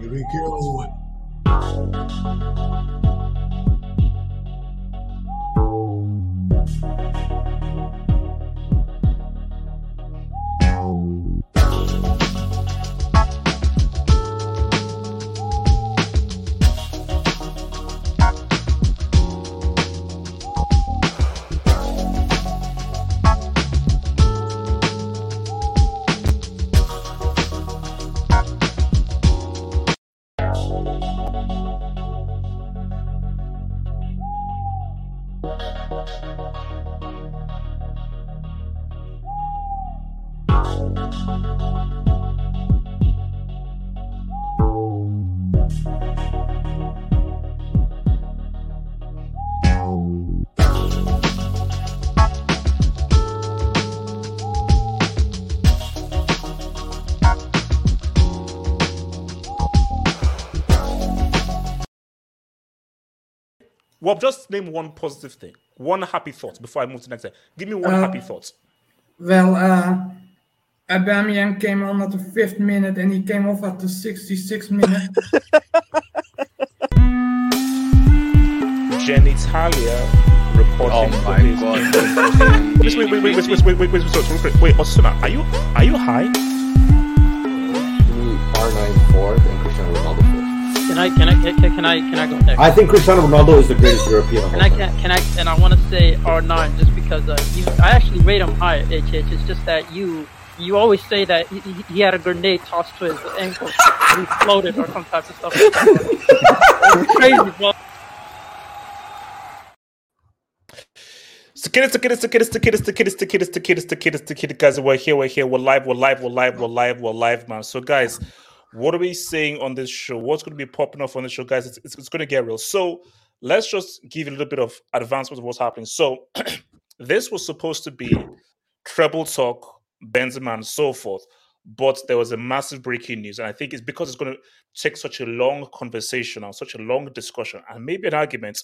Here we go. Well, just name one positive thing, one happy thought before I move to the next thing. Give me one Uh, happy thought. Well, uh, Aubameyang came on at the fifth minute and he came off at the 66th minute. Genitalia reporting. Oh my God. this- Wait, wait, wait, wait, wait, wait, wait, wait, wait, wait, wait, wait, wait, Osuna, are you are you high? R9 Can I can I can, can I can I go next? I think Cristiano Ronaldo is the greatest European Can I can, can I and I want to say R9 just because uh, you, I actually rate him high. HH. It's just that you you always say that he, he- he had a grenade tossed to his ankle, and he floated or some type of stuff. Like that. It's crazy, bro. Stakidis, stakidis, stakidis, stakidis, stakidis, stakidis, stakidis, stakidis, stakidis, guys. We're here, we're here, we're live, we're live, we're live, we're live, we're live, man. So, guys, what are we seeing on this show? What's going to be popping off on the show, guys? It's, it's, it's going to get real. So, let's just give a little bit of advancement of what's happening. So, this was supposed to be treble talk, Benzema, and so forth. But there was a massive breaking news, and I think it's because it's going to take such a long conversation or such a long discussion, and maybe an argument.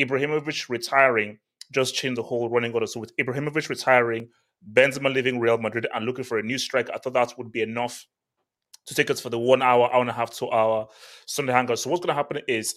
Ibrahimovic retiring just changed the whole running order. So with Ibrahimovic retiring, Benzema leaving Real Madrid and looking for a new striker, I thought that would be enough to take us for the one hour, hour and a half, two hour Sunday hangout. So what's going to happen is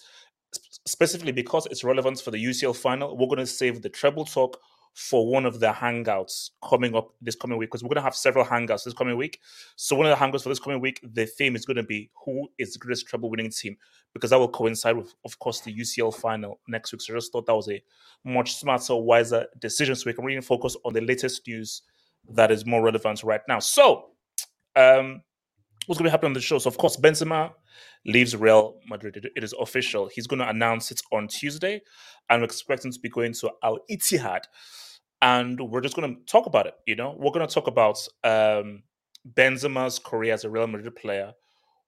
specifically because it's relevant for the UCL final, we're going to save the treble talk for one of the hangouts coming up this coming week because we're going to have several hangouts this coming week. So one of the hangouts for this coming week, the theme is going to be who is the greatest treble winning team because that will coincide with, of course, the UCL final next week. So I just thought that was a much smarter, wiser decision so we can really focus on the latest news that is more relevant right now. So, um, what's going to happen on the show? So, of course, Benzema leaves Real Madrid. It- is official. He's going to announce it on Tuesday, and we're expecting to be going to Al Ittihad. And we're just going to talk about it. You know, we're going to talk about um, Benzema's career as a Real Madrid player,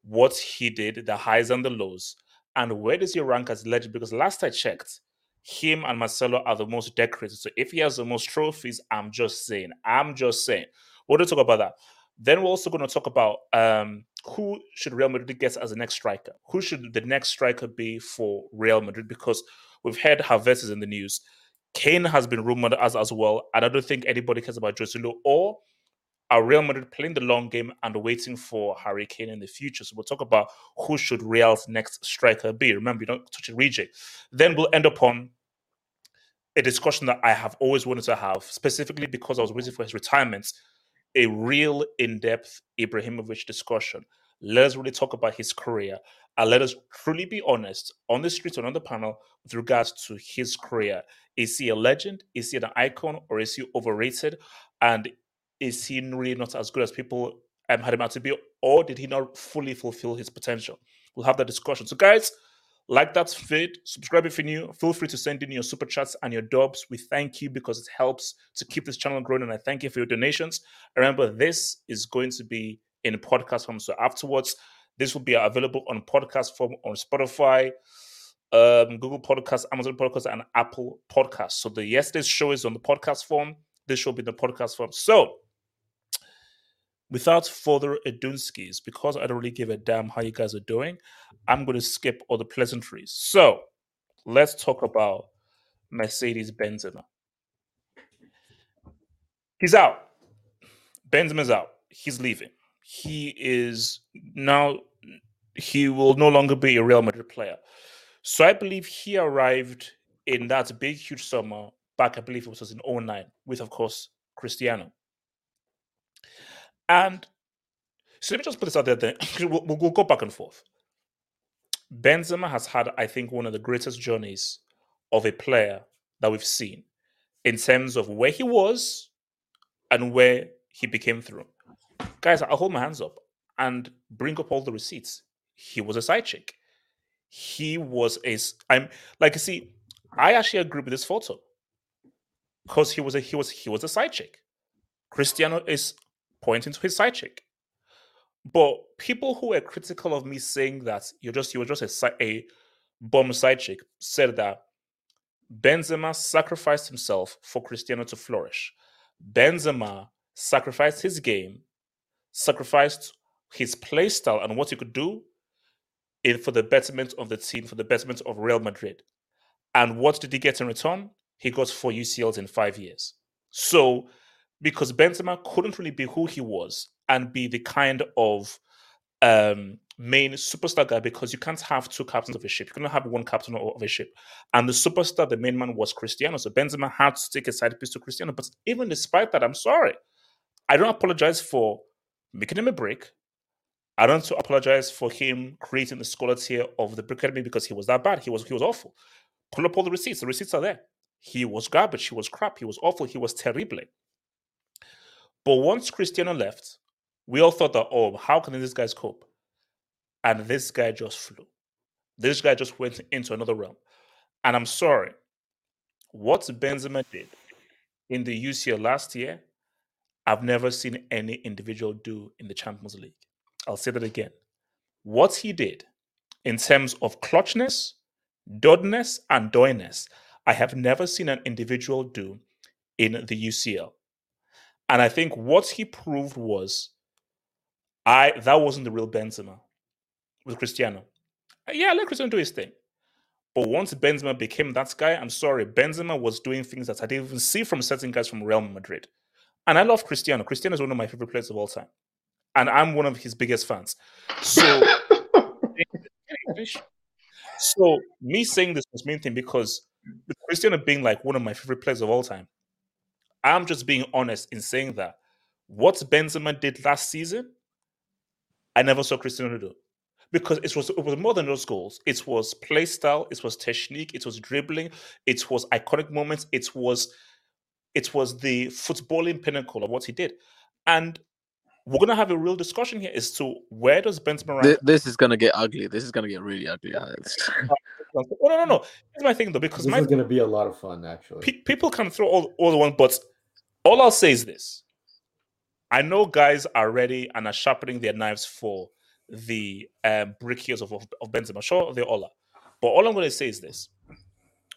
what he did, the highs and the lows, and where does he rank as legend? Because last I checked, him and Marcelo are the most decorated. So if he has the most trophies, I'm just saying, I'm just saying. We're going to talk about that. Then we're also going to talk about um, who should Real Madrid get as the next striker. Who should the next striker be for Real Madrid? Because we've heard Havertz is in the news. Kane has been rumored as as well, and I don't think anybody cares about Joselu or are Real Madrid playing the long game and waiting for Harry Kane in the future? So we'll talk about who should Real's next striker be. Remember, you don't touch a reject. Then we'll end up on a discussion that I have always wanted to have, specifically because I was waiting for his retirement, a real in-depth Ibrahimovic discussion. Let us really talk about his career and let us truly be honest on the street and on the panel with regards to his career. Is he a legend? Is he an icon or is he overrated? And is he really not as good as people um, had him out to be, or did he not fully fulfill his potential? We'll have that discussion. So, guys, like that vid, subscribe if you're new. Feel free to send in your super chats and your dubs. We thank you because it helps to keep this channel growing, and I thank you for your donations. Remember, this is going to be in podcast form. So afterwards, this will be available on podcast form on Spotify, um, Google Podcasts, Amazon Podcasts, and Apple Podcasts. So the yesterday's show is on the podcast form. This will be the podcast form. So without further adunskis, because I don't really give a damn how you guys are doing, I'm going to skip all the pleasantries. So let's talk about Mercedes Benzema. He's out. Benzema's out. He's leaving. He is now. he will no longer be a Real Madrid player. So I believe he arrived in that big, huge summer back, I believe it was in 09, with, of course, Cristiano. And so let me just put this out there. Then we'll, we'll go back and forth. Benzema has had, I think, one of the greatest journeys of a player that we've seen in terms of where he was and where he became through. Guys, I'll hold my hands up and bring up all the receipts. He was a side chick. He was a. I'm like, you see, I actually agree with this photo because he was a he was he was a side chick. Cristiano is pointing to his side chick. But people who were critical of me saying that you're just you were just a a bomb side chick said that Benzema sacrificed himself for Cristiano to flourish. Benzema sacrificed his game, sacrificed his play style and what he could do in for the betterment of the team, for the betterment of Real Madrid. And what did he get in return? He got four UCLs in five years. So, because Benzema couldn't really be who he was and be the kind of um, main superstar guy, because you can't have two captains of a ship. You cannot have one captain of a ship. And the superstar, the main man, was Cristiano. So Benzema had to take a side piece to Cristiano. But even despite that, I'm sorry. I don't apologize for making him a break. I don't apologize for him creating the scholar tier of the Brick Academy because he was that bad. He was he was awful. Pull up all the receipts. The receipts are there. He was garbage. He was crap. He was awful. He was terrible. But once Cristiano left, we all thought that, oh, how can these guys cope? And this guy just flew. This guy just went into another realm. And I'm sorry, what Benzema did in the UCL last year, I've never seen any individual do in the Champions League. I'll say that again. What he did in terms of clutchness, dodness, and doyness, I have never seen an individual do in the UCL. And I think what he proved was I that wasn't the real Benzema with Cristiano. Uh, yeah, let Cristiano do his thing. But once Benzema became that guy, I'm sorry, Benzema was doing things that I didn't even see from certain guys from Real Madrid. And I love Cristiano. Cristiano is one of my favorite players of all time and I'm one of his biggest fans. So, so me saying this was main thing because Cristiano being like one of my favorite players of all time, I'm just being honest in saying that what Benzema did last season, I never saw Cristiano do. Because it was it was more than those goals. It was play style, it was technique, it was dribbling, it was iconic moments, it was it was the footballing pinnacle of what he did. And we're gonna have a real discussion here as to where does Benzema rank? This, is gonna get ugly. This is gonna get really ugly. oh, no, no, no. Here's my thing though, because this my, is gonna be a lot of fun actually. Pe- people can throw all, all the one, but all I'll say is this: I know guys are ready and are sharpening their knives for the um, brick years of, of, of Benzema. Sure, they all are. But all I'm going to say is this: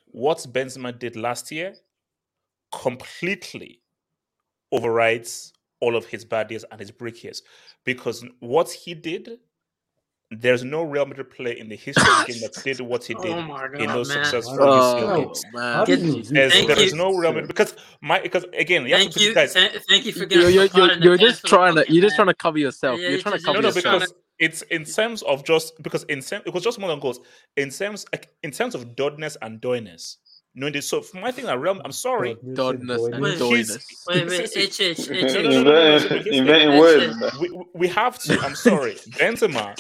what Benzema did last year completely overrides all of his bad years and his break years. Because what he did, there's no Real Madrid player in the history of the game that did what he did oh God, in those man. successful oh, games. There's, there is no Real Madrid because my because again, you thank you, guys, thank you for getting. You're, you're, you're just trying to you're just trying to cover yourself. Yeah, you're trying to cover no, no, because it's in terms of just because in it was just more than goals. In terms in terms of dodness and doyness, no, this. So for my thing, I realm. I'm sorry. Dodness and doiness. Wait, wait, H H Inventing words. We, we have to. I'm sorry. Benzema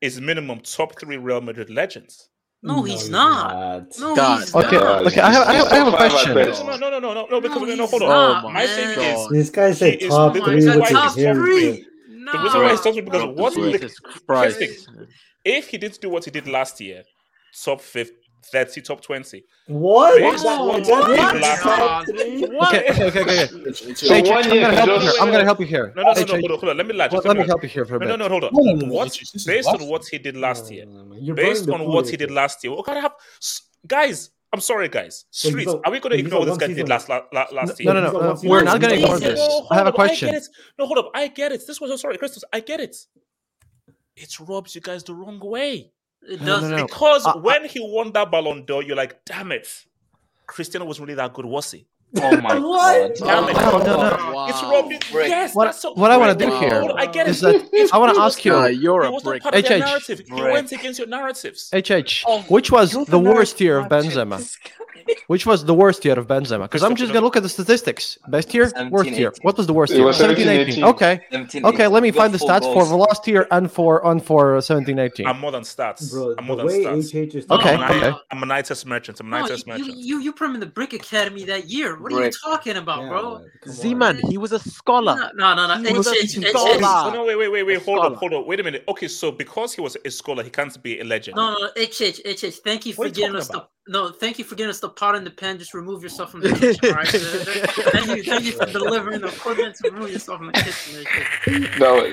is minimum top three Real Madrid legends. No, he's not. No, he's okay, not. okay. okay. I have, I have, I have a question. No, no, no, no, no, no. Because No, no, hold on. Not, Oh my man. thing is This guy said is top the three. reason Which why is top three. the reason why he's top three because Top what three. the Jesus Christ. if he didn't do what he did last year, top fifth, 30, top 20. What? Based on what That's he did not last top year. three? Okay, okay, okay, okay. It's, it's Hey, one I'm gonna help you here. I'm gonna help you here. No, no, no, Hey, no, Jay, hold on, hold on. Let me lie. Let, Just let me help you here for a bit. no, no, hold on. No, no, no, no, What, this is- this is based on what he did last year, You're based on what he did last year, what kind of have, guys? I'm sorry, guys. Streets, are we going to ignore what this guy did season- last la, la, last year? no, no. He's a one season We're not gonna ignore this. I have a question. No, hold up. I get it. This was so sorry, Christos. I get it. It rubs you guys the wrong way It does. no, no. because I- I- when he won that Ballon d'Or, you're like, damn it, Cristiano wasn't really that good, was he? Oh my What? god. Damn. No, no, no. Wow. It's Robin. Brick. Yes, What- that's so what I wanna do Brick. here I get is that It's- I wanna ask you- Nah, you're a brick. part HH. narrative. He Brick. went against your narratives. HH, Oh, which was you're the the worst year of narrative Benzema? Which was the worst year of Benzema? Because I'm just gonna look at the statistics. Best year, worst 17, year. 18. What was the worst It year? was 17, 17, 18. 18. Okay, 17, okay. Let me find the four stats for the last year and for on for uh, 17, 18. I'm more than stats. Bro, I'm more the than way stats. HH is Okay, I'm, an, okay. A Nitus merchant. I'm a No, merchant. you you put him in the Brick Academy that year. What are you talking about, Yeah, bro? man, come Z-Man, he was a scholar. No, no, no. He was a H, H, H, H. scholar. Oh, no, wait, wait, wait, wait. Hold scholar. up, hold up. Wait a minute. Okay, so because he was a scholar, he can't be a legend. No, no, H, H, H, H. Thank you for are you getting us the about? No. Thank you for getting us the pot in the pen. Just remove yourself from the kitchen, all right? thank you, thank you for delivering the equipment to remove yourself from the kitchen. H, H. No,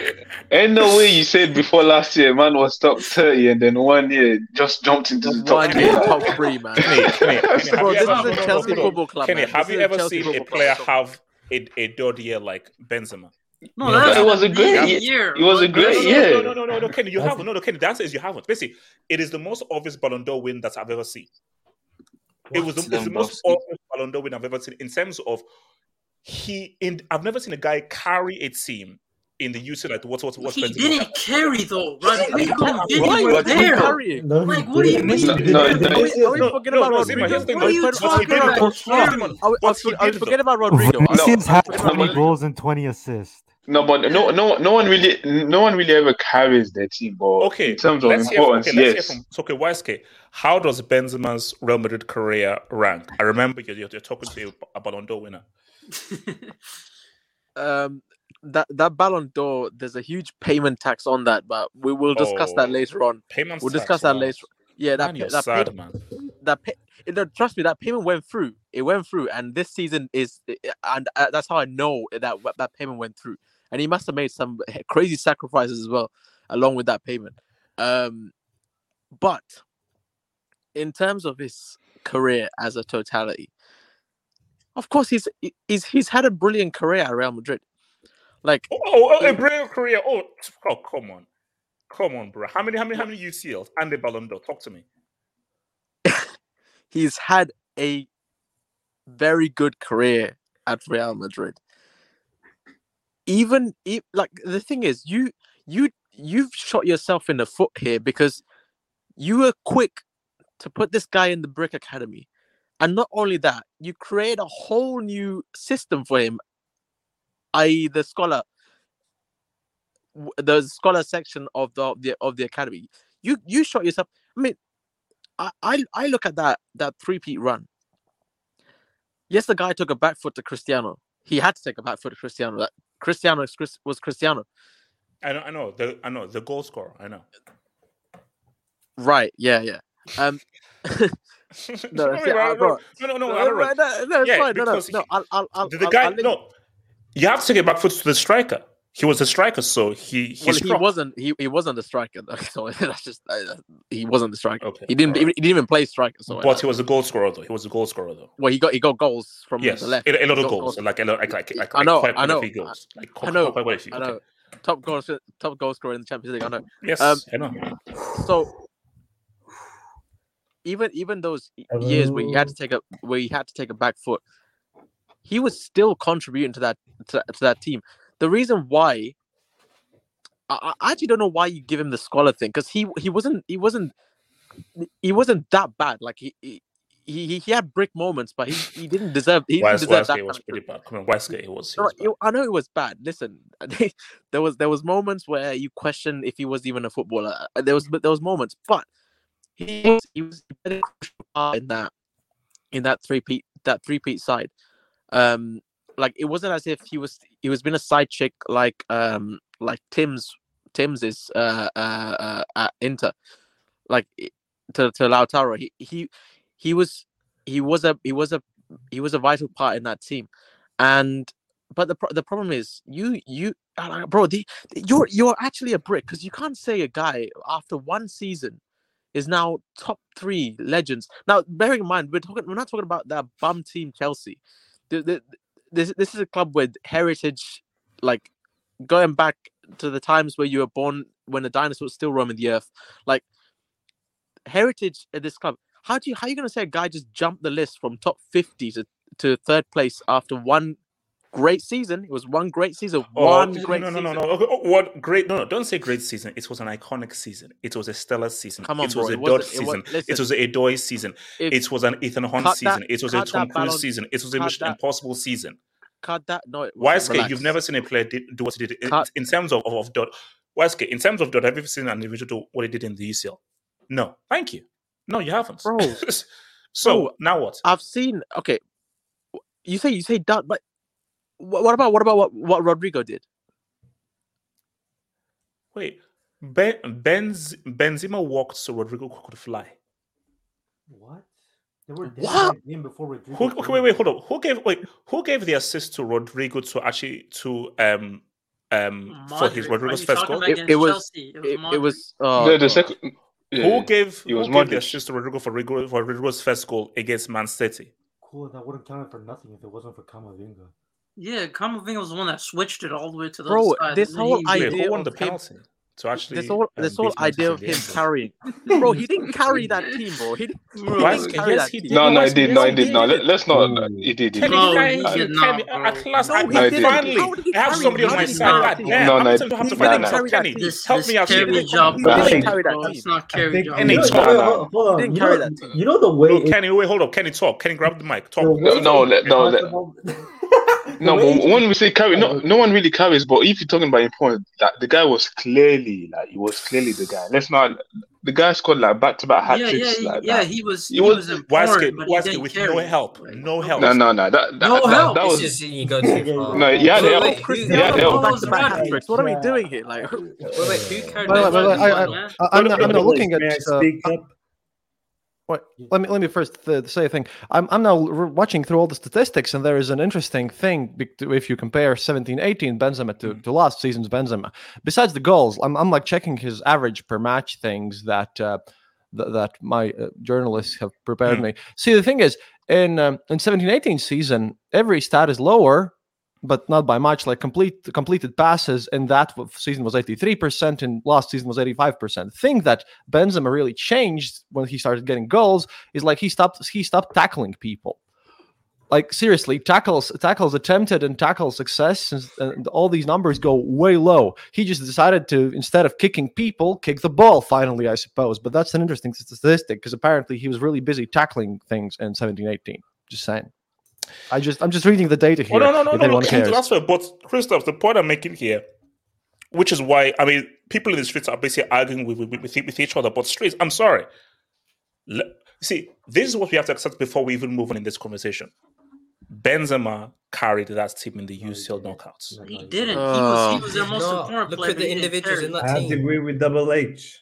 ain't no way you said before last year, man was top 30 and then one year just jumped into the top One 10. year top three, man. Kenny, Kenny, Kenny, Bro, this ever, is a Chelsea Football Club. Kenny, man. have This you ever Chelsea seen a Football Club. player have a, a dud year like Benzema? No, No, that's it was a an great year. year. It was a but- great no, no, year. No, no, no, no, no, Kenny, you haven't. No, no, Kenny, the answer is you haven't. Basically, it is the most obvious Ballon d'Or win that I've ever seen. It was the, it's the most obvious Ballon d'Or win I've ever seen in terms of he. In I've never seen a guy carry a team in the UC like what what what He Benzema didn't carry though. Rodrygo and Vinny Why were was he there. carrying? No, Like, he what do you didn't. mean? He No, didn't. no, Are we, are we No, forgetting no, about no, Zima, Rodrygo? here's the thing. What are you What he talking did, about? though, Carry. Zima, Are we, are what we, he are we did, forgetting though. about Rodrygo? Vinicius No, had no, 20 but- goals and 20 assists. No, but no, no, no one really, no one really ever carries their team. But Okay, in terms of let's hear, importance, okay, let's yes. hear from so, okay, YSK. How does Benzema's Real Madrid career rank? I remember you're, you're, you're talking to a Ballon d'Or winner. um that that Ballon d'Or, there's a huge payment tax on that, but we will discuss that Oh. later on. Payment We'll tax, discuss that wow. later. Yeah, that Man, pay- you're that sad, payment, man. that pay, you know, trust me, that payment went through. It went through, and this season is, and uh, that's how I know that that payment went through. And he must have made some crazy sacrifices as well, along with that payment. Um, but in terms of his career as a totality, of course, he's he's he's had a brilliant career at Real Madrid. Like Oh, oh, oh, a brilliant career. Oh, oh, come on, come on, bro. How many, how many, how many UCLs and the Ballon d'Or? Talk to me. he's had a very good career at Real Madrid. Even e- like the thing is, you you you've shot yourself in the foot here because you were quick to put this guy in the Brick Academy, and not only that, you create a whole new system for him, i.e., the scholar, the scholar section of the of the of the academy. You you shot yourself. I mean, I I, I look at that that three peat run. Yes, the guy took a back foot to Cristiano. He had to take a back foot to Cristiano. That Cristiano is Chris, was Cristiano. I know, I know, the, I know the goal scorer. I know. Right? Yeah, yeah. Um, no, Wait, see, bro, uh, bro, no, no, no, no, I don't no, know. no, no, it's Yeah, fine. No, no, because no. he- I'll, I'll, I'll, The, the I'll- guy, I'll let you- no, you have to take it back foot to the striker. He was a striker, so he he Well, he wasn't. He, he wasn't the striker. Though, so that's just uh, he wasn't the striker. Okay, He didn't. alright. He didn't even play striker. So but uh, he was a goal scorer, though. He was a goal scorer, though. well, he got he got goals from Yes, the left. a, a lot of got goals, like a lot, like like like, I know, I a know, goals. Like, I know, quite, a. I okay. know. Top goal, top goal scorer in the Champions League. I know. Yes, Um, I know. So even even those years where he had to take a where he had to take a back foot, he was still contributing to that to, to that team. The reason why I, I actually don't know why you give him the scholar thing because he he wasn't he wasn't he wasn't that bad. Like he he, he, he had brick moments, but he, he didn't deserve he didn't deserve that. Westgate was pretty bad. Come on, Westgate, he was. He was it- I know it was bad. Listen, there was there was moments where you question if he was even a footballer. Uh, There was but there was moments, but he was he was he played a crucial part in that in that three peat that three peat side. Um, like it wasn't as if he was he was being a side chick like um like Tim's Tim's is uh uh, uh Inter, like to to Lautaro. He he he was he was a he was a he was a vital part in that team, and but the the problem is you you uh, bro the, you're you're actually a brick because you can't say a guy after one season is now top three legends. Now bearing in mind we're talking we're not talking about that bum team Chelsea. This this is a club with heritage, like going back to the times where you were born when the dinosaurs still roaming the earth. Like heritage at this club. How do you how are you gonna say a guy just jumped the list from top fifty to to third place after one great season. It was one great season. Oh, one no, great no, no, no, season. no. Okay, oh, What great? No, no. Don't say great season. It was an iconic season. It was a stellar season. Come on, it bro, a Dodge wasn't- it season. wa- It was a Doy season. if- It was an Ethan Hunt season. that- it was a Tom Cruise season. It was a Mission Impossible season. Cut that. No, it wasn't. Wise Relax. you've never seen a player did, do what he did in, Cut. in terms of of, of Dot. Wise in terms of Dot, have you ever seen an individual do what he did in the UCL? No, thank you. No, you haven't, Bro. so Bro. now what? I've seen. Okay, you say you say done, but wh- what about what about what, what Rodrygo did? Wait, ben, Benz, Benzema walked so Rodrygo could fly. What? They were What? in the game before Rodrygo. Who, okay, wait, wait, hold on. Who gave wait? Who gave the assist to Rodrygo to actually to um um for his Rodrygo's first goal? It- it was- It was, It, it was. Uh, the, the second. Yeah, Who gave it was who gave the assist to Rodrygo for Rodrygo for Rodrygo's first goal against Man City? Cool, that wouldn't count for nothing if it wasn't for Kamavinga. Yeah, Kamavinga was the one that switched it all the way to the Bro, other side. this and then whole he- Wait, idea who won of the him- penalty to actually? this whole um, this whole beat Man idea of City in him the end? carrying, bro. He didn't carry that team, bro. He, didn't- he Bro, didn't carry yes, that he team. did. No, no, Wise it did. Yes, No, he it did. No, did. let, let's not. Mm. It did. It Kenny, did. No, guy, he Uh, did Kenny, not, at bro. last, No, I, he No, it didn't. finally, How did he I have carry somebody it? on my did he side. carry God that team? damn, No, I'm no, going to have to nah, find nah. himself. Kenny, This, help this me out here. carry job, He didn't Nah, carry that Bro, team. It's not I carry think, job. Kenny, you know, talk. hold on, hold. Didn't carry that team. you know the way. No, it- Kenny, wait, hold up. Kenny, talk. Kenny, grab the mic. Talk. the way No, it- let- no, let- the No, but when we say carry, no, no one really carries. But if you're talking about important, that the guy was clearly like he was clearly the guy. Let's not. The guy scored like back to back hat Yeah, yeah, tricks. he- like yeah. that. He was. He He was- was important, Waske, but he didn't with carry no help. No help. No, no, no. That, that, No that, help. that This was is you go too far. no. Yeah, Wait, yeah, wait, yeah. who- yeah, Cristiano back to back hat tricks. What are we doing here? Like, Wait, wait, who carried Yeah. I'm, not, I'm looking at. May uh, speak up? What? Let me let me first uh, say a thing. I'm I'm now r- watching through all the statistics, and there is an interesting thing if you compare 17-18 Benzema to, to last season's Benzema. Besides the goals, I'm I'm like checking his average per match things that uh, th- that my uh, journalists have prepared Mm. me. See, the thing is, in um, in 17-18 season, every stat is lower, but not by much. Like complete completed passes in that season was 83%, and last season was 85%. Thing that Benzema really changed when he started getting goals is like he stopped he stopped tackling people. Like seriously, tackles tackles attempted and tackle success and, and all these numbers go way low. He just decided to instead of kicking people, kick the ball. Finally, I suppose. But that's an interesting statistic because apparently he was really busy tackling things in 17-18. Just saying. I just I'm just reading the data here. Oh no, no, no, no, no. anyone. That's fair. But Christoph, the point I'm making here, which is why I mean, people in the streets are basically arguing with with, with, with each other. But streets, I'm sorry. Le- see, this is what we have to accept before we even move on in this conversation. Benzema carried that team in the UCL knockouts. He didn't. He was. He ah. was their most No, important look player. at the but individuals in that I have to agree with Double H.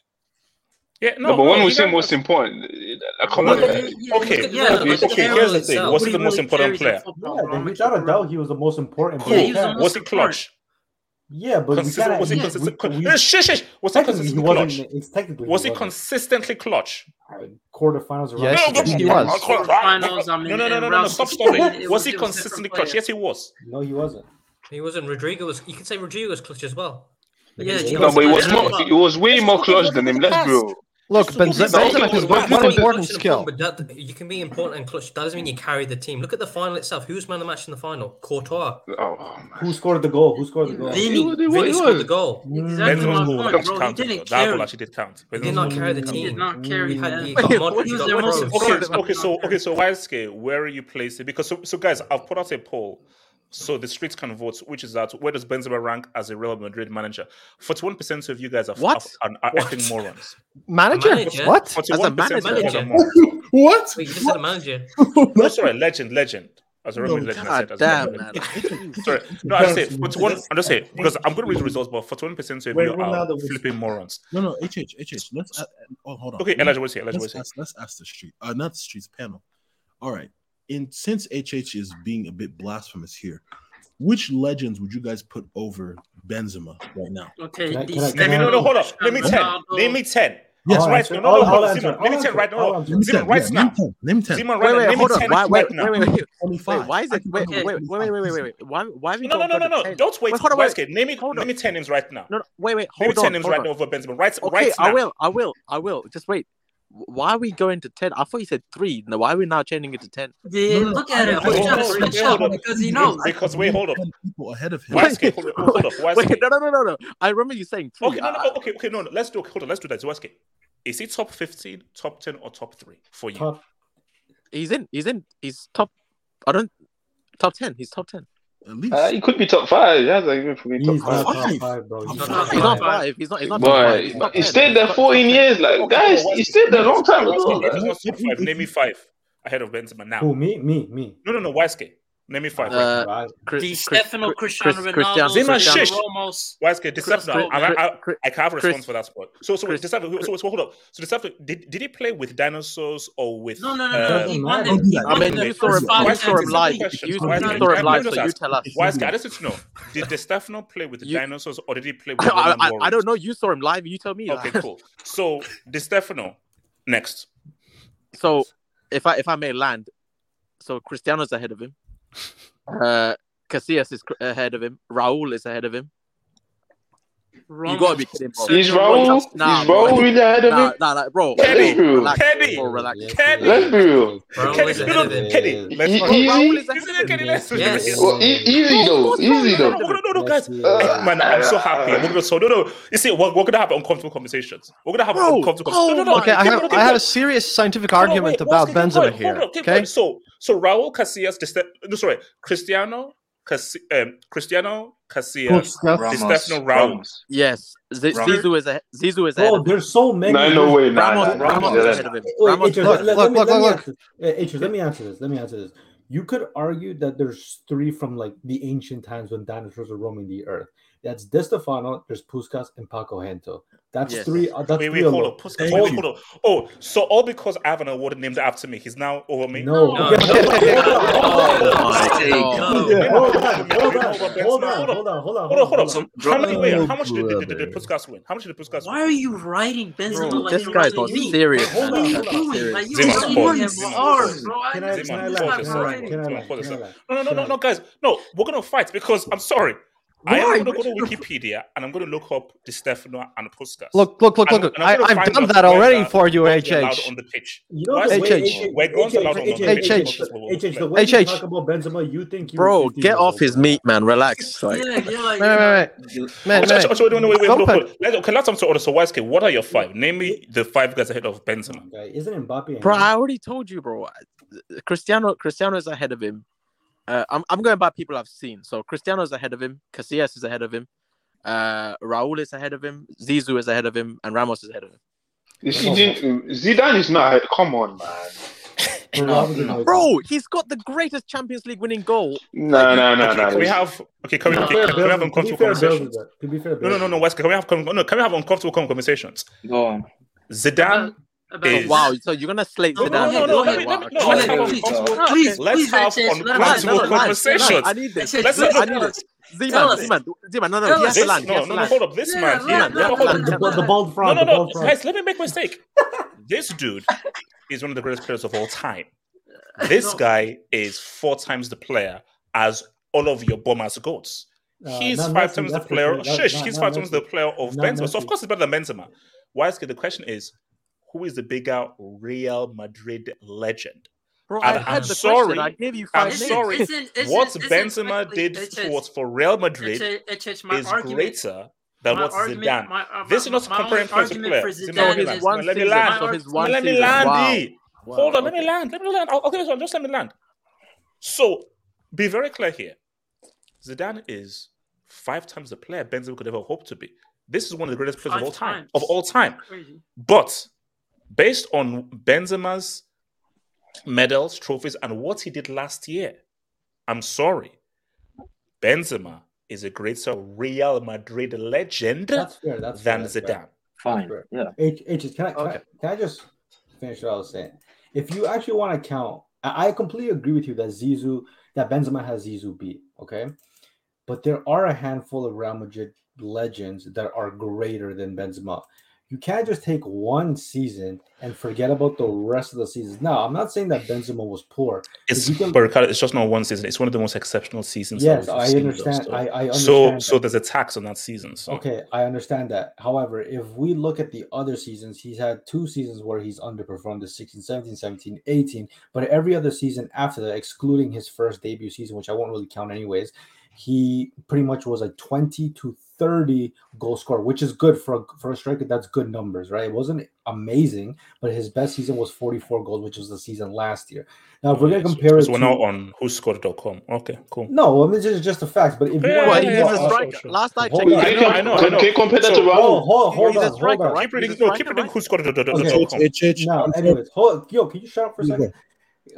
Yeah, No, no, but when no, we you say don't- most important, like, come No, on. no, uh, okay, Yeah, okay, but okay, the okay. carry Here's the thing. itself, Was he he the most important player? football, Yeah, bro. then I'm without a doubt, he was the most important. Yeah, player. he was the most he clutch? Yeah, but we Consistent, can't. was he we- consistent? we- we- shush, shush. Was he technically, he consistently clutch? It's technically. Was he consistently clutch? Quarterfinals? Yes, around- he was. Quarterfinals, I mean, No, no, no, no, no, Stop 16, stopping. Was was- he consistently clutch? Yes, he was. No, he wasn't. He wasn't. Rodrygo was. You could say Rodrygo was clutch as well. Yeah, No, but it was more. It was way more clutch than him. Let's be real. Look, Just Benze- you- Benzema No, has no, one, no, one important skill. But that, you can be important and clutch. That doesn't mean you carry the team. Look at the final itself. Who's man of the match in the final? Courtois. Oh, oh. Who scored the goal? Who scored the goal? Vinny. It was- Vinny scored the goal. Mm. Exactly Benzema's my goal bro. He counted. didn't. That goal carry. actually did count. He did not carry the He team. did not mm. carry. He had, man. he got Wait, Modric, what he is got their most Okay, okay, so okay, so Wildskate, where are you placing? Because so, so guys, I've put out a poll so the streets can vote, which is that where does Benzema rank as a Real Madrid manager? Forty-one percent of you guys are What? are, are, are effing morons. Manager? manager? What? Forty-one percent of you guys are manager. morons. What? Wait, you just said a manager. No, sorry, legend, legend. As a Real Madrid legend, I said. As damn, man. Sorry, no, I say forty-one. I'm just saying because I'm going to read the results, but forty-one percent of Wait, you are flipping morons. No, no, HH, HH. Let's. Uh, oh, hold on. Okay, Elijah, what's here? Elijah, let's what's here? let's ask the street, uh, not the streets panel. All right. In since HH is being a bit blasphemous here, which legends would you guys put over Benzema right now? Okay, Can I- can I- Name me, no, no, hold on. Name me ten. Name me ten. Yes, Yes, right. answer. No, no, no, I'll- hold I'll on. Simon, Name me ten right now. I'll Hold on. answer. Name me Simon, 10. right now. Name 10. Name 10. Simon, Wait, right now. wait, Name me hold on. ten right wait, now. wait, wait, wait, wait. Why is it? Wait, wait, wait, wait, wait, wait, wait, wait. Why, why No, no, no, no, no. Don't wait. Wait, hold on, Wise wait. kid. Name me. Hold Name me ten names right now. No, no, wait, wait. Name me ten names right now over Benzema. Right, Okay, I will, I will, I will. Just wait. Why are we going to ten? I thought you said three. No, why are we now changing it to ten? Yeah, No, no, look at it. I- He's hold trying switch up because he knows. Because wait, hold up. People ahead of him. Waiske, hold, hold up. Wait, no, no, no, no, no. I remember you saying three. Okay, no, no, I- okay, okay, no, no. Let's do. Hold on, let's do that. Waiske, is he top fifteen, top ten, or top three for you? Top. he's in. He's in. He's top. I don't. Top ten. He's top ten. At least. Uh, he could be top five. That's like even for me top He's five. not top Five. five, bro. He's He's not not He's not five. five. He's not. He's not top five. He's top he stayed there 14 years. Like, guys, he stayed there a long time as Waiske, well. if man. he's not top five, name me five ahead of Benzema now. Who? Me? Me? Me? No, no, no, Waiske. Name me five. right Uh, Right. Chris- Di Stefano, Chris- Cristiano Chris- Ronaldo, Zima, Cristiano shush. Ramos. now. Waiske, Decepno. I, I, I, I can have a Chris- response for that spot. So, so, Chris- Decepno, so, so hold up. So, Decepno, did, did he play with dinosaurs or with? No, no, no, uh, no. He won Don't it. do He. I mean, the you saw first him. You saw him times. live. You, Why is you that? saw him Can live, so you tell us. Waiske, I just need to know. Did Di Stefano play with the dinosaurs or did he play with I, I, I don't know. You saw him live. You tell me. Okay, cool. So, Di Stefano, next. So, if I if I may land, so Cristiano's ahead of him. Uh, Casillas is ahead of him. Raul is ahead of him. You gotta be kidding, bro. He's Bro, Raul. Nah, He's bro. Raul really ahead of Nah, him. nah, nah, bro. Kenny, bro, relax, Kenny, bro, relax. Yes, Kenny. Let's be real. Raul Kenny, is no, ahead no, of him. Kenny, let's easy. Raul is Isn't ahead it of Kenny? him. Let's Yes. Well, e- easy though. Easy though. no, no, no, guys. Uh, Man, I'm so happy. We're gonna so no, no. You see, we're, we're gonna have uncomfortable conversations. We're gonna have Bro, uncomfortable. oh no, no, no. Okay, I have I have a serious scientific No, no, argument wait, about Benzema here. hold on, keep Okay. So, so Raul Casillas, no, sorry, Cristiano, Casi- um, Cristiano Casillas, Di Stefano, Raul. Yes, Z- Ramos. Zizou is ahead. Zizou is ahead. Bro, of him. there's so many. No, no way. Nah, Ramos, nah, nah, Ramos is ahead of him. Wait, Ramos H's, is let, ahead let, of let me, look, look, answer, eh, let me answer this. Let me answer this. You could argue that there's three from like the ancient times when dinosaurs were roaming the earth. That's Di Stefano, there's Puskas, and Paco Gento. That's Yes. three. Uh, that's Wait, three wait, hold alone. on. Puskas, wait, wait, hold on. Oh, so all because I have an award named after me, he's now over me. No. No. Hold on, Oh, my No. God. Yeah, hold on, Hold on, hold on, hold on, hold How many? Wait, Oh, how much did, did, did, did brother. Puskas win? How much did Puskas Why are you writing Benzema Bro, like this you're guy's writing got me? serious. Hold man. on, hold on. Like you Zima, writing pause. me Zima, hard, pause. bro. Can I, just can I Zima, lie? pause Can this I second. lie? Can I Zima, lie? pause this Can I second. lie? No, no, no, Can no, I no, guys. No, we're gonna fight because I'm sorry. I am gonna go to Wikipedia and I'm gonna look up Di Stefano and Puskas. look, look, look, look. I'm I, gonna I've done that already for you, guns are allowed HH. on the pitch. You know Why the is way HH. it- where guns are allowed on the HH, pitch? HH. HH, the way you HH. talk about Benzema, you think you Bro, were 15 get years off old. his meat, man. Relax. Like, Yeah, you're like, Wait, you wait, know, wait, oh, man, man. Let's- Okay, let's answer order. So, Weske, what are your five? Name me the five guys ahead of Benzema. Okay, Isn't Mbappe? bro, ahead? I already told you, bro. Cristiano, Cristiano is ahead of him. Uh, I'm, I'm going by people I've seen. So Cristiano is ahead of him. Casillas is ahead of him. Uh, Raul is ahead of him. Zizou is ahead of him, and Ramos is ahead of him. You see, Zidane is not. Come on, man. Bro, Robert De Niro. Bro, he's got the greatest Champions League winning goal. No, no, no, Okay, no. can we have okay? Can we, To okay, be can we have Bill- to be uncomfortable fair, conversations? did be fair, No, no, no, no, Wesker. Can we have no? Can we have uncomfortable conversations? Go on. Zidane about is Wow, so you're gonna slate No, Zidane? no, no, Okay, let me- let no, Please, please, let's have HH, let him uncomfortable answer. No, no, no, conversations. I need this. Let's have- I this. Zeman. Zeman, Zeman, no, no, Tell he has to land. No, no, no, hold up. This man, here, let- no, let- hold The, up. let- the, the bald front. no, the no, guys, let me make my mistake. This dude is one of the greatest players of all time. This No. guy is four times the player as all of your bombers goats. Uh, He's five Messi, times the player. sure. Shush, not- he's not five times the player of Not Benzema. So of course he's better than Benzema. Why is the question is, who is the bigger Real Madrid legend? Bro, And I I'm the sorry, question. I gave you I'm five names. sorry. Listen, listen, what listen, Benzema quickly, did HH, for, for Real Madrid HH, HH, my is argument- greater than my what argument- Zidane. my- uh, this is not comparing players to argument players. for Zidane, Zidane let me is land. one Let me land. one let me land. Wow. D. Wow, Hold on, let me land. Let me land. I'll, I'll this one. Just let me land. So, be very clear here. Zidane is five times the player Benzema could ever hope to be. This is one of the greatest players of Five all time. times. Of all time. Crazy. But based on Benzema's medals, trophies, and what he did last year, I'm sorry. Benzema is a greater Real Madrid legend That's fair. That's fair, than that's fair. Zidane. Fine. Fair. Yeah. H, H, can I, can, I, Okay. can I just finish what I was saying? If you actually want to count, I, I completely agree with you that Zizou, that Benzema has Zizou beat, okay? But there are a handful of Real Madrid legends that are greater than Benzema. You can't just take one season and forget about the rest of the seasons. Now, I'm not saying that Benzema was poor. It's can- it's just not one season. It's one of the most exceptional seasons. Yes, I understand. so- I- I So understand so that. there's a tax on that season. So Okay, I understand that. However, if we look at the other seasons, he's had two seasons where he's underperformed the 16, 17, 17, 18. But every other season after that, excluding his first debut season, which I won't really count anyways, he pretty much was a 20 to 30 goal scorer, which is good for a, for a striker. That's good numbers, right? It wasn't amazing, but his best season was 44 goals, which was the season last year. Now, if we're going to compare it so we're to. now on whoscored.com. Okay, cool. No, I mean, this is just the facts. But if you Yeah, want yeah, to yeah, talk yeah, about- sure, sure. Last night, Hold check- on. I know, I know, I Can, know. can you compare that to Raul? Hold, hold, hold He's a on, hold on. right? Keep reading, a no, keep striker, reading right? whoscored.com. Okay. H, H, Now, anyways, hold yo, can you shut up for a second?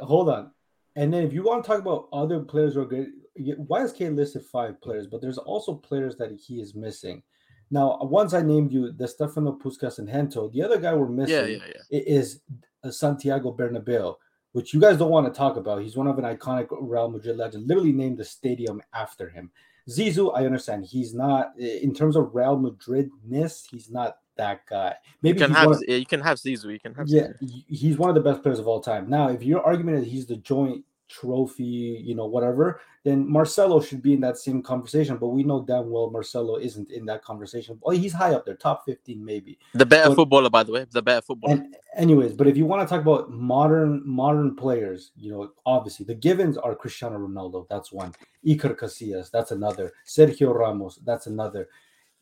Hold on. And then if you want to talk about other players who are good, YSK listed five players, but there's also players that he is missing. Now, once I named you the Stefano Puskas and Gento, the other guy we're missing Yeah, yeah, yeah. is uh, Santiago Bernabeu, which you guys don't want to talk about. He's one of an iconic Real Madrid legend, literally named the stadium after him. Zizou, I understand. He's not in terms of Real Madrid-ness, he's not that guy. You Maybe can have of- you can have Zizou. You can have yeah, Zizou. he's one of the best players of all time. Now, if your argument is he's the joint trophy, you know, whatever, then Marcelo should be in that same conversation. But we know damn well Marcelo isn't in that conversation. Oh, he's high up there, top 15 maybe. The better But- footballer, by the way. The better footballer. And anyways, but if you want to talk about modern modern players, you know, obviously the givens are Cristiano Ronaldo, that's one. Iker Casillas, that's another. Sergio Ramos, that's another.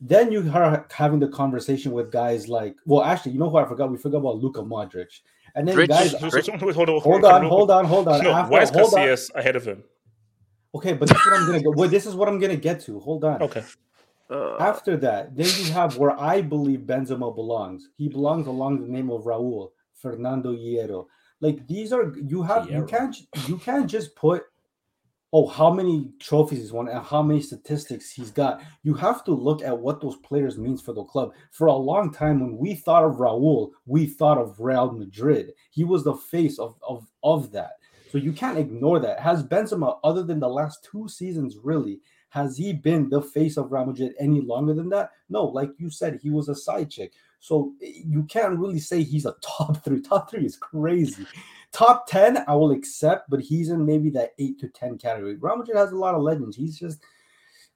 Then you are having the conversation with guys like, well, actually, you know who I forgot? We forgot about Luka Modric. And then Rich- guys, So- so- so- hold on, hold hold on, on, hold on, hold on. No, After- why is hold on. Casillas ahead of him? Okay, but this is what I'm gonna go. Well, this is what I'm gonna get to. Hold on. Okay. Uh, After that, then you have where I believe Benzema belongs. He belongs along the name of Raul Fernando Hierro. Like these are you have you can't you can't just put oh how many trophies he's won and how many statistics he's got. You have to look at what those players means for the club. For a long time, when we thought of Raul, we thought of Real Madrid. He was the face of of of that. So you can't ignore that. Has Benzema, other than the last two seasons, really, has he been the face of Real Madrid any longer than that? No, like you said, he was a side chick. So you can't really say he's a top three. Top three is crazy. Top 10, I will accept, but he's in maybe that eight to 10 category. Real Madrid has a lot of legends. He's just,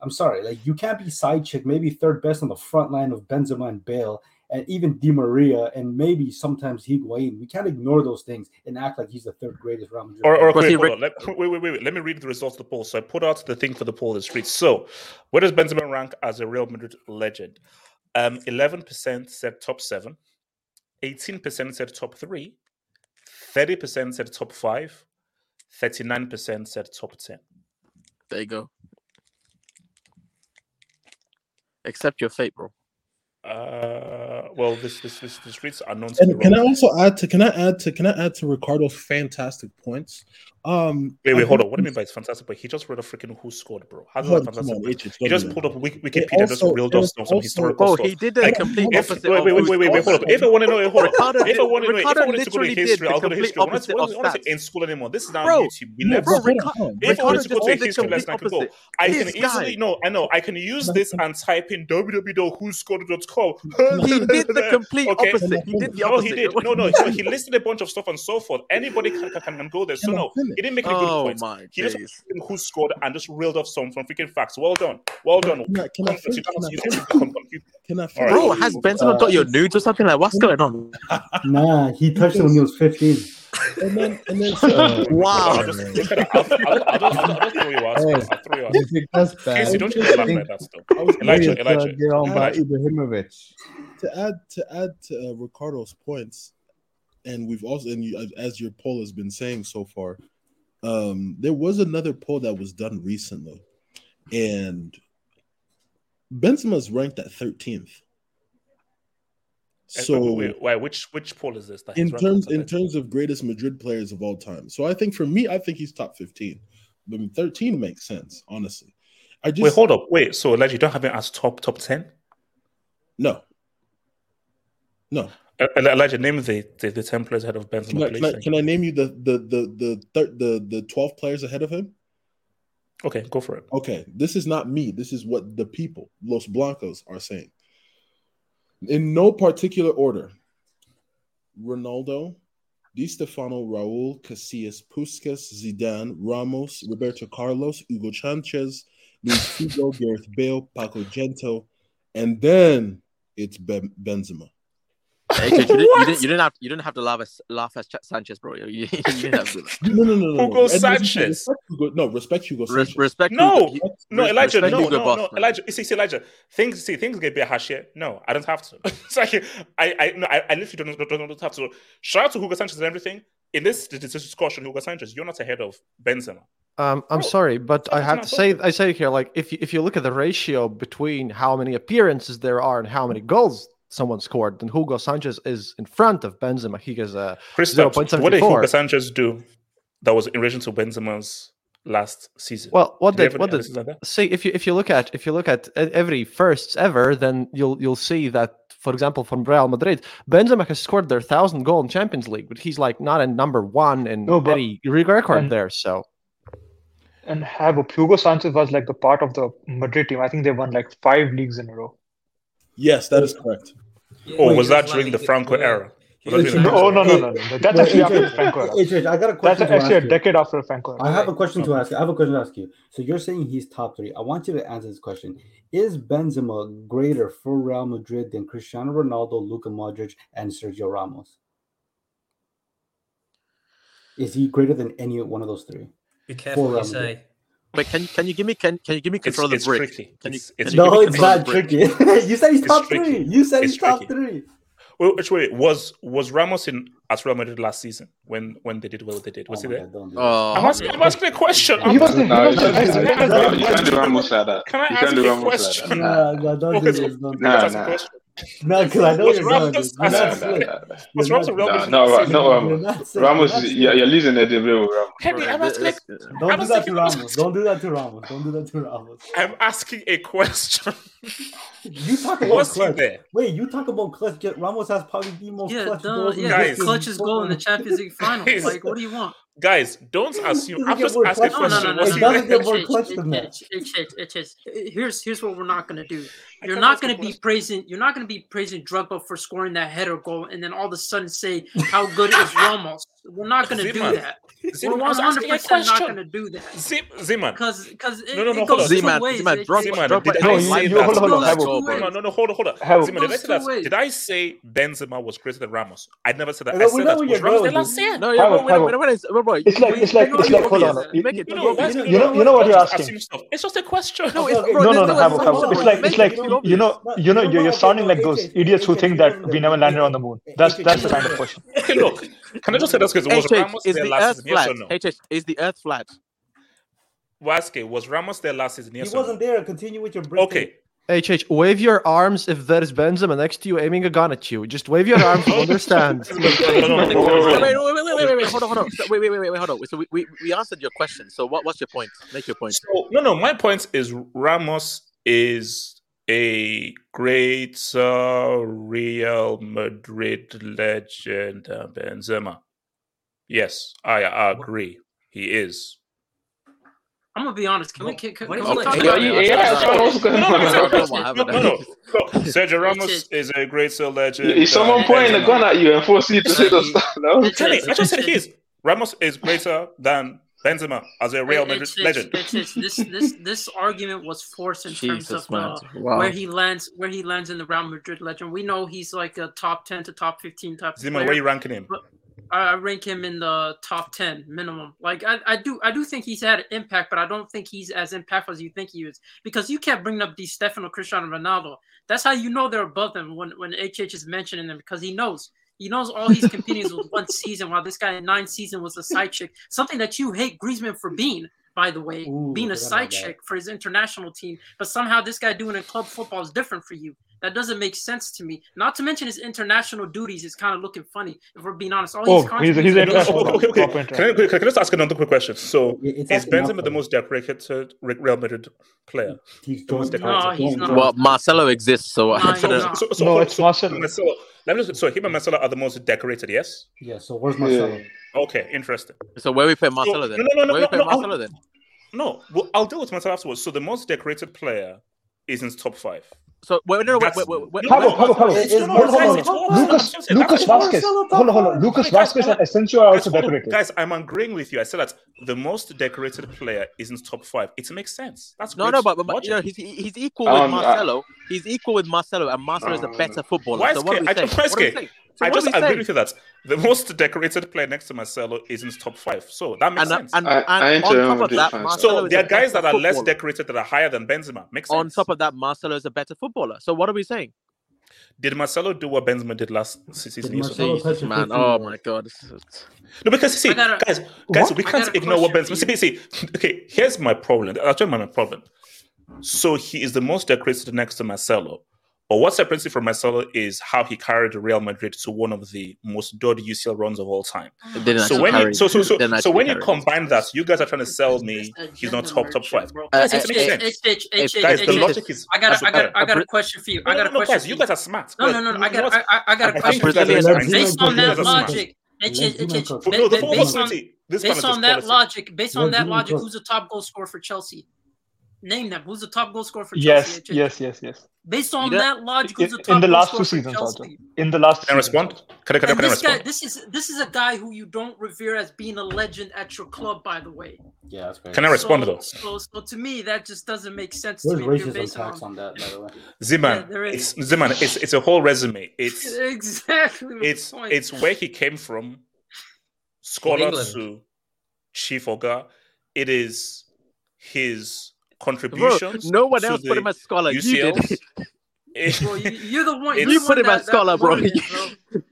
I'm sorry, like you can't be side chick, maybe third best on the front line of Benzema and Bale, and even Di Maria, and maybe sometimes Higuain. We can't ignore those things and act like he's the third greatest Real Madrid. Or, or Was wait, hold on. Let, wait, wait, wait, wait. Let me read the results of the poll. So I put out the thing for the poll in the streets. So, where does Benzema rank as a Real Madrid legend? Um, 11% said top seven, 18% said top three, 30% said top five, 39% said top 10. there you go. Accept your fate, bro. Uh, well, this, this, this, the streets are known And can I also add to can I add to can I add to Ricardo's fantastic points? Um, Wait, I hold think on. What do you mean by it's fantastic? But he just read a freaking who scored, bro. How's that fantastic? on, point? H, H, He just pulled up Wiki- It Wikipedia, just also- reeled it off some, some also- historical Bro, stuff. he did the Wait, complete. If, opposite wait, wait, wait, wait, wait, wait, hold up. If I want to know, hold up. If I want to know, if I Ricardo wanted to go to history, I'll go to history. We're not, opposite we're of not, we're not stats. in school anymore. This is now Bro, YouTube. We No, left Bro, but school. hold on, hold on. If I Ricardo wanted to go to a did the history complete lesson, I go. I can easily guy. no, I know I can use this and type in www.whoscored.com. He did the complete Okay. opposite. He did the No, he did. No, no, no. He listed a bunch of stuff and so forth. Anybody can, can, can go there. So no, he didn't make any good Oh points. my He just who scored and just reeled off some from freaking facts. Well done, well done. Can I- can I Conference, finish? Can I you don't finish? need to come compute. Can I right. Bro, has Benzema got your nudes or something? Like, what's going on? Nah, he touched it when he was 15. And then, and then so, wow. I'll just, I'll, I'll, just, I'll just throw you out. Hey, I'll throw you out. You think that's bad? Casey, don't you laugh like that still. Elijah, Elijah. Get on by Ibrahimovic. To add to add to uh, Ricardo's points, and we've also and you, as your poll has been saying so far, um, there was another poll that was done recently, and Benzema is ranked at 13th. So wait, wait, wait, which which poll is this? in terms in terms of greatest Madrid players of all time, so I think for me, I think he's top fifteen. I mean, thirteen makes sense, honestly. I just Wait, hold up. Wait, so Elijah, you don't have him as top top ten? no, no. Elijah, name the, the, the ten players ahead of Benzema. Can I, can, I, can I name you the the the the thir- the the twelve players ahead of him? Okay, go for it. Okay, this is not me. This is what the people, Los Blancos, are saying. In no particular order. Ronaldo, Di Stefano, Raul, Casillas, Puskas, Zidane, Ramos, Roberto Carlos, Hugo Sanchez, Luis Figo, Gareth Bale, Paco Gento, and then it's ben- Benzema. Hey, you, didn't, you, didn't, you didn't have you didn't have to laugh at laugh at Ch- Sanchez, bro. You, you didn't have to. No, no, no, no. Hugo no. Sanchez. Respect Hugo, no, respect Hugo Res- Sanchez. respect. No, Hugo- no, Elijah, no, Hugo no, Boss, no, man. Elijah. You see, see, Elijah, things, see, things get a bit harsh here. No, I don't have to. it's like I, I, no, I, I literally don't, don't, don't have to. Shout out to Hugo Sanchez and everything. In this, this discussion, Hugo Sanchez, you're not ahead of Benzema. Um, I'm Bro, sorry, but I have to say, okay. I say here, like if you, if you look at the ratio between how many appearances there are and how many goals someone scored, then Hugo Sanchez is in front of Benzema. He has a Christoph, what did Hugo Sanchez do that was in relation to Benzema's last season? Well, what Did did what did assists like see if you if you look at if you look at every firsts ever, then you'll you'll see that for example from Real Madrid, Benzema has scored their thousand goal in Champions League, but he's like not in number one in No, but- any record and- there. So And have Hugo Sanchez was like the part of the Madrid team. I think they won like five leagues in a row. Yes, that is correct. Or Wait, was that during the Franco yeah. era? He Was was that during No, oh, no, no, no, no. That's actually after the Franco era. I got a That's question to actually a decade after the Franco era. I have a question to ask you. I have a question to ask you. So you're saying he's top three. I want you to answer this question. Is Benzema greater for Real Madrid than Cristiano Ronaldo, Luka Modric, and Sergio Ramos? Is he greater than any one of those three? Be careful what you say. But can can you give me can can you give me It's, control of the brick? tricky. Can you, It's, it's can you No, it's not tricky. you said he's It's top tricky. three. You said It's he's top tricky. three. Wait, wait, wait, was was Ramos in at Real Madrid last season when when they did what they did? Was Oh he there? God, don't do that. Oh, I'm asking, I'm asking a question. He was there. He was you there. can't, Nice, you nice, can't, nice, you nice. can't do Ramos like that. Can I You ask can't a question? that. Nah, nah, don't do this. Don't do Nah, this. nah. Question. No, because I know Was you're Ramos doing just. You're not nah, slick. nah, nah. Was Ramos not a Real No, no, last Ra- season? no, You're Ramos. not. Ramos, You're you're, losing the debate with Ramos. Henry, I'm asking. this- A, Don't I'm do that to a Ramos. Don't do that to Ramos. Don't do that to Ramos. I'm asking a question. You talk about Was clutch. there? Wait, you talk about clutch. Yet Ramos has probably the most Yeah, clutch duh, goals yeah, Guys. the history of clutch's goal in the. Champions League final. Like, what do you want? Guys, don't assume. Doesn't I'm just asking a clutch No, no, question. no, no, It doesn't get more clutch than that. Here's here's what we're not gonna do. You're not a gonna be praising. You're not gonna be praising Drogba for scoring that header goal, and then all of a sudden say how good is Ramos. We're not gonna do that. Zeman, We're I was asking 100 percent not question. gonna do that. Zim, Zeman, Because because No, no, no, hold on. Zeman. Zeman, It- Zeman, Drogba did No, I say that? hold on, hold on, goes Habo. two Go, No, no, no, hold on, hold on. Habo. Zima, did I Goes say that? Did I say Benzema was greater than Ramos? I never said that. No, I we said know that was you're Ramos going there with last this. year. No, yeah, Habo, but wait, Habo. wait, wait, wait, bro, bro, It's like you- it's like you know it's the like hold on. obvious. You, Make it No, too no, obvious. why- you know you know what you're Don't just asking. assume stuff. It's just a question. No, it's Okay, bro, No, this no, is no, what- Habo, this is Habo. what- It's like make it's it like too you obvious. know No, you know you know you're, you're what, sounding okay, like those AJ, idiots who AJ, think you that don't we never landed on the moon. That's that's the kind of question. Okay, look. Can I just say this? Because was HH, Ramos is there the last earth season? Yes flat? or no? HH, is the earth flat? Waske, was Ramos there last season? He Yes or wasn't no? there. Continue with your break. Okay. HH, wave your arms if there's Benzema next to you aiming a gun at you. Just wave your arms. we'll understand. Wait, no, no, wait, no. wait, wait, wait, wait, wait, wait, hold on, hold on. So, Wait, wait, wait, wait, wait, hold on. So we, we, we answered your question. So what, what's your point? Make your point. So, no, no. My point is Ramos is a great uh, Real Madrid legend than Benzema. Yes, I agree. He is. I'm gonna be honest. Can we can, can, What can we talk about yeah, yeah, that's what I was going No, no, Sergio Ramos is a great Sir legend. Is someone than pointing a gun at you and forcing you to say those stuff? No. I'm telling you, I just said he is. Ramos is greater than Benzema as a Real It- Madrid it's, legend. It's, it's, this this this argument was forced in terms of uh, Wow. where he lands where he lands in the Real Madrid legend. We know he's like a top ten to top fifteen type of Zima, player. where are you ranking him? I I rank him in the top ten minimum. Like I, I do I do think he's had an impact, but I don't think he's as impactful as you think he is. Because you kept bringing up Di Stefano, Cristiano Ronaldo. That's how you know they're above them when when HH is mentioning them because he knows. He knows all he's competing is with one season, while this guy in nine season was a side chick. Something that you hate Griezmann for being, by the way, Ooh, being a side chick for his international team. But somehow this guy doing in club football is different for you. That doesn't make sense to me. Not to mention his international duties is kind of looking funny. If we're being honest, all Oh, he's he's- he's contributing- international. Okay, okay, okay. Proper Can I, can I just ask another quick question? So, It's is Benzema the most decorated Real Madrid player? He's The most decorated. No, he's not. Well, Marcelo exists, so No, I shouldn't. So, so, No, so, it's so, Marcelo. Marcelo. Let me just, so him and Marcelo are the most decorated, yes? Yeah. So where's Marcelo? Yeah. Okay, interesting. So where we put Marcelo no, then? no, no, no, where we no, put no, Marcelo I'll- then? No, well, I'll deal with Marcelo afterwards. So the most decorated player is in top five. So wait, no, no, wait, wait, wait, wait. Pablo, Pablo, Pablo. Lucas, Lucas Vázquez. Hold on, hold on. Lucas Vázquez and Asensio are also decorated. Guys, I'm agreeing with you. I said that the most decorated player isn't top five. It makes sense. That's no, no, but, but you know, he's he's equal with um, uh, Marcelo. He's equal with Marcelo, and Marcelo is a um, better footballer. Why is so? So I just agree saying? with you that the most decorated player next to Marcelo is in top five. So that makes and, uh, sense. And, and, I, and on top of that, Marcelo so there are guys that are footballer. less decorated that are higher than Benzema. Makes on sense. On top of that, Marcelo is a better footballer. So what are we saying? Did Marcelo do what Benzema did last season? Did Jesus, man, oh my god! No, because see, gotta, guys, guys, what? we can't ignore what Benzema. See, see, okay, here's my problem. I'll tell you my problem. So he is the most decorated next to Marcelo, but what separates it from Marcelo is how he carried Real Madrid to one of the most dodgy UCL runs of all time. So when, you, so, so, so, so when you combine that, you guys are trying to sell me he's not top top five. Uh, guys, the logic is. I got a question for you. I got a question. for You guys are smart. No no no. I got I got a question. Based on that logic, based on that logic, based on that logic, who's the top goal scorer for Chelsea? Name them. Who's the top goal scorer for Chelsea? Yes, yes, yes, yes. Based on yeah. that logic, who's the top in the last two seasons? In the last, can I respond? Can I, can I, can I this respond? Guy, this is this is a guy who you don't revere as being a legend at your club, by the way. Yeah, that's great. Can I respond so, though? So, so to me, that just doesn't make sense. There's racism tax on... on that, by the way. Ziman, yeah, it's, it's it's a whole resume. It's exactly it's it's where he came from, scholar to chief oga. It is his contributions. Bro, no one else put him as scholar. UCLs. You did. Bro, you, are the one. You put him as scholar, bro. Bro.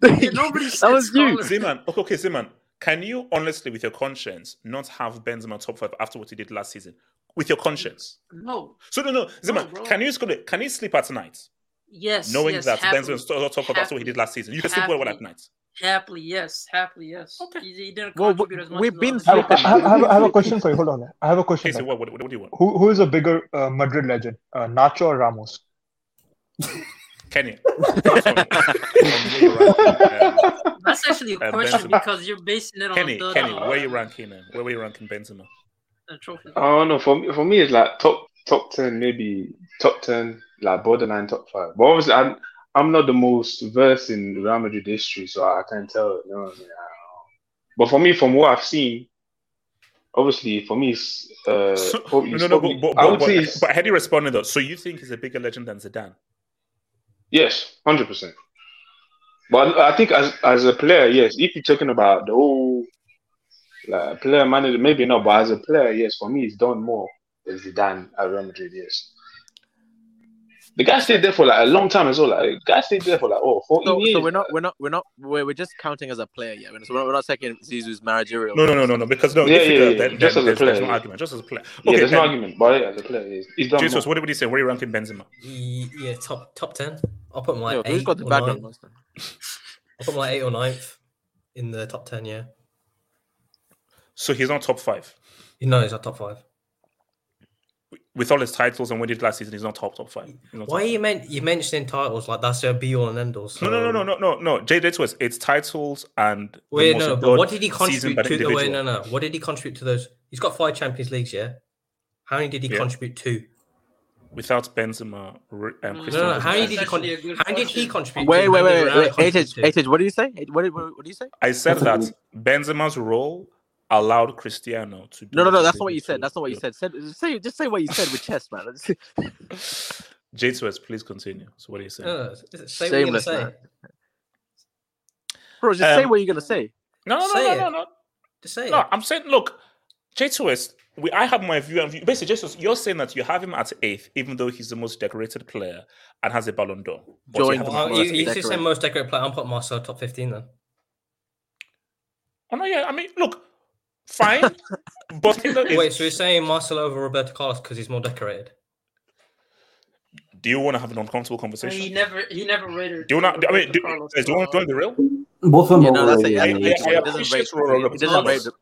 nobody that was scholar. you, Zeman. Okay, okay, Zeman. Can you honestly, with your conscience, not have Benzema top five after what he did last season? With your conscience, no. So no, no, Zeman. No, can you can you sleep at night? Yes. Knowing yes, that happy, Benzema's top five after what he did last season, you can happy. sleep well at night. Happily, yes. Happily, yes. Okay. He, he didn't well, as much. We've been. I, I, have, I, have, a question for you. Hold on. I have a question. Okay, so what, what, what do you want? Who, who is a bigger uh, Madrid legend, uh, Nacho or Ramos? Kenny. That's actually a question uh, because you're basing it on Kenny, the, Kenny, where you ranking him? Where were you ranking Benzema? Oh no, for me, for me, it's like top top ten, maybe top ten, like borderline top five. But obviously, I'm I'm not the most versed in Real Madrid history, so I can't tell. No, I mean, but for me, from what I've seen, obviously for me, it's, uh, so, no, no, probably, but, but, but, it's, but how do you respond to that? So you think he's a bigger legend than Zidane? Yes, hundred percent. But I think as as a player, yes. If you're talking about the whole like player manager, maybe not. But as a player, yes. For me, he's done more than Zidane at Real Madrid. Yes. The guy stayed there for like a long time as well. Like the guy stayed there for like oh, 14 so, years. So we're not, we're not, we're not, we're, we're just counting as a player, yeah. So we're not, we're not taking Zizou's managerial. No, no, no, no, no, because no, yeah, yeah, yeah, yeah. Then, just then, as a player, there's no yeah. argument, just as a player. Okay, yeah, there's ben, no argument, but yeah, as a player, he's, he's done. Jesus, what would you say? Where are you ranking Benzema? Yeah, top top ten. I'll put my he's got the background last? I'll put my eight or ninth in the top ten. Yeah. So he's not top five. No, he's not top five with all his titles and what he did last season, he's not top top five. Not Why top you meant you mentioning titles like that's their be all and end all? So... No, no, no, no, no, no, no. Jay was it's titles and wait, no. But what did he contribute to? The, wait, no, no. What did he contribute to those? He's got five Champions Leagues, yeah. How many did he yeah. contribute to? Without Benzema and um, No, no, no. How did he con- How did he contribute? Wait, to? wait, wait, wait. wait, wait. Ated, Ated, what do you say? What, what, what do you say? I said that Benzema's role allowed Cristiano to do. No, no, no. That's not what you said. That's not what you said. said. Say just say what you said with chess, man. Jade Sweats, please continue. So what are you saying? Uh, say Shameless, what you're gonna say. Bro, just um, say what you're gonna say. No, no, say no, no, no, no. Just say no, it. I'm saying, look, J Sweats. We, I have my view, and view. basically, Jesus, you're saying that you have him at eighth, even though he's the most decorated player and has a Ballon d'Or. Join, well, oh, you, you, you say most decorated player. I'm putting Marcel top fifteen then. Oh no, yeah. I mean, look, fine. but wait, so you're saying Marcelo over Roberto Carlos because he's more decorated? Do you want to have an uncomfortable conversation? He never, he never rated. Do you not? I mean, do, Carlos, do you want to be real? Both of them yeah, no, that's a, yeah.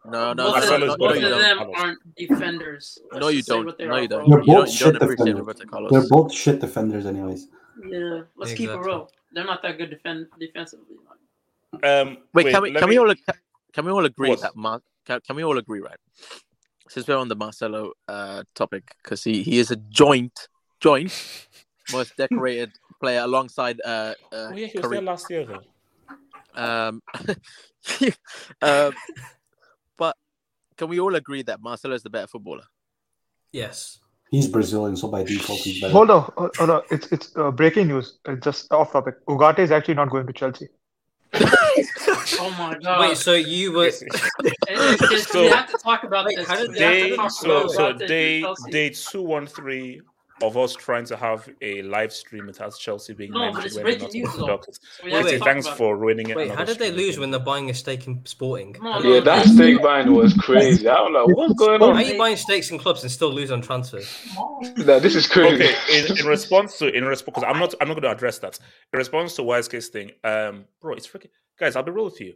No, no, are defenders. No, you don't. No, you don't. They're both shit defenders. They're both shit defenders, anyways. Yeah, let's keep it real. They're not that good defend defensively. Um, wait, can we can we all can we all agree that Mark can, can we all agree, right? Since we're on the Marcelo uh, topic, because he, he is a joint, joint most decorated player alongside. Uh, uh, oh, yeah, he was there last year, though. Um, um, but can we all agree that Marcelo is the better footballer? Yes. He's Brazilian, so by default he's better. Hold on, oh, oh, hold on. It's it's uh, breaking news. It's just off topic. Ugarte is actually not going to Chelsea. Oh my god. Wait, so you were It- it's just- So- we have to talk about Wait, this. how did We Day talk so about so Ugarte and day day two one three of us trying to have a live stream. It has Chelsea being No, but mentioned it's when breaking not news, though. productive. So we have to Christy, talk thanks about for ruining it. Wait, how did they stream. lose when they're buying a stake in Sporting? No, no, Yeah, that stake buying was crazy. I was like, what's going on? How are you buying stakes in clubs and still lose on transfers? Nah, this is crazy. Okay, in, in response to in response because I'm not I'm not going to address that. In response to Wise Case thing, um, bro, it's freaking guys. I'll be real with you.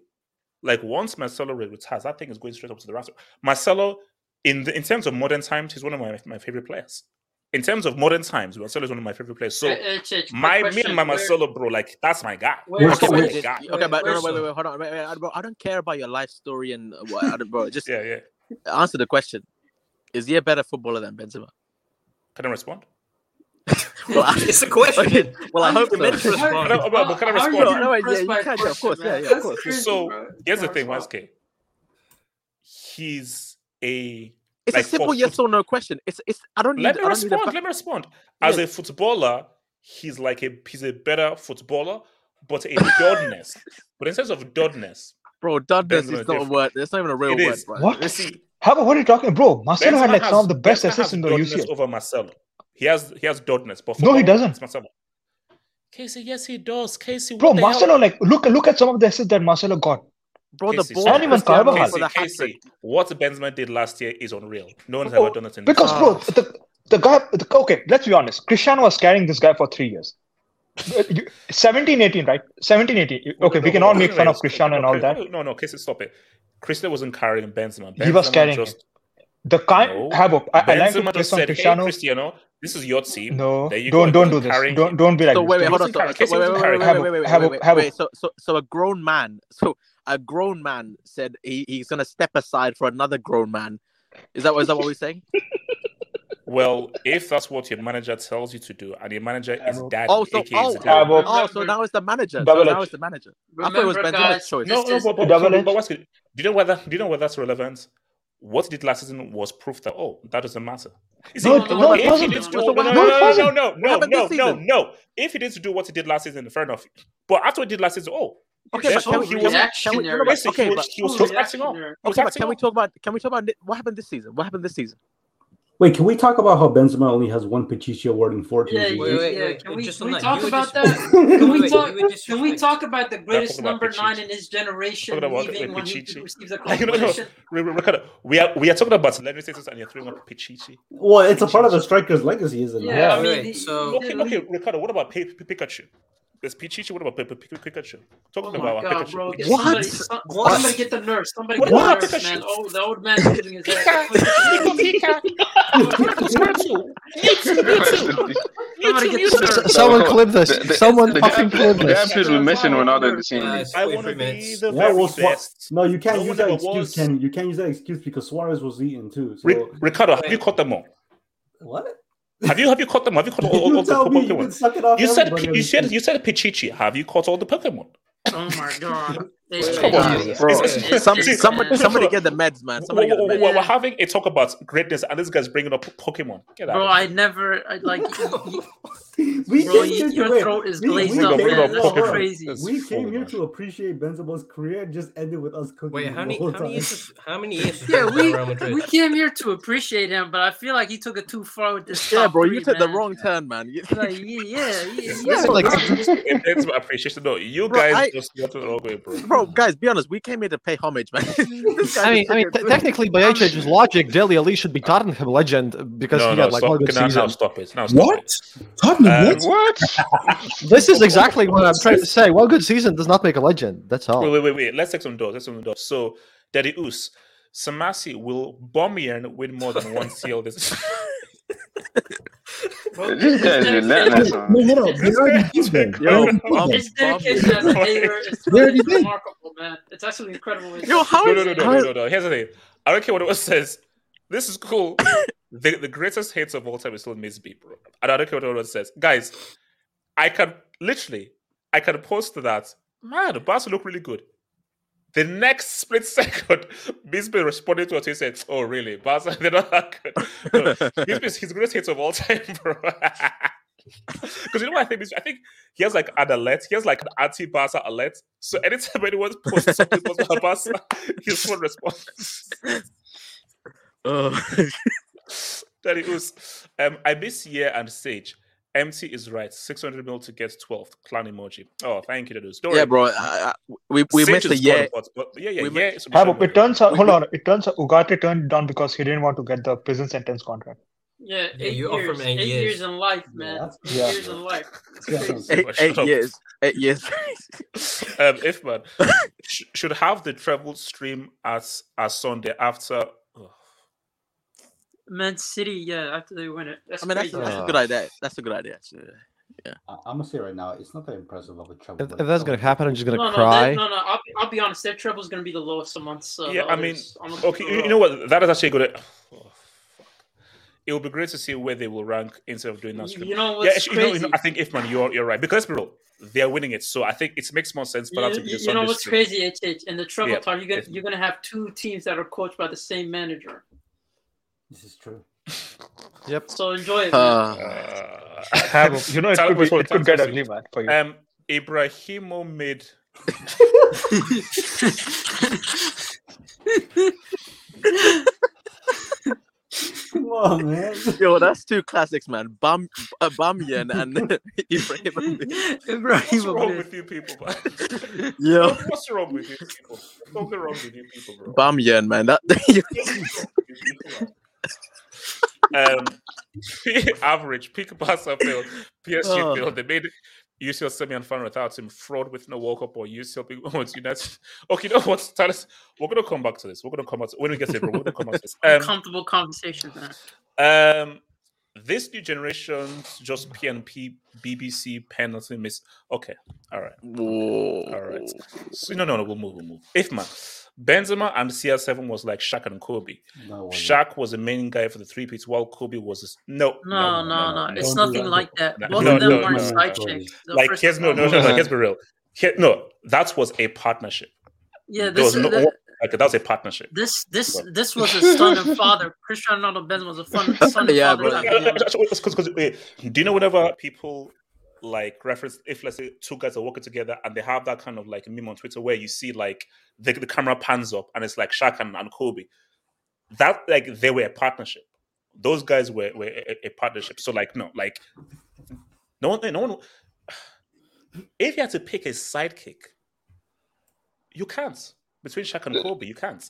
Like once Marcelo retires, that thing is going straight up to the rafters. Marcelo, in the, in terms of modern times, he's one of my my favorite players. In terms of modern times, Marcelo is one of my favorite players. So Uh, uh, Chich, quick my me question, and my where- Marcelo, bro, like that's my guy. where- That's Okay, my but, where- guy. okay, but no, no, wait, wait, wait, hold on, wait, wait, I don't- I don't care about your life story and what, I don't- bro. Just Yeah, yeah. answer the question: Is he a better footballer than Benzema? Can I respond? Well, I, It's a question. okay, well, I How hope you so. meant to respond? Can I- but- but can I How- how you respond? No, no, impressed yeah, you a can, yeah, of course, yeah, yeah, of course. crazy, So bro. here's the thing, on. YSK. He's a It's like a simple yes foot- or no question. It's it's. I don't need. Let me I don't need a respond. fa- Let me respond. As Yeah. a footballer, he's like a he's a better footballer, but a dodness. but in terms of dodness, bro, dodness is not a word. It's not even a real It word, is. bro. What? see, How about what are you talking, bro? Marcelo had Benzema like some of the best Benzema assists in the dodness UCL. over Marcelo. He has he has dodness, but No, he doesn't. It's Marcelo. Casey, yes, he does. Casey, Bro, what the hell? Like look look at some of the assists that Marcelo got. Bro, the Casey, ball. stop. And even Cristiano Carvajal. for the Casey, hat-trick. Casey, what Benzema did last year is unreal. No one's Oh, ever done it in Because bro, the the guy the, okay, let's be honest. Cristiano was carrying this guy for three years. Uh, 17, 18, right? 17, 18. Okay, we can all make fun of Cristiano and all that. No, no, Casey, stop it. Cristiano wasn't carrying Benzema. He was carrying just, The kind No. Habo, I, I like to Benzema play just some said, "Hey, Cristiano. Cristiano, this is your team. No, There you don't go. don't do this. carrying Don't don't be like So wait, wait, hold on. So, so wait, wait, wait, wait, wait, wait, wait, wait, wait, wait. So, so, so a grown man. So a grown man said he, he's gonna step aside for another grown man. Is that what is that what we're saying? Well, if that's what your manager tells you to do, and your manager is daddy, Oh, so aka oh, Zidane. Habo- oh, so now it's the manager. So now it's the manager. I thought it was Remember, Benzema's guys, choice. No, This no, is- but, but, Double but, H. but what's? Do you know whether do you know whether that's relevant? What he did last season was proof that oh, that doesn't matter. No, no, it wasn't. do, no, no, no, no, no, no, no, no, this no, season? no. If he did to do what he did last season, fair enough. But after he did last season, oh, Okay, but can he was we, can we, no, no, but- basically okay, but, was, he was just acting up. reactionary. He was okay, but can we talk about can we talk about what happened this season? What happened this season? Wait, can we talk about how Benzema only has one Pichichi award in 14 Yeah, seasons? Wait, wait, yeah. wait, Can we, just can we that, talk about that? Can we talk? you Can we talk about the greatest about number nine in his generation Talking leaving when he Pichichi. receives a Like, no, no, no. compilation? Re- re- Ricardo, we are we are talking about legendary status, and you're throwing up Pichichi. Well, it's a part of the striker's legacy, isn't it? Yeah, I mean, wait, so- Okay, okay, Ricardo, what about P- P- Pikachu? There's Pichichi. What about P- P- P- Pikachu? Oh Talking my about god, Pikachu. bro! Get What? Somebody, some, What? somebody get the nurse. Somebody What get the nurse, Pikachu? man. Oh, the old man losing his head. Pika, Pika. Somebody get the nurse. Someone clip this. the- the- Someone the fucking clip this. gap is with Messi and Ronaldo in the same league. it's I want to be the Yeah, very well, Swa- best. no, you can't No use that excuse. was. Can you can't use that excuse because Suarez was eaten too. So Ricardo, have you caught them all? what? Have you have you caught them? Have you caught all, all, all the tell me you Pokemon? can suck it off. You said everybody P- on you said you said Pichichi. Have you caught all the Pokemon? Oh my god. Hey, Come hey, on, hey, Bro, It's- it's- some, see, somebody, somebody get the meds, man. Somebody We're, get the we're- meds. we're- we're having a talk about greatness, and this guy's bringing up Pokemon. Get out. Bro, I never I, like. you- we Bro, came you- here to your wait. throat is glazed we up, man. That's hold on. crazy. That's We full, came here man. to appreciate Benzema's career and just ended with us cooking. Wait, how many how many years how many years Yeah, we at Real Madrid? we came here to appreciate him, but I feel like he took it too far with this. Yeah, bro, you took the wrong turn, man. Like, yeah, yeah, yeah. Yeah, like- It- it's my appreciation. No, you guys just got to the wrong way, bro. Bro, guys, be honest. We came here to pay homage, man. I mean, I mean, t- technically, by HH's logic, Dele Alli should be Tottenham legend because no, he no, had like stop. one good Okay, now, now season. stop it. Now stop What? it. Tottenham? Um, what? What? This is exactly what I'm trying to say. One good season does not make a legend. That's all. Wait, wait, wait, wait. Let's take some doors. Let's take some doors. So, Daddy Oos, Samasi will Bombian win more than one seal this. Bro, This guy's his relentless. dedication- No, hold on. They already did that. They Yo, already did Bob- that. His dedication as a hater is They already it's did. remarkable, man. It's actually incredible. Yo, how no, is no, no, no, how no, is- no, no. Here's the thing. I don't care what it says. this is cool. the, the greatest hate of all time is still Miss B, bro. And I don't care what anyone says. Guys, I can literally, I can post to that. Man, the Barca look really good. The next split second, Bisbee responded to what he said. Oh, really? Barca, they're not that good. No, Bisbee's his greatest hate of all time, bro. Because you know what I think? I think he has like an alert. He has like an anti-Barca alert. So anytime anyone posts something about Barca, his phone responds. Oh. that it was. Um, I miss Year and Sage. MT is right. 600 mil to get 12th. Clan emoji. Oh, thank you, Dadus. Don't yeah, bro. I, I, we we Sage missed is a year. scoring, But, but yeah, yeah, we yeah. missed- it's a Ah, it turns out, We- hold on, it turns out Ugarte turned down because he didn't want to get the prison sentence contract. Yeah, Yeah, eight you years. him eight Eight years. years in life, man. that's- Eight years in life. It's Yeah. crazy. Eight, eight years. Eight years. um, if man sh- should have the treble stream as as Sunday after. Man City, yeah, after they win it. That's I mean, that's, crazy. that's a good idea. That's a good idea. Actually. I, I'm gonna say right now, it's not that impressive of a trouble. If, if that's gonna happen, I'm just gonna no, no, cry. that- no, no. I'll be, I'll be honest. Their treble is going to be the lowest amongst. Uh, yeah, the I mean, others. I'm gonna okay, you, real. you know what? That is actually good. Oh. It will be great to see where they will rank instead of doing that. You- stream. you know yeah, what's actually, you know, you know. I think if man, you're you're right because bro, they're winning it, so I think it makes more sense for You, that to be you- the you know what's stream. crazy, HH? In the treble Yeah, talk, you're gonna you're gonna have two teams that are coached by the same manager. This is true. Yep. So enjoy it. man. Uh, Uh, You know, it could, be, it could get is it? ugly, man, for you. Um, Ibrahimo made. Come on, man. Yo, that's two classics, man. Bam, uh, Bamian and Ibrahim. What's Ibrahim wrong with you people, man? Yo, What's wrong with you people? What's wrong with you people, bro. Bamian, man. That um, average peak Barca failed, PSG Oh. failed. They made UCL semi and final without him. Fraud with no World Cup or UCL big moments. United. Okay, you know what? Tell us. We're gonna come back to this. We're gonna come back to, when we get to it, bro. We're gonna come back to this. Um, Uncomfortable conversations, man. um, this new generation's just PNP BBC penalty miss. Okay, all right. Whoa. All right. So, no, no, no. We'll move. We'll move. If man, Benzema and CR7 was like Shaq and Kobe. No, wasn't. Shaq was the main guy for the three peats, while Kobe was this, no, No, no, no. It's Don't nothing like that. No, Both no, of them no, weren't no, side no. chicks. The Like first here's no, no, no, no. Let's be real. Here, no, that was a partnership. Yeah, There this was is no the- like that was a partnership. this this Bro. this was a son and father. Cristiano Ronaldo Benzema was a fun, son and Yeah, father. bro. type Yeah, of no, man. no, no, 'cause- 'cause, wait, Do you know whenever people like reference if let's say two guys are working together and they have that kind of like meme on Twitter where you see like the, the camera pans up and it's like Shaq and, and Kobe. That like they were a partnership. Those guys were, were a, a partnership. So like no, like no one no one if you had to pick a sidekick, you can't. Between Shaq and Kobe, you can't.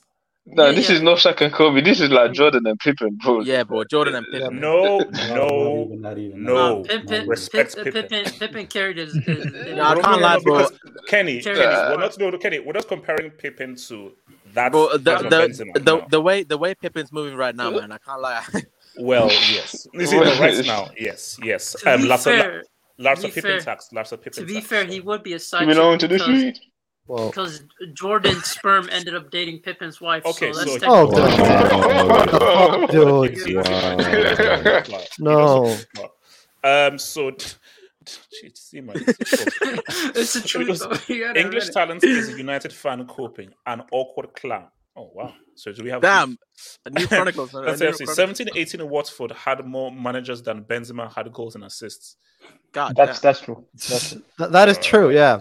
No, Yeah, this yeah. is no Shaq and Kobe. This is like Jordan and Pippen, bro. Yeah, bro. Jordan and Pippen. No, no, not even. no. Nah, not Pippen, even. Respect Pippen, Pippen. Pippen, Pippen carried his. his, his Nah, I can't no, no, lie, bro. because Kenny, Kenny, it. we're not no, no, Kenny, we're not comparing Pippen to that. Bro, the the, the, the way the way Pippen's moving right now, man, I can't lie. well, yes. You see, no, right now, yes, yes. To Um, be Larsa, fair, Larsa to be Pippen fair- tax, Larsa Pippen to be tax, fair, so. he would be a side You chick belong to the because, street. Well, because Jordan's sperm ended up dating Pippen's wife. Okay, so that's so- oh, Oh, dude, Yes, dude, wow. No. Um, so, shit, see, man, it's- it's the So truth. because though. You gotta English talent is a United fan coping, an awkward clown. Oh wow! So do we have Damn, a new Chronicles. a Let's new see, Chronicles. 17 18 in Watford had more managers than Benzema had goals and assists. God, That's damn. that's true. That's true. That, that is true. Yeah.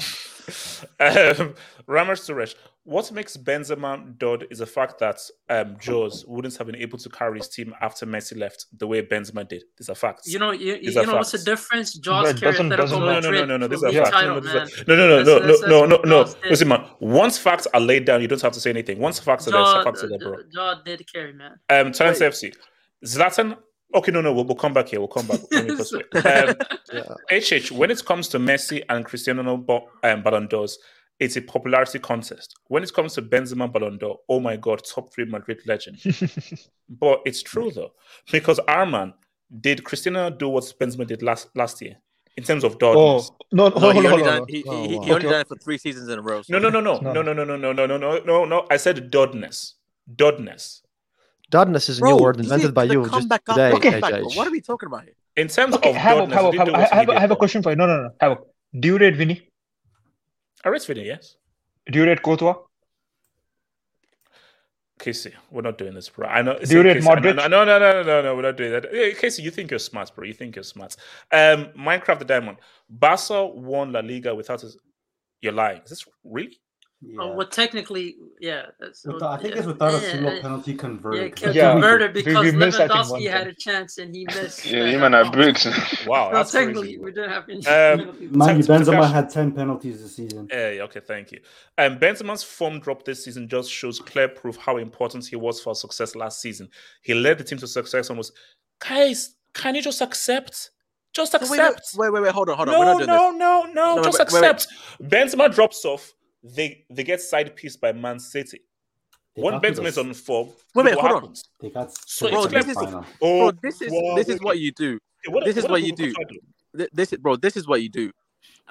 Um, Ramers Suresh, what makes Benzema dud is the fact that um, Jaws wouldn't have been able to carry his team after Messi left the way Benzema did. These are facts. You know, you, you are know what's the difference? Jaws But carry doesn't- doesn't- no, no, no, no, no, no. These are facts. title, no, no, these are- no, no, no, That's- no, that's- no, no, that's no, what no. Jaws did. Listen, man. Once facts are laid down, you don't have to say anything. Once facts are there, Jaw, facts are there, bro. Jaw did carry, man. Um, Talents FC. Zlatan. Okay, no, no, we'll, we'll come back here. We'll come back. Let me persuade. Um, HH, when it comes to Messi and Cristiano Ronaldo um, Ballon d'Ors, it's a popularity contest. When it comes to Benzema Ballon d'Or, oh my God, top three Madrid legend. but it's true though, because Arman did Cristiano do what Benzema did last last year in terms of Oh dodges? no! No, he only done Oh, it for three seasons in a row. so- No, no, no, no, No. no, no, no, no, no, no, no, no, no. I said dodness, dodness. Dodness is a Bro, new word invented by you just comeback today. Okay. comeback, What are we talking about here? In terms Okay, of Havoc, Dodness, Havoc, he did do I have, I have a question for you. No, no, no. Havoc. Do you rate Vinny? I rate Vinny, yes. Do you rate Courtois? Casey, we're not doing this, bro. I know. Do you rate Casey, I know- Modric? No, no, no, no, no, no, we're not doing that. Hey, Casey, you think you're smart, bro. You think you're smart. Um, Minecraft the Diamond. Barca won La Liga without his. You're lying. Is this really? Yeah. Oh, well, technically, yeah. That's, With- I think yeah, it's without a single yeah. penalty converted. con- Yeah, converted we- because we missed, I think, Lewandowski had a chance and he missed. Yeah, that you man are ball. bricks. Wow, No, that's technically, crazy. we didn't have any Um. Mind you, To- to Benzema Prakash- had 10 penalties this season. Yeah, yeah, okay, thank you. Um, Benzema's form drop this season just shows clear proof how important he was for success last season. He led the team to success and was, guys, can you just accept? Just So wait, wait, accept. wait, wait, wait, hold on, hold on. no, We're not doing no, this. no, no, No, just wait, wait, wait. accept. Benzema drops off. They they get side pieced by Man City. They When got to is the- on form, Wait, look wait, what hold on. They got So Bro, this is. Oh, bro. This is wow, this is what you do. What- this is what what you do. Do? This is bro. This is what you do.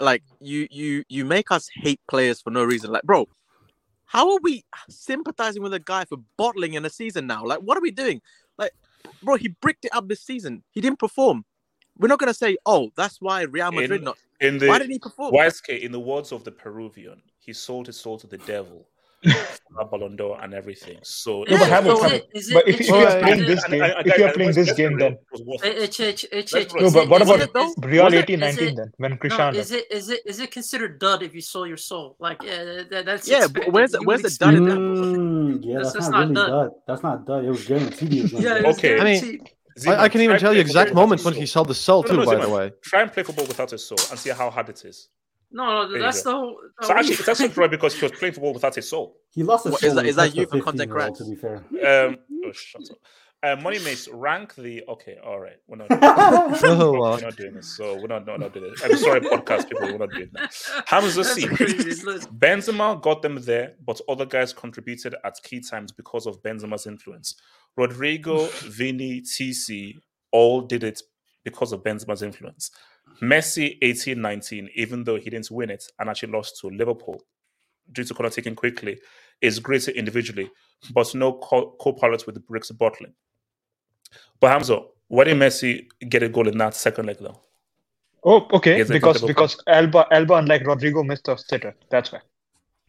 Like you you you make us hate players for no reason. Like bro, how are we sympathizing with a guy for bottling in a season now? Like what are we doing? Like bro, he bricked it up this season. He didn't perform. We're not gonna say, oh, that's why Real Madrid In- not. In the Why didn't he perform? YSK, in the words of the Peruvian, he sold his soul to the devil, for Ballon d'Or and everything. So, No, but Yeah, so Havoc. it- But if, if you are just- playing this it- game, I- I- if you're playing this game, then no. But it- what is about it- is- Real Was it- eighteen is nineteen then when No, Cristiano? is it is it is it considered dud if you sold your soul? Like uh, that, that's Yeah, but where's the- You where's the dud in that? Mm, yeah, That's- that's, that's not not really done. dud. That's not dud. It was guaranteed he Yeah, to it was Okay. I mean, I, I can even try tell you exact football moments when he sold the soul No, too. no, by the way, Try and play football without his soul and see how hard it is. No, There you that's go. the whole. So actually, it's actually dry because he was playing football without his soul. He lost his What, soul is when that- he is that touched you for content 15-year-old. To be fair. Um, oh, shut up. Uh, Money Mace, rank the. Okay, all right. We're not, doing this. Oh, we're not doing this. So we're not, no, not doing this. I'm sorry, podcast people, we're not doing that. Hamza That's C. Benzema got them there, but other guys contributed at key times because of Benzema's influence. Rodrygo, Vini, TC all did it because of Benzema's influence. Messi, 18 19, even though he didn't win it and actually lost to Liverpool due to corner taking quickly, is greater individually, but no co pilot with the bricks bottling. But Hamza, why did Messi get a goal in that second leg though? Oh, okay. Because because Alba Alba unlike Rodrygo missed a sitter. That's why.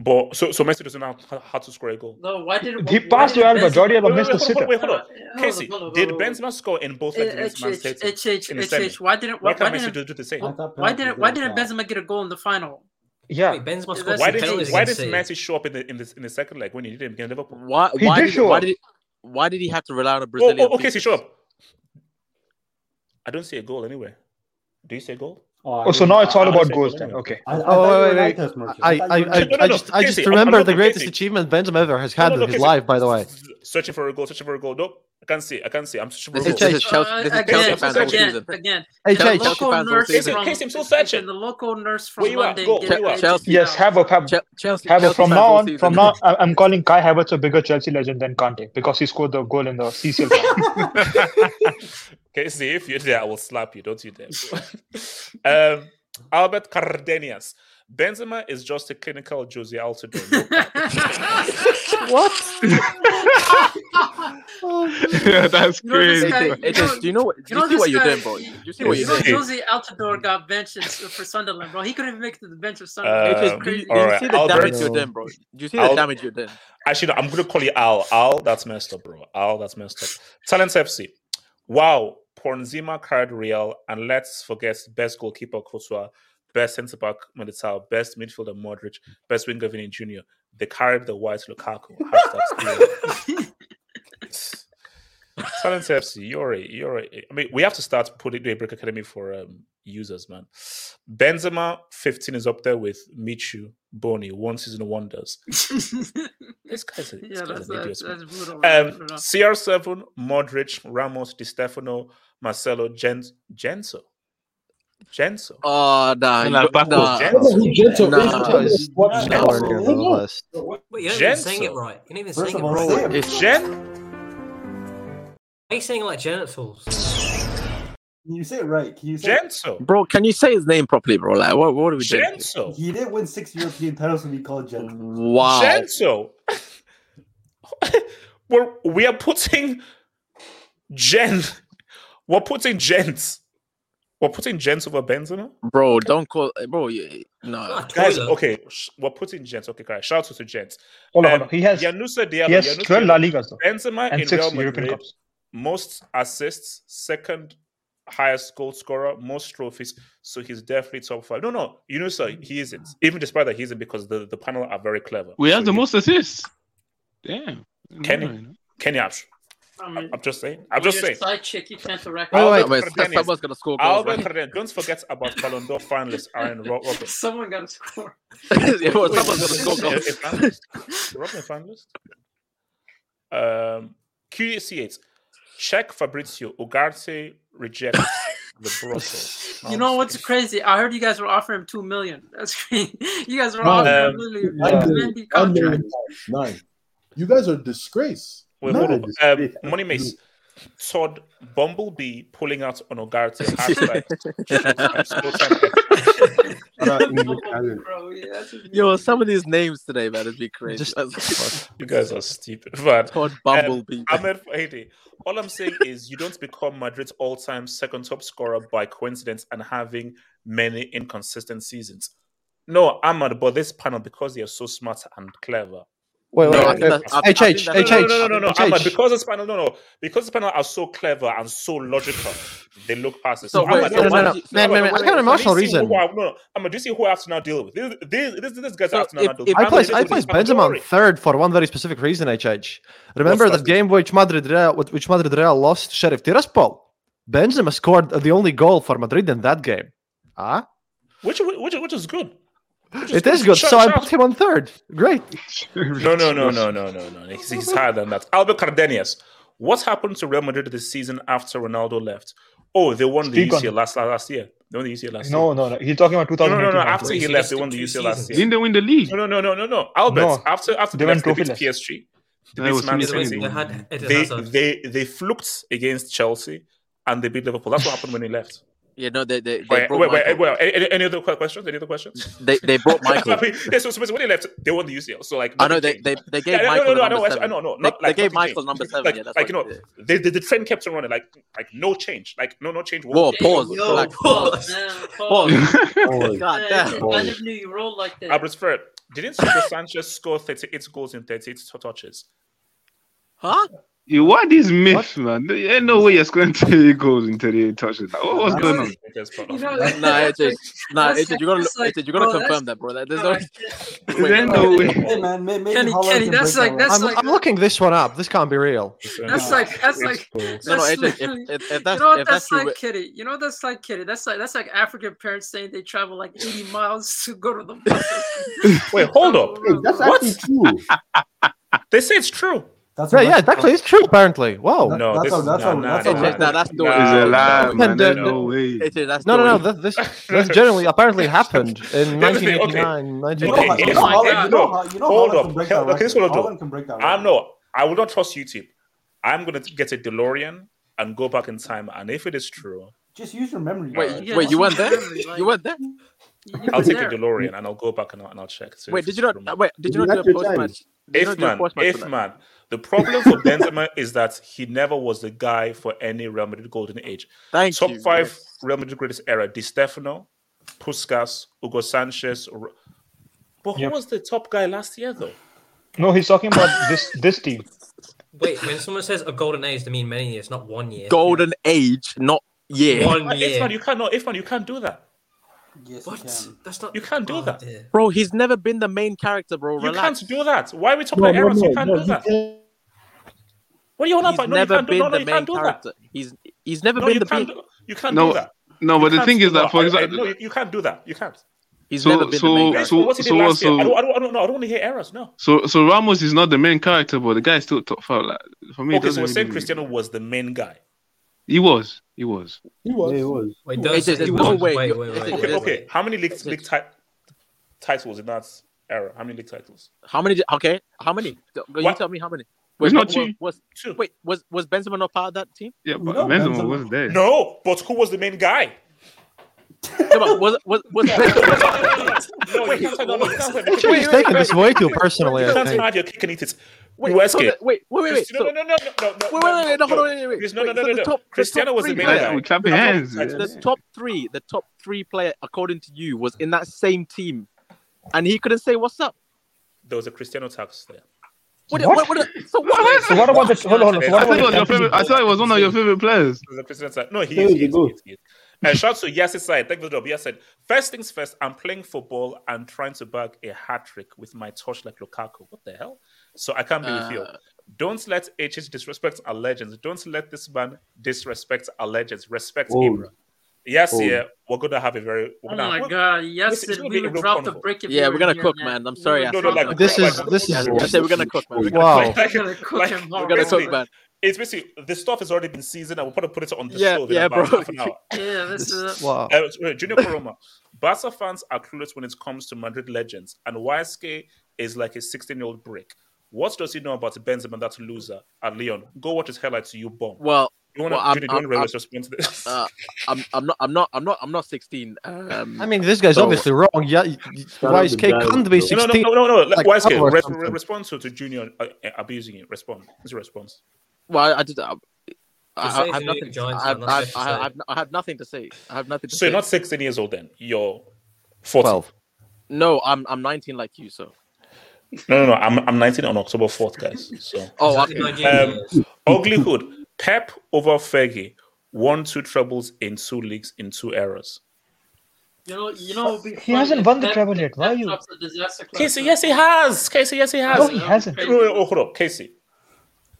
But so so Messi doesn't know how, how to score a goal. no, why did He why passed to did Alba. Benzema- Jordi Alba Wait, missed wait, hold sitter. on, wait, hold on. Casey, did hold on. Benzema score in both legs against Man H City? H H in H? H. Why didn't Why why, why can't Messi didn't do do the same? Why didn't why didn't didn't. Benzema get a goal in the final? Yeah. Wait, Benzema scored That's Why two did penalties why did City. Messi show up in the in the in the second leg when he didn't against Liverpool? Why He why did did, show why up. did why did he have to rely on a Oh, oh Brazilian? oh, okay, so show up. I don't see a goal anywhere. Do you see a goal? Oh, Oh, so now it's all about said goals then. Okay. I, I Oh, thought wait, wait, right, wait. I, I, I. No, no, I no. just, I just Casey, remember I'm the greatest Casey. achievement Benzema ever has had No, no, in his Casey. life. By the way, Searching for a goal, searching for a goal. Nope. I can't see. I can't see. I'm searching a This is, this is Chelsea. Uh, This is again, Chelsea fans all again, season. again. Hey, The Chase. Chelsea local fans all nurse season. from Casey, I'm still searching. the local nurse from Where you at? London. Go, get where you at? Chelsea. Yes, down. Havoc, Havoc. Chelsea. Havoc. Chelsea From now on, from now, I- I'm calling Kai Havertz a bigger Chelsea legend than Kante because he scored the goal in the CCL. final. Casey, if you're there, I will slap you. Don't you dare. um, Albert Cardenas. Benzema is just a clinical Jozy Altidore. No cap. yeah, that's You know crazy. guy- It, it is, do you know what? Do You you know see what you're guy- doing, bro? Do you see what You you're know doing? Jozy Altidore got benched in- for Sunderland, bro. He couldn't even make it to the bench of Sunderland. It is, Um, do you, do all you see the Albert- damage you're doing, bro? Do you see the Al- damage you're doing? Actually, no, I'm going to call you Al. Al, that's messed up, bro. Al, that's messed up. Talents FC. Wow. Pornzima carried Real. And let's forget best goalkeeper, Kosua, best centre back, Militao, best midfielder, Modric, best winger, Vini Jr. They carried the white Lukaku. Talent FC, you're a, you're a, I mean, we have to start putting the Break Academy for um, users, man. Benzema, 15 is up there with Michu, Bony, one season wonders. This guy's, a, this yeah, guy's that's, an that's, that's brutal. Um, CR7, Modric, Ramos, Di Stefano, Marcelo, Gen- Genso. Genso. Oh, nah. Nah, you- fuck nah. Genso. Who Gento Nah. is? What- He's nowhere near the list. Wait, you're not even saying it Genso. right. You're not even First saying it all, right. say Why it. It's Gen? are you saying like genitals? Can you say it right? Can you say it? Bro, can you say his name properly, bro? Like, what, what are we doing? Genso. He didn't win six European titles to be called Gento. Wow. Genso. We're, we are putting Gen. We're putting Gents. We're putting Gents over Benzema. Bro, don't call eh, bro. You, no, ah, Guys, uh, okay, sh- we're putting Gents. Okay, guys, shout out to Gents. Hold on, Um, hold on. He has Yanusa Diallo. he has Yanusa 12 La Ligas though. Benzema and in six Real European Madrid, Cups. most assists, second highest goal scorer, most trophies. So he's definitely top five. No, no, you know, sir, he isn't. Even despite that, he isn't because the, the panel are very clever. We have So the he- most assists. Damn. Kenny, No, no. Kenny Ash. I mean, I'm just saying. I'm just saying. Side chick, you can't direct. Oh, wait, Albert wait, someone's gonna score goals, Albert right? Cardenas. Don't forget about Ballon d'Or finalist Aaron Ro- Robert. Someone got to score. yeah, well, Wait, someone's gonna score a- goals. a finalist? Robert a finalist? Um, QC8. Check Fabrizio Ugarte rejects the Brussels. You know what's crazy? I heard you guys were offering him two million. That's crazy. You guys were offering Um, him literally Nine a million. Mendy Nine million contract. pounds. Nine. You guys are a disgrace. Wait, Not hold on. disgrace. Um, Money Mace. Todd Bumblebee pulling out on Ugarte. Hashtag. Bro, yeah, that's just- Yo, some of these names today, man, has been crazy. Just- you guys are stupid. But Todd um, Bumblebee. Ahmed Fahedi. All I'm saying is you don't become Madrid's all-time second top scorer by coincidence and having many inconsistent seasons. No, Ahmad, but this panel because they are so smart and clever. Wait, No, wait, I wait. think that- I- I think HH, that's- No, no, no, no, no, no, because this panel, no, no, because this panel are so clever and so logical, they look past it. So wait, Ahmad, so no, why no, did you- no, Man, no, man, no, man, I wait, got an wait, emotional do you see reason. Who I, no, no, Ahmad, do you see who I have to now deal with? These, these, these, these guys I So have to now if- deal if with. I place I Ahmad, place this is Benzema on Pandori. third for one very specific reason. HH. Remember What's that that? game which Madrid Real, which Madrid Real lost Sheriff Tiraspol. Benzema scored the only goal for Madrid in that game. Ah, Which, which, which is good. Which it is good. Shout- So I shout- put him on third. Great. No, no, no, no, no, no, no. He's, he's higher than that. Albert Cardenas. What happened to Real Madrid this season after Ronaldo left? Oh, they won the Speak on UCL last last year. They won the UCL last No, year. no, no. He's talking about No, no, no, no. After he He left, they won the two UCL last year. Didn't they win the league? No, no, no, no, no, no. Albert, No. after after They they, went left, they beat trophyless. PSG. They beat Man They, 2020. City. they had They, they they fluked against Chelsea and they beat Liverpool. That's what happened when he left. Yeah, no, they they, they Wait, brought wait, wait, Michael. wait. Any, any other questions? Any other questions? They they brought Michael. I mean, yeah, so, so when they left, they won the UCL. So like, I know they, they they gave Yeah, no, Michael no, no, I number know, I know, no, They- not they, like gave Michael changed. number seven. Like, yeah, that's like you know, they did. the, the, the trend kept on running. Like, like no change. Like no, no change. Whoa, pause. Yo, Like, pause, man, pause. pause. God damn. I never knew you rolled like that. Albert Fred, didn't Sanchez score 38 goals in 38 touches? Huh? You what is myth, man? There ain't no way you're scoring 30 goals in 38 touches. Like, what, what's going on? You know, Nah, that's AJ, like- nah, that's AJ, like- you gotta, that's like- AJ, you gotta bro, confirm that, bro. That- There's no, no. There ain't no way. Hey man, may- maybe Kenny, Holland Kenny, that's like- that's one. I'm, I'm looking this one up. This can't be real. Uh, that's like that's like No, no, that's AJ, if, literally- if, if you know what if that's that's like, with- Kitty. You know what that's like, Kitty. That's like that's like African parents saying they travel like 80 miles to go to the. Wait, hold up. Hey, that's actually true. They say it's true. That's right, yeah, that's- actually, it's true. Apparently, whoa. No, that's this how- is that's nah, how- that's how- nah, Nah, that's nah, doing- It's a lie, no, man. no. no way. AJ, that's No, no, no. This, this, this generally apparently happened in Here's 1989, Okay, you know, if- Haaland- if- you know, how- you know hold Haaland up. can break Hell, that okay, this is what I'll do. Haaland can break that I'm record. I will not trust YouTube. I'm gonna get a DeLorean and go back in time, and if it is true, Just use your memory. Wait. Yeah, wait, you that's weren't there? You weren't there? I'll take there. a DeLorean and I'll go back and I'll, and I'll check. So Wait, if did you not? uh, Wait, did you You not do had a post match? If not man, post match for if man, the problem for Benzema is that he never was the guy for any Real Madrid golden age. Thank Top you. five yes. Real Madrid greatest era: Di Stefano, Puskas, Hugo Sanchez. R- But who Yep. was the top guy last year though? No, he's talking about this this team. Wait, when someone says a golden age, they mean many years, not one year. Golden age, not year. One Like, If year. man, you can't. No, if man, you can't do that. Yes, What? you can. That's not. You can't do Oh, that. dear. Bro, he's never been the main character, bro. You can't do that. Why are we talking No, about no, eras? no, you can't no, do that. can't. What are you on He's about? No, you never can't do. been No, no, the main can't do that. character. He's he's never been you the can't. main. do- You can't No, do that. No, You but the thing is that, that. for I- I- example, no, you, you can't do that. You can't. He's So- never been so- the main Guys, so- character. what he did so last year, I don't, I don't, I don't know. I don't want to hear errors. No. so so Ramos is not the main character, but the guy is still top five. Like for me, it Okay, so doesn't we're saying Cristiano was the main guy. He was, he was. He was. Yeah, he was. Wait, Wait, don't there's he no was. way Wait, wait, wait, Okay, wait, Okay, wait, okay. How many league, league it- ti- titles in that era? How many league titles? How many? Okay, how many? Go- You tell me how many. It's not was, two. was, Two. wait was was Benzema not part of that team? Yeah, but know Benzema Benzema- wasn't there. No, but who was the main guy? No, but was was was No, you can't say no, no, you can't say- He's taking this way too personally. You I can't think. have your cake and eat it. Wait, US so game. the- wait, wait, wait, wait. Cristi- so- No, no, no, no, no, no. Wait, wait, wait, wait, no, hold on, wait, wait, wait. Chris, No, no, Wait, no, so no, the no. top- the Cristiano top was the three main players- guy. We're clapping That's what- hands. that's- the top three, the top three player according to you was in that same team, and he couldn't say what's up. There was a Cristiano tax there. What? What? what, what, so what? So what about the hold on, hold on. So I thought it was your favorite. I thought it was one of your favorite players. There's a Cristiano tax. No, he There is. He is, he is, he is. And shout to Yassi side. Thank you for the job. Yes, said first things first. I'm playing football and trying to bag a hat trick with my touch like Lukaku. What the hell? So I can't be with you. Uh, Don't let HH disrespect our legends. Don't let this man disrespect our legends. Respect Oh. Ibra. Yes, Oh. yeah, we're gonna have a very. We're Oh gonna my have, god! Yes, Listen, it's said gonna we be a would drop the brick. If Yeah, we we're were gonna here, cook, man. man. I'm sorry, would I No, no, like This brick. is this is I said we're gonna cook, man. We're gonna Wow. cook. like, We're gonna cook like, We're gonna cook, man. It's basically this stuff has already been seasoned, and we'll probably put it on the Yeah, show in yeah, about bro. half an hour. Yeah, this is. Wow. Uh, Junior Koroma. Barca fans are clueless when it comes to Madrid legends, and YSK is like a 16 year old brick. What does he know about Benzema, that loser at Leon? Go watch his highlights, you bomb. Well, You want well, I'm- to I'm- really I'm- respond to this? uh, I'm, I'm not, I'm not, I'm not, I'm not 16. Um, I mean, this guy's so- obviously wrong. Yeah, YSK down, can't be bro. no, no, no, no, no. like YSK, Pablo or re- respond to, to Junior uh, uh, abusing it. Respond. What's your response? Well, I, I did. I, I, I, have nothing. Luke Giants, I, have, I, have, I, have, I have nothing to say. I have nothing to So say. you're not 16 years old then. You're 40. 12. No, I'm, I'm 19 like you. So. No, no, no. I'm, I'm 19 on October 4th, guys. So. Oh, okay. Um, years. Uglyhood. Pep over Fergie. Won two trebles in two leagues in two eras. You know, you know. He hasn't won the Pep- treble yet. Why are you- drops a disaster class Casey, yes, he has. Casey, yes, he has. No, he hasn't. No, no, no, hold up, Casey.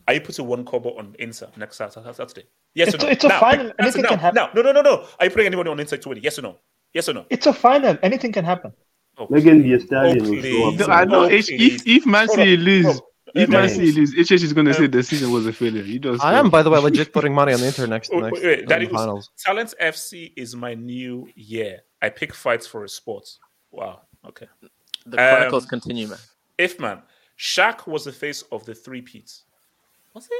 Are you putting one cover on Inter next Saturday? Saturday? Yes It's or a- no? it's a Now, final. answer Anything now. can happen. No, no, no, no. Are you putting anybody on Inter to win? it? Yes or no? Yes or no? It's a final. Anything can happen. Oh, Megan Thee oh, Stallion will please. show No, up. I know. Oh, if if Man Hold City lose, hold up. if Uh, Man Darius. City lose, is going to say Um, the season was a failure. You just. I am, by the way, legit putting money on the Inter next Oh, next wait, wait, um, Darius. finals. Talent FC is my new year. I pick fights for a sport. Wow. Okay. The chronicles Um, continue, man. If man, Shaq was the face of the three Peats. Was he?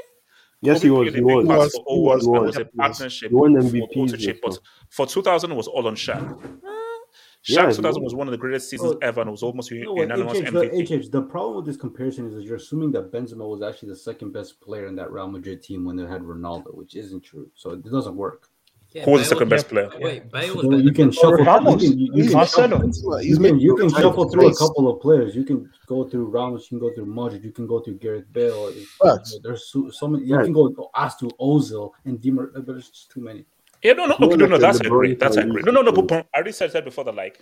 Yes, Kobe he was. played He a big was. part He was. for He was. Owens He and was. was a He was. partnership He won for MVPs and Autochip, but stuff. for 2000 it was all on Shaq. Shaq Yeah, he 2000 was. was one of the greatest seasons Oh, ever and it was almost You know what, unanimous HH, the, MVP. HH, the problem with this comparison is that you're assuming that Benzema was actually the second best player in that Real Madrid team when they had Ronaldo, which isn't true. So it doesn't work. Yeah, Who was the second best player? Wait, Bale was So you can than shuffle. You can, you, you can shuffle, you can, you can shuffle through a couple of players. You can go through Ramos. You can go through Modric. You can go through Gareth Bale. It's- Facts. There's so, so many. You Right. can go ask to Ozil and Dimmer, but there's just too many. Yeah, no, no, No, okay, no, no, that's LeBron agree. That's Kyrie agree. No, no, no, but I already said that before that like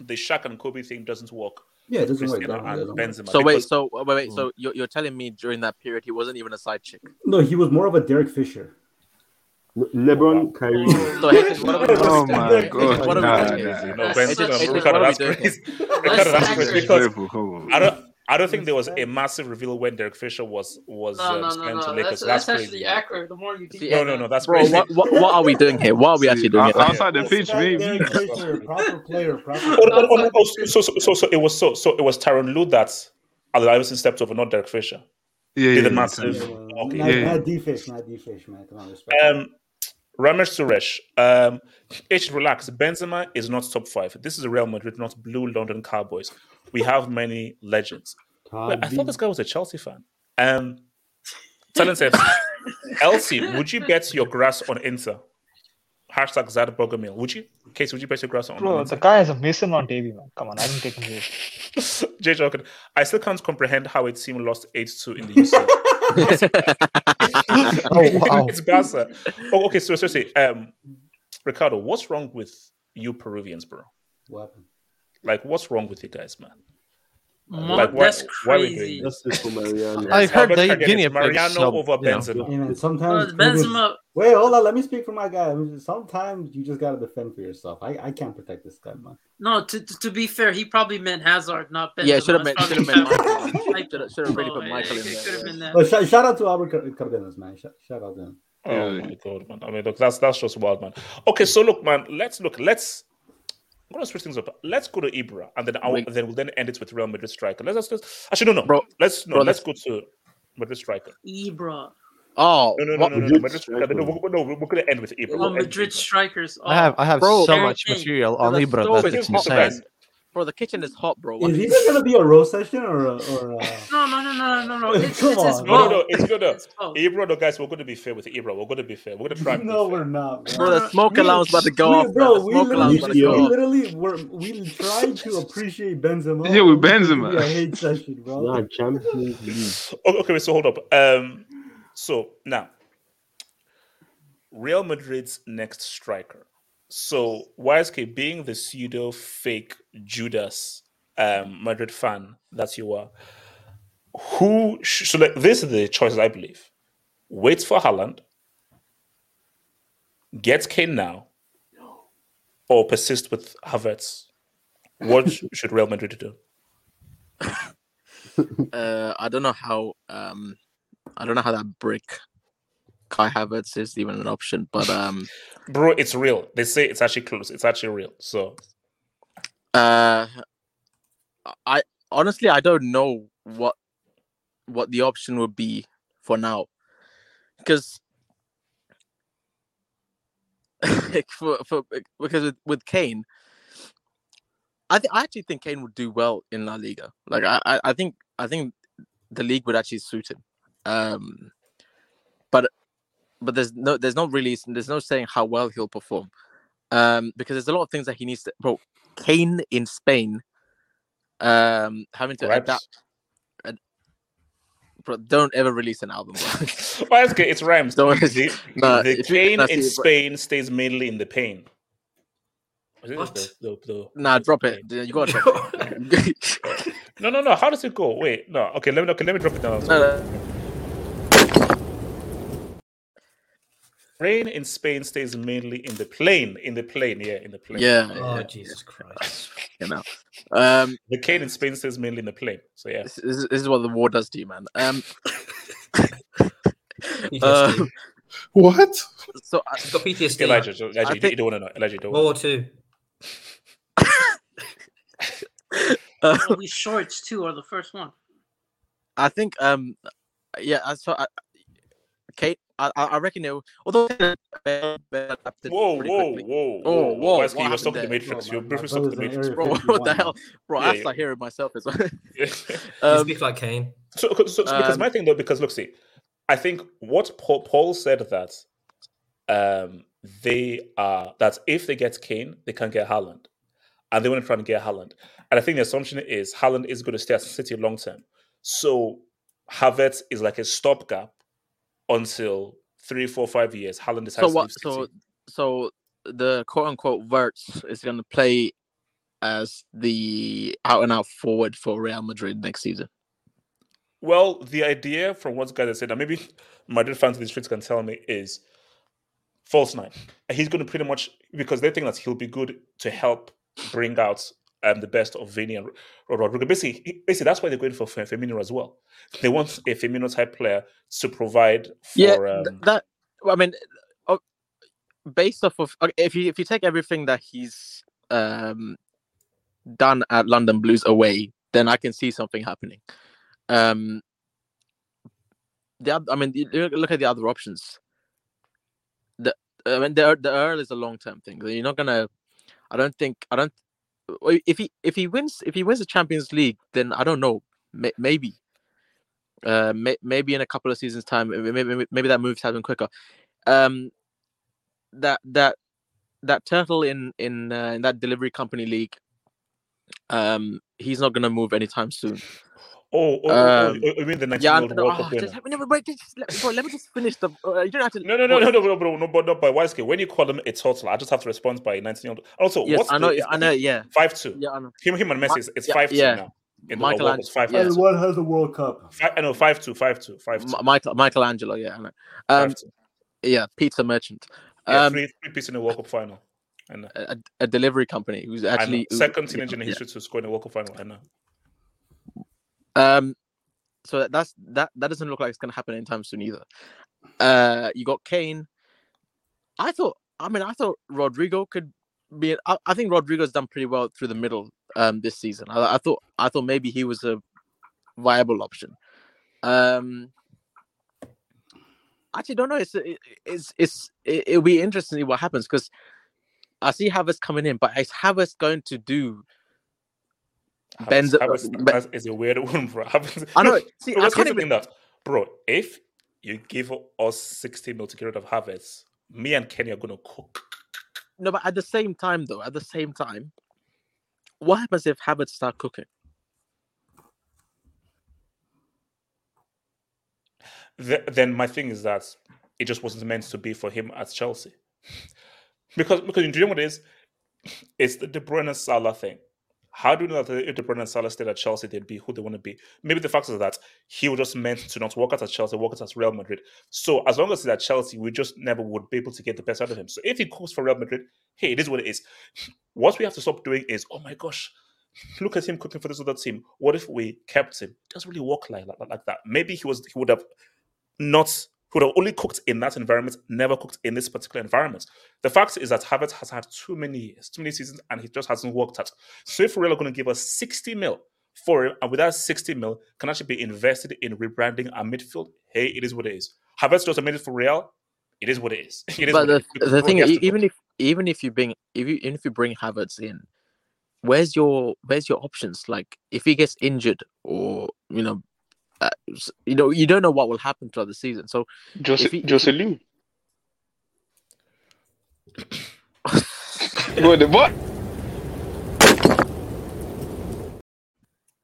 the Shaq and Kobe thing doesn't work. Yeah, it doesn't work. Cristiano That- and that doesn't work. Benzema. So wait, so wait, wait. Hmm. So you're, you're telling me during that period he wasn't even a side chick? No, he was more of a Derek Fisher. LeBron, Kyrie. So Haitian, what are we Oh my Haitian, God, what are we doing? No, Benzema, such- Haitian, Ricardo, what are we that's doing? crazy. Ricardo, that's crazy because Careful, come on. I don't. I don't think there was a massive reveal when Derek Fisher was was No, um, no, no, signed to no. Lakers. That's, That's, that's actually accurate. The more you think. See, No, no, no, that's Bro, crazy. what, what, what are we doing here? What are we actually doing out- here? outside the pitch, maybe. Derek Fisher, proper player, proper. Oh, oh, oh, oh, so, so, so, so it was so so it was Tyronn Lue that Allen Iverson stepped over, not Derek Fisher. Yeah, Did yeah, a yeah, massive. yeah. Okay. Not, Yeah. not D-fish, not D-fish, man. Come on, respect. Um, Ramesh Suresh. Um, H relax. Benzema is not top five. This is a Real Madrid, not Blue London Cowboys. We have many legends. Wait, I thought this guy was a Chelsea fan. Um, Talent says, Elsie, would you bet your grass on Inter? Hashtag Zad Bogomil. Would you? Case, would you bet your grass on, Bro, on the guy has a Mason on TV, man. Come on, I didn't take him here. Jay Jordan, I still can't comprehend how a team lost 8 2 in the UC. Oh, wow. it's Barca. Oh, okay, so seriously, um, Ricardo, what's wrong with you Peruvians, bro? What happened? Like, what's wrong with you guys, man? Mo- Like, why- that's why are we doing crazy. this? Justice for Mariano. I heard Albert they Again, guinea. Mariano So, over you know. Benzema. Hey, man, Well, sometimes oh, Benzema. Wait, hold on. Let me speak for my guy. Sometimes you just gotta defend for yourself. I, I can't protect this guy, man. No, to, to, to be fair, he probably meant Hazard, not Benzema. Yeah, should have That's meant should have meant what Michael. Should have should really Oh, put yeah, Michael in could have there. been that. But sh- shout out to Albert Car- Cardenas, man. Sh- shout out to him. Oh my god, man! I mean, look, that's that's just wild, man. Okay, so look, man, let's look. Let's. I'm gonna switch things up. Let's go to Ibra, and then I'll, Wait. then we'll then end it with Real Madrid striker. Let's, let's, let's actually no, no, Bro, Let's no, bro, let's go to Madrid striker. Ibra. Oh, No, no, no, no, no, no, Madrid Madrid striker. striker. No, we're, no, we're gonna end with Ibra. Oh, We'll Madrid Ibra. strikers. Oh, I have I have Bro, so much Kane. material on Ibra so that it's fucking insane. Bro, the kitchen is hot, bro. Is this gonna be a roast session or a, or a... No, no, no, no, no, no. It's, Come it's, it's on, No, no, no, it's good. No. It's both. No, guys, we're going to be fair with Ibro. We're going to be fair. We're going to try. No, we're not. Bro. Bro, the smoke We- alarm's about to go we- off, bro. bro. The We smoke literally, alarm's about to we go off. literally, we're, we tried to appreciate Benzema. Yeah, with Benzema. be a hate session, bro. Nah, Champions League. Okay, okay, so hold up. Um, so now, Real Madrid's next striker. So YSK, being the pseudo fake Judas um, Madrid fan that you are, who sh- so like this is the choices I believe. Wait for Haaland, get Kane now, or persist with Havertz. What should Real Madrid do? Uh, I don't know how. Um, I don't know how that brick Kai Havertz is even an option, but um, Bro, it's real. They say it's actually close. It's actually real. So uh, I honestly I don't know what what the option would be for now, because for for because with, with Kane, I think I actually think Kane would do well in La Liga. Like I, I, I think I think the league would actually suit him. Um, but but there's no there's no really there's no saying how well he'll perform. Um, because there's a lot of things that he needs to. Bro, Kane in Spain, um, having to Raps. adapt. ad- Bro, don't ever release an album. Bro. Well, it's good. It's rhymes. Don't- the Nah, the if you- pain nah, in bro- Spain stays mainly in the pain. What? The, the, nah, drop it. You gotta drop it. no, no, no. How does it go? Wait, no. Okay, let me. Okay, let me drop it down. No, no. Rain in Spain stays mainly in the plain. In the plain, yeah, in the plain. Yeah, Oh yeah, Jesus Christ! you know. Um, The cane in Spain stays mainly in the plain. So yeah. this, this, is- what the war does to you, man. Um, um, What? so I, He's got PTSD. Elijah, Elijah, I you, think- you don't want to know. Elijah, don't World want War Two. uh, Oh, these shorts too are the first one. I think um yeah I so I, Kate I I I reckon it will- although Bale- Bale adapted Whoa, pretty whoa, whoa, Oh, whoa, whoa, Wesley, you were stuck in the? Matrix. Bro, You're my- briefly my stuck in the Matrix. Bro what the hell bro Yeah, I yeah. start hearing myself as well You um, speak like Kane. So, so, so because Um, my thing though, because look, see, I think what Paul, Paul said that um they are that if they get Kane, they can get Haaland, and they want to try and get Haaland. And I think the assumption is Haaland is going to stay at City long term. So Havertz is like a stopgap until three, four, five years. Haaland decides so what to leave City. so so the quote unquote Verts is going to play as the out and out forward for Real Madrid next season Well, the idea from what guys have said, and maybe Madrid fans in the streets can tell me, is false nine. He's going to pretty much because they think that he'll be good to help bring out um, the best of Vini and Rodrygo. Basically, basically, that's why they're going for Firmino as well. They want a Firmino type player to provide for. yeah um, that I mean uh, based off of if you if you take everything that he's um done at London Blues away, then I can see something happening. Um, the I mean, look look at the other options. The I mean, the the Earl is a long term thing. You're not gonna. I don't think. I don't. If he if he wins if he wins the Champions League, then I don't know. May, maybe. Uh, may, maybe in a couple of seasons' time, maybe maybe, that moves happen quicker. Um, that that that turtle in in uh, in that delivery company league. Um, he's not gonna move anytime soon. Oh, oh, oh, oh, Um, you mean the 19 Yeah, year old World oh, Cup winner? let no, wait, just, let, bro, let me just finish the. Uh, you don't have to. No, no, no, bro, no, no, no, no, no, but, but why When you call him a total, I just have to respond by 19 year old. Also, Yes, what's I know. the, I know. Yeah, Five two. yeah, I know. Him, him and Messi, is- it's yeah, five two yeah. now. In the World five Yeah. And two. has the World Cup? Fi- I know five two, five two, five two. M- Michael Michelangelo. Yeah, I know. Um, five two. yeah, pizza merchant. Yeah, Um, three, three pieces in the World Cup final. I know. a, a delivery company who's actually who- second yeah, teenager in yeah. history to score in the World Cup final. I know. Um, so that- that's that. That doesn't look like it's gonna happen anytime soon either. Uh, you got Kane. I thought. I mean, I thought Rodrygo could be. I, I think Rodrygo's done pretty well through the middle um this season. I, I thought. I thought maybe he was a viable option. Um, actually, don't know. It's it, it's it's it, it'll be interesting to see what happens because I see Havertz coming in, but is Havertz going to do Ben's- Ben- is a weird one, bro. I know. See, I can't even- that, bro. If you give us 60 mil to get rid of Havertz, me and Kenny are gonna cook. No, but at the same time, though, at the same time, what happens if Havertz start cooking? Th- then my thing is that it just wasn't meant to be for him at Chelsea, because because you know what it is, it's the De Bruyne Salah thing. How do you know that if Bruyne and Salah stayed at Chelsea, they'd be who they want to be? Maybe the fact is that he was just meant to not work out at Chelsea, work out at Real Madrid. So as long as he's at Chelsea, we just never would be able to get the best out of him. So if he cooks for Real Madrid, hey, it is what it is. What we have to stop doing is, oh my gosh, look at him cooking for this other team. What if we kept him? It doesn't really work like, like, like that. Maybe he was he would have not who would have only cooked in that environment, never cooked in this particular environment. The fact is that Havertz has had too many years, too many seasons, and he just hasn't worked out. So if Real are going to give us 60 mil for him, and with that 60 mil can actually be invested in rebranding our midfield, hey, it is what it is. Havertz just made it for Real. It is what it is. It is but the, is. the thing, is, even if even if you bring if you even if you bring Havertz in, where's your where's your options? Like if he gets injured or you know, uh, you know you don't know what will happen throughout the season. So Jose, if he, Jose Lu. what? the- What?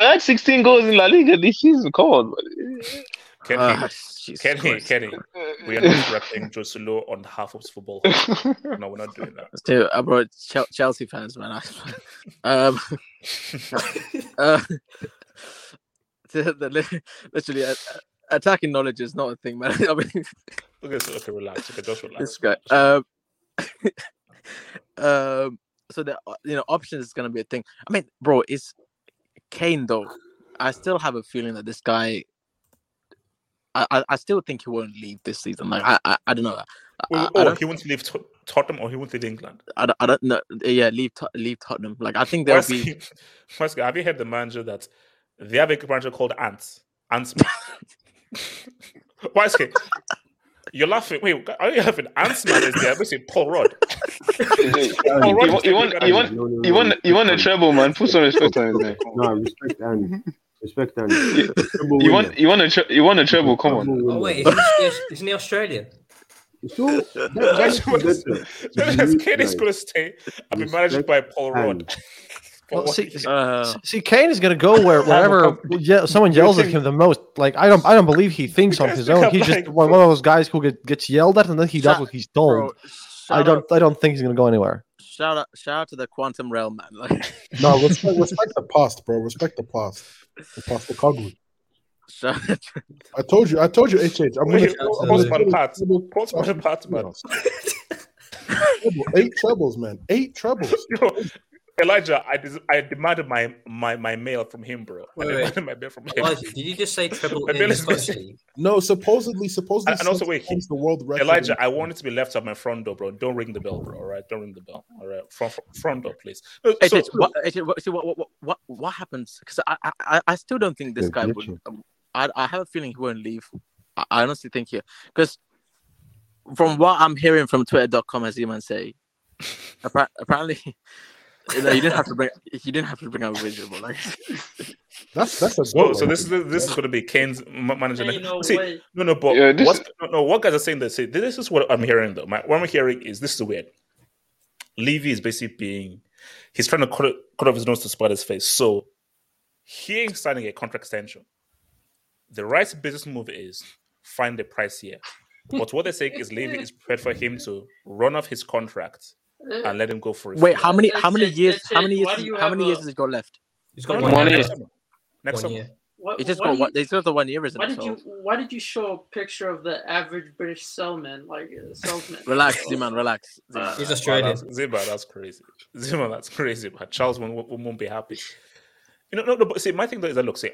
I had 16 goals in La Liga this season. Come on, man. Kenny, Jesus Kenny, Christ. Kenny, we are not repping Joselu on half of football. no, we're not doing that. Still, uh, bro, Chel- Chelsea fans, man. I- um, uh, the- the literally, uh, attacking knowledge is not a thing, man. I mean, Okay, so okay, relax. Okay, just relax. this guy. Um, um, so the uh, you know options is gonna be a thing. I mean, bro, it's Kane though. I still have a feeling that this guy. I, I, I still think he won't leave this season. Like I I, I don't know. I, Wait, I, I don't he wants to leave Tot- Tottenham or he wants to leave England? I don't, I don't know. Yeah, leave leave Tottenham. Like I think there'll be. Have you heard the manager that they have a manager called Ants? Ants. Wesley, you're laughing. Wait, are you laughing? Ants man is there. Basically, Paul Rudd. Paul Rudd You want, you want, you want, No, no, you want, you want a treble, man. Put some respect on his name. No, respect and respect and You, you want, you want a, tre- you want a treble? Come on. Treble Oh winner. wait, is he, isn't he Australian? So that, That's that's what it's- better. That's You Kenny's guys, going to stay and be managed by Paul Rudd. and For Well, see, see- Uh, see, Kane is going to go where wherever yeah, someone yells at him the most. Like I don't, I don't believe he thinks on his own. He's just one one of those guys who get, gets yelled at and then he does what he's told. bro, I don't, out, I don't think he's going to go anywhere. shout out, shout out to the quantum realm, man. Like, No, respect, respect the past, bro. Respect the past. The past, the Koglu. shout, I told you. I told you. HH. I'm gonna. Wait, I'm gonna Postman put a Pat. treble- Postman Pat, man. Eight troubles, man. Eight trebles. Yo, Elijah, I des- I demanded my my my mail from him, bro. I Wait, wait. demanded my mail from him. Elijah, did you just say treble My in bill the is Scottish missing. League? No, supposedly, supposedly, And also, since wait, it's the world record. Elijah, I want it to be left at my front door, bro. Don't ring the bell, bro. All right, don't ring the bell. All right, front front door, please. No, Hey, so- Tits, what, hey, what, see, what, what, what, what happens? Because I, I, I- I still don't think this guy would. um, I, I have a feeling he won't leave. I, I honestly think here, because from what I'm hearing from Twitter.com, as you man say, appar- apparently, you, know, you didn't have to bring. You didn't have to bring up visual. Like, That's that's a So, goal. so this is this is going to be Kane's ma- manager. Ain't no See, way. no, no, but Yeah, this what's, no, no, what guys are saying that say this is what I'm hearing though. My, what I'm hearing is this is weird. Levy is basically being he's trying to cut, cut off his nose to spite his face. So he ain't signing a contract extension. The right business move is find the price here. But what they're saying is Levy is prepared for him to run off his contract and let him go for it. wait, how many, how many years, how many years, why do you how many years has he got left? He's got one, One year. next year. summer. One year. What, He just why got do what? you- They still got one year, isn't Why it? did So you Why did you show a picture of the average British salesman, like uh, salesman? relax, Z-man, relax. Z-man. Uh, He's Wow, Australian. that's, Zima, that's crazy. Zima, that's crazy. But Charles won't, won't, won't be happy. You know, no, no, but see, my thing though is that look, see,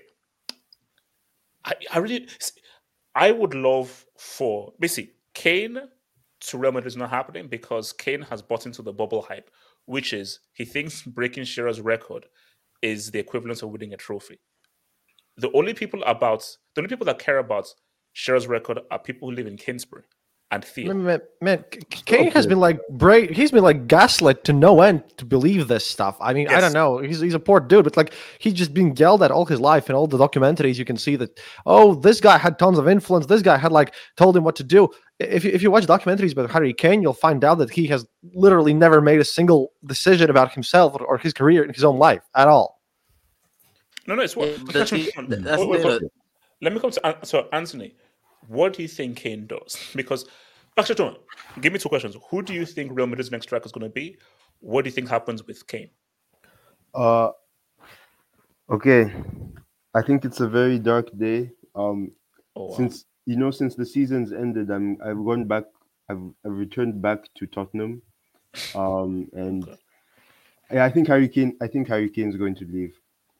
I, I really, see, I would love for basically Kane to Real Madrid is not happening because Kane has bought into the bubble hype, which is he thinks breaking Shearer's record is the equivalent of winning a trophy. The only people about the only people that care about Shearer's record are people who live in Kingsbury. And Theo. Man, man, man, K- Kane has been like bra- he's been like gaslit to no end to believe this stuff. I mean, I don't know. He's he's a poor dude, but like he's just been yelled at all his life. In all the documentaries, you can see that. Oh, this guy had tons of influence. This guy had like told him what to do. If you, if you watch documentaries about Harry Kane, you'll find out that he has literally never made a single decision about himself or, or his career in his own life at all. No, no, it's what. Yeah, but that's Wait, wait, that's wait, wait. Let me come to An- so Anthony. What do you think Kane does? Because actually, give me two questions. Who do you think Real Madrid's next striker is going to be? What do you think happens with Kane? Uh, okay. I think it's a very dark day. Um, Oh, wow. since you know, since the season's ended, I'm I've gone back. I've, I've returned back to Tottenham. Um, and yeah, I think Harry Kane. I think Harry Kane's going to leave.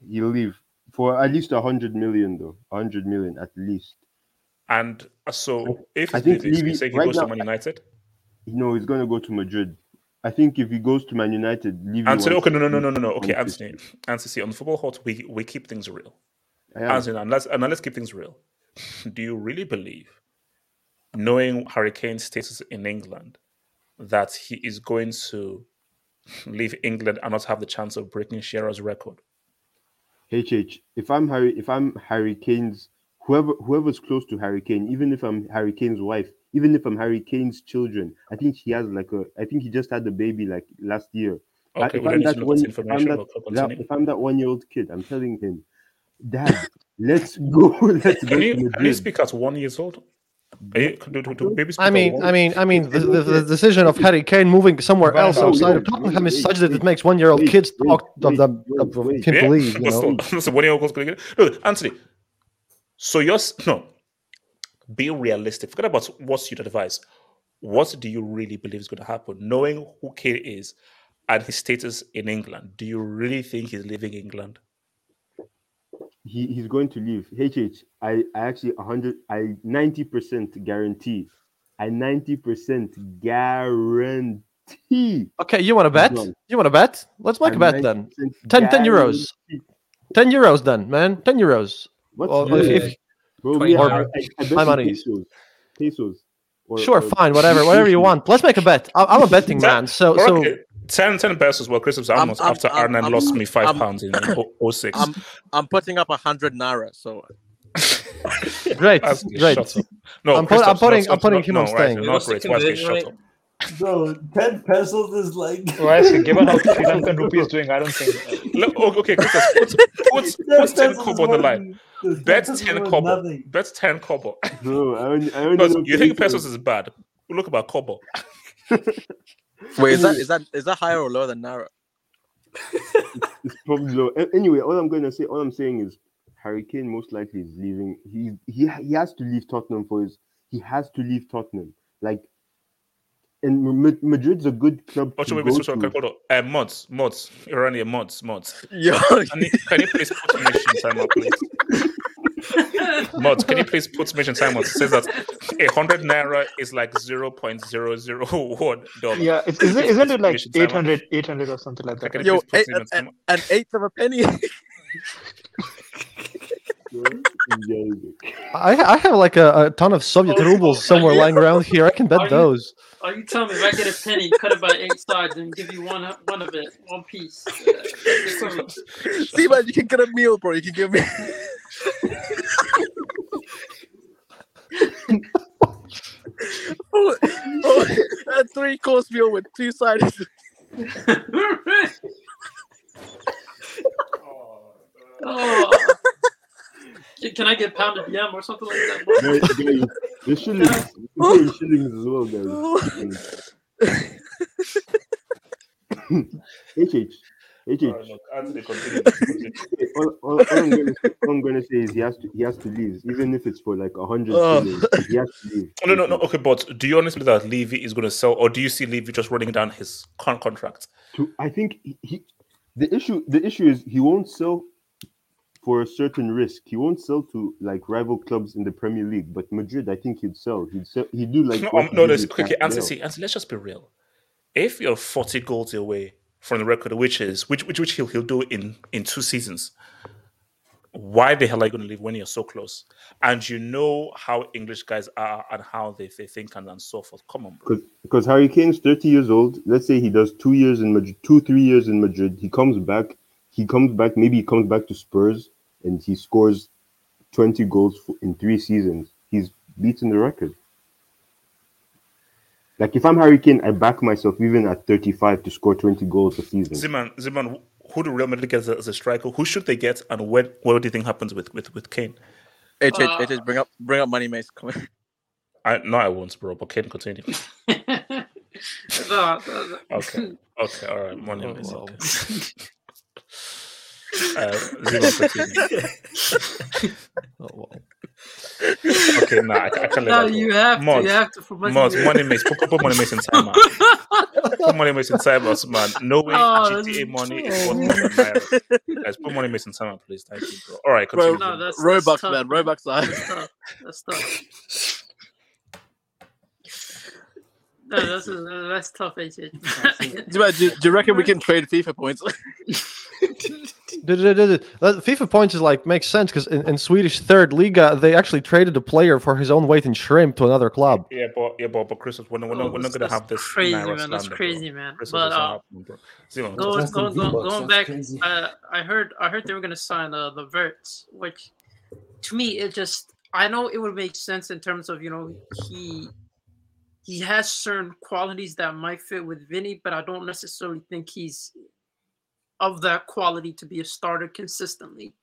He'll leave for at least a hundred million, though. A hundred million at least. And so, if I think Levy- say he right goes to Man United. no, he's going to go to Madrid. I think if he goes to Man United, Levy Anthony, okay, no, no, no, no, no, no. Okay. Anthony, Anthony, see, on the football hot, we we keep things real. Anthony, and let's and let's keep things real. Do you really believe, knowing Harry Kane's status in England, that he is going to leave England and not have the chance of breaking Shearer's record? HH, if I'm Harry, if I'm Harry Kane's, whoever whoever's close to Harry Kane, even if I'm Harry Kane's wife, even if I'm Harry Kane's children, I think he has like a, I think he just had a baby like last year. Okay, if, we don't I'm that one, if, I'm information, that, but that- if I'm that one year old kid, I'm telling him, Dad, let's go, let's go Can to you, can you speak at one years old? You, do, do, do I mean. I mean, I mean, the, the, the decision of Harry Kane moving somewhere Van else Gaal. outside of Wait, Tottenham is such that wait, it makes one-year-old wait, kids wait, talk of wait, them wait, of, of wait. can Yeah, believe. You know, still, so one year old going to get Look, Anthony. So you're s- no, be realistic. Forget about what's your advice. What do you really believe is going to happen? Knowing who Kane is and his status in England, do you really think he's leaving England? he, he's going to leave. HH, I, I actually 100, I 90% guarantee. I 90% guarantee. okay, you want to bet? You want to bet? Let's make a I'm bet then. 90% 10, 10 euros. 10 euros then, man. 10 euros. What's Well, the- if- if- Bro, 20 we or- I, I, you pesos. Pesos. Or- Sure, or- fine, whatever, whatever you want. Let's make a bet. I- I'm a betting man, so Or so 10, 10 pesos. Well, Christopher I'm- almost I'm- after I'm- Arnan I'm- lost me 5 I'm- pounds in oh- 06. I'm I'm putting up a hundred naira. So great, great. No, I'm put- I'm putting- not- I'm putting not- him no, on right, staying. Not What's the great. Why say conversion shut up? Bro, 10 pesos is like. Well, given how Sri Lankan rupee is doing, I don't think. Uh, Look, oh, okay, Christoph, put, put, put 10 kobo on the line. Bet 10 kobo. Bet 10 kobo. Bro, I only, I only you think pesos is bad. Look about kobo. wait, is that is that is that higher or lower than naira? It's probably low. Anyway, all I'm gonna say, all I'm saying is, Harry Kane most likely is leaving. He he he has to leave Tottenham for his. He has to leave Tottenham. Like, and Madrid's a good club Oh, to should we go be so to. hold on. Uh, mods, mods. Iranian mods, mods. Yo, Can you, can you please put Mission time up, please? Mods, can you please put Mission time up? It says that a hundred naira is like zero point zero zero one dollar. Yeah, it's, isn't, isn't it like Mission 800, 800 or something like that? Can you yo, please eight, put Mission an, an, an eighth of a penny. I I have like a, a ton of Soviet Oh, rubles somewhere lying around here. I can Are bet you- those. Are you telling me if I get a penny, cut it by eight sides, and give you one one of it, one piece? Uh. See, man, you can get a meal, bro. You can give me. oh, oh, a three course meal with two sides. oh. Can- Can I get pounded yam or something like that? bro? Guys, guys, the shillings, we're shillings as well, guys. HH, HH. Alright, look, Anthony, continue, continue. All, all, all I'm gonna say, all I'm gonna say is he has to he has to leave, even if it's for like a hundred. Oh. shillings. He has to leave. No, no, no. Okay, but do you honestly believe that Levy is going to sell, or do you see Levy just running down his con- contract? To, I think he, he the issue the issue is he won't sell for a certain risk. He won't sell to like rival clubs in the Premier League. But Madrid, I think he'd sell. He'd sell. He'd do like no, no, with okay, Anthony, see, Anthony, let's just be real. If you're 40 goals away from the record, which is which which which he'll he'll do in in two seasons, why the hell are you going to leave when you're so close? And you know how English guys are and how they, they think and, and so forth. Come on, bro. Because because Harry Kane's 30 years old. Let's say he does two years in Madrid, two three years in Madrid. He comes back. He comes back. Maybe he comes back to Spurs and he scores 20 goals in three seasons. He's beaten the record. Like if I'm Harry Kane, I back myself even at 35 to score 20 goals a season. Ziman, Ziman, who do Real Madrid get as a, as a striker? Who should they get? And when, what do you think happens with, with, with Kane? H H Uh, H H bring up bring up money mace. Come on. I No, I won't, bro, but Kane continue. No, no, no. Okay. Okay. All right. Money Oh, mace. wow. Okay. Uh, Oh, wow. Okay, nah, I, I can't let No, that go. you have to. You have to for money. Mods, money mace. Put, put money mace in time, man. Put money mace in time, us, man. No way Oh, GTA that's- money is worth more than naira. Guys, put money mace in time, please. Thank you, bro. All right, Bro, continue. No, that's, Robux, that's tough, man, Robux are- That's tough. That's tough. No, that's that's tough, AJ. Do, you- do, do you reckon we can trade FIFA points? Uh, FIFA points is like makes sense because in, in Swedish third liga they actually traded a player for his own weight in shrimp to another club. Yeah, but yeah, but, but Christmas, we're not, we're not, we're not gonna have this crazy, naira man. That's crazy, bro. man. Christmas, But uh, happening, bro. Zero, going, going, going, going back, uh, I heard I heard they were gonna sign uh, the Verts, which to me it just I know it would make sense in terms of you know he he has certain qualities that might fit with Vini, but I don't necessarily think he's of that quality to be a starter consistently.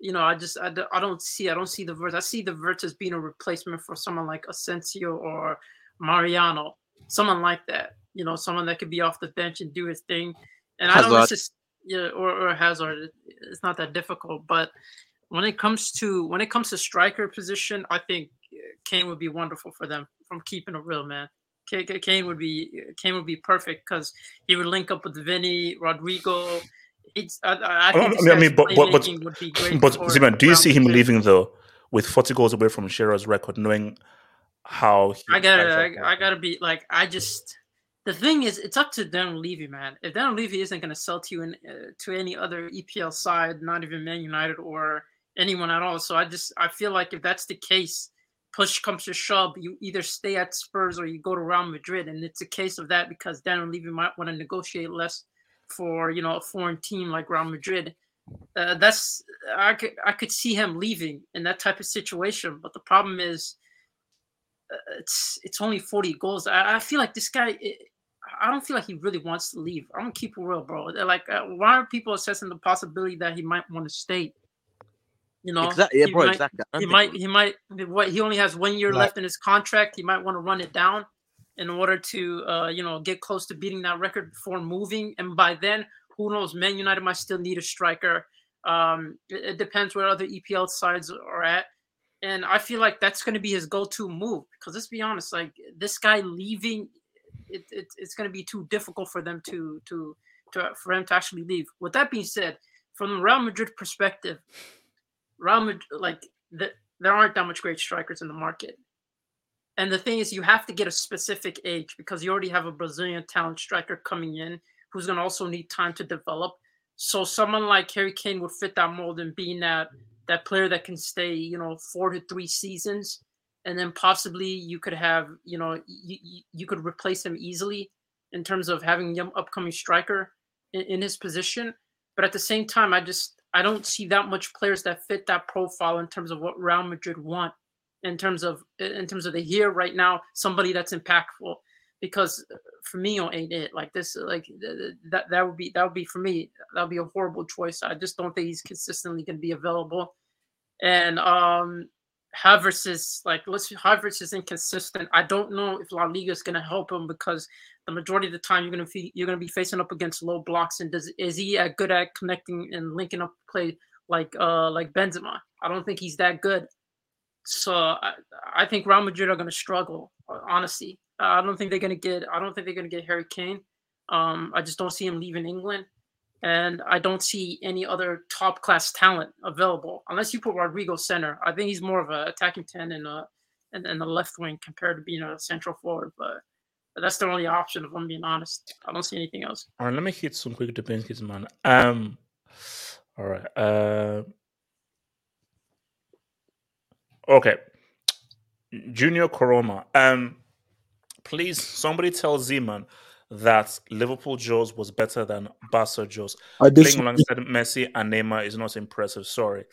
You know, I just I, don't- I don't see I don't see the Verts. I see the Verts as being a replacement for someone like Asensio or Mariano, someone like that. You know, someone that could be off the bench and do his thing. And I don't Hazard. necess- yeah, or, or Hazard. it- It's not that difficult, but when it comes to when it comes to striker position, I think Kane would be wonderful for them. From keeping it real, man. Ka- Ka- Kane would be Kane would be perfect because he would link up with Vini, Rodrygo. It's I, I, I think I mean, but but but, playmaking would be great. but for Ziman, do you see him leaving though, with 40 goals away from Shearer's record, knowing how he I gotta, I, I gotta be like, I just. The thing is, it's up to Dan Levy, man. If Dan Levy isn't gonna sell to you in, uh, to any other EPL side, not even Man United or anyone at all. So I just, I feel like if that's the case, push comes to shove, you either stay at Spurs or you go to Real Madrid, and it's a case of that because Dan Levy might want to negotiate less for you know a foreign team like Real Madrid. Uh, that's I could I could see him leaving in that type of situation, but the problem is uh, it's it's only 40 goals. I, I feel like this guy. i I don't feel like he really wants to leave. I'm gonna keep it real, bro. They're like, uh, why are people assessing the possibility that he might want to stay? You know, Exactly, yeah, He bro, might- exactly. He might, he might. What he only has one year Right. left in his contract. He might want to run it down in order to, uh, you know, get close to beating that record before moving. And by then, who knows? Man United might still need a striker. Um, it, it depends where other EPL sides are at. And I feel like that's going to be his go-to move because let's be honest, like this guy leaving, it, it, it's going to be too difficult for them to to to for him to actually leave. With that being said, from the Real Madrid perspective, Real Madrid like the, there aren't that much great strikers in the market. And the thing is, you have to get a specific age because you already have a Brazilian talent striker coming in who's going to also need time to develop. So someone like Harry Kane would fit that mold and being that that player that can stay, you know, four to three seasons, and then possibly you could have, you know, you, you, could replace him easily in terms of having young upcoming striker in, in his position. But at the same time, I just I don't see that much players that fit that profile in terms of what Real Madrid want in terms of in terms of the here right now somebody that's impactful. Because Firmino ain't it. Like this like th- th- that that would be that would be for me that would be a horrible choice. I just don't think he's consistently going to be available. And um Havertz is like let's Havertz is inconsistent. I don't know if La Liga is going to help him because the majority of the time you're going to be you're going to be facing up against low blocks and does is he uh, good at connecting and linking up play like uh like Benzema I don't think he's that good so I, I think Real Madrid are going to struggle. Honestly, I don't think they're going to get. I don't think they're going to get Harry Kane. Um, I just don't see him leaving England, and I don't see any other top class talent available unless you put Rodrygo center. I think he's more of a attacking ten and a and, and the left wing compared to being a central forward. But that's the only option if I'm being honest. I don't see anything else. All right, let me hit some quick debates, man. Um, all right. Uh, Okay. Junior Coroma. Um, please, somebody tell Zeman that Liverpool Joes was better than Barca Joes. I Playing disagree. alongside Messi and Neymar is not impressive. Sorry.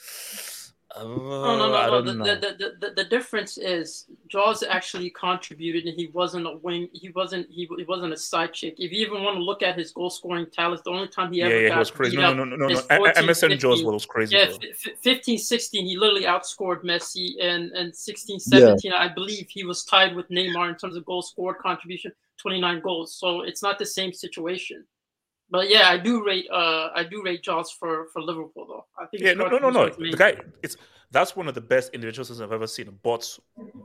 Uh, No, no, no, don't no. know. The, the, the, the, the difference is Jaws actually contributed, and he wasn't a wing. He wasn't. He, he wasn't a side chick. If you even want to look at his goal scoring talents, the only time he ever yeah, got he was crazy. No, no, no, no, no. is no. 14, MSN Jaws 15. was crazy. Yeah, though. f- f- 15, 16, he literally outscored Messi, and and 16, 17, I believe he was tied with Neymar in terms of goal scored contribution, 29 goals. So it's not the same situation. But yeah, I do rate uh I do rate Jaws for for Liverpool though. I think Yeah, his no, no, no, no. The guy, it's that's one of the best individuals I've ever seen. But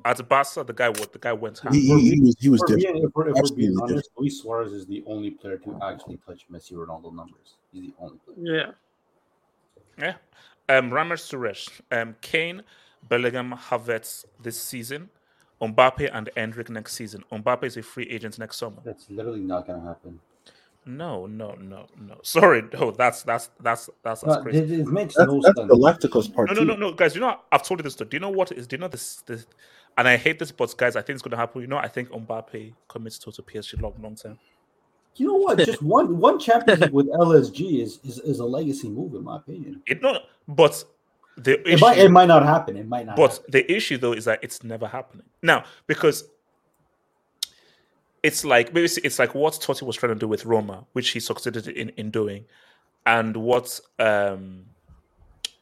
at Barca, the guy, what the guy went hard. He, he, he was he was For being, different. if we're, if we're being Absolutely honest, Luis Suarez is the only player to actually touch Messi Ronaldo numbers. He's the only player. Yeah. Yeah. Um, Ramesh Suresh, um, Kane, Bellingham, Havertz this season, Mbappe and Endrick next season. Mbappe is a free agent next summer. That's literally not going to happen. No, no, no, no. Sorry, no. That's that's that's that's, that's No, crazy. it, it makes That's, no that's sense. Galacticos part No, no, no, no, guys. You know, I've told you this. Though. Do you know what is? Do you know this? this and I hate this, but guys, I think it's going to happen. You know, I think Mbappe commits to to PSG long, long term. You know what? Just one one championship with LSG is, is is a legacy move, in my opinion. It no, but the It might it might not happen. It might not. but happen. the issue though is that it's never happening now because it's like maybe it's- like what Totti was trying to do with Roma, which he succeeded in in doing, and what um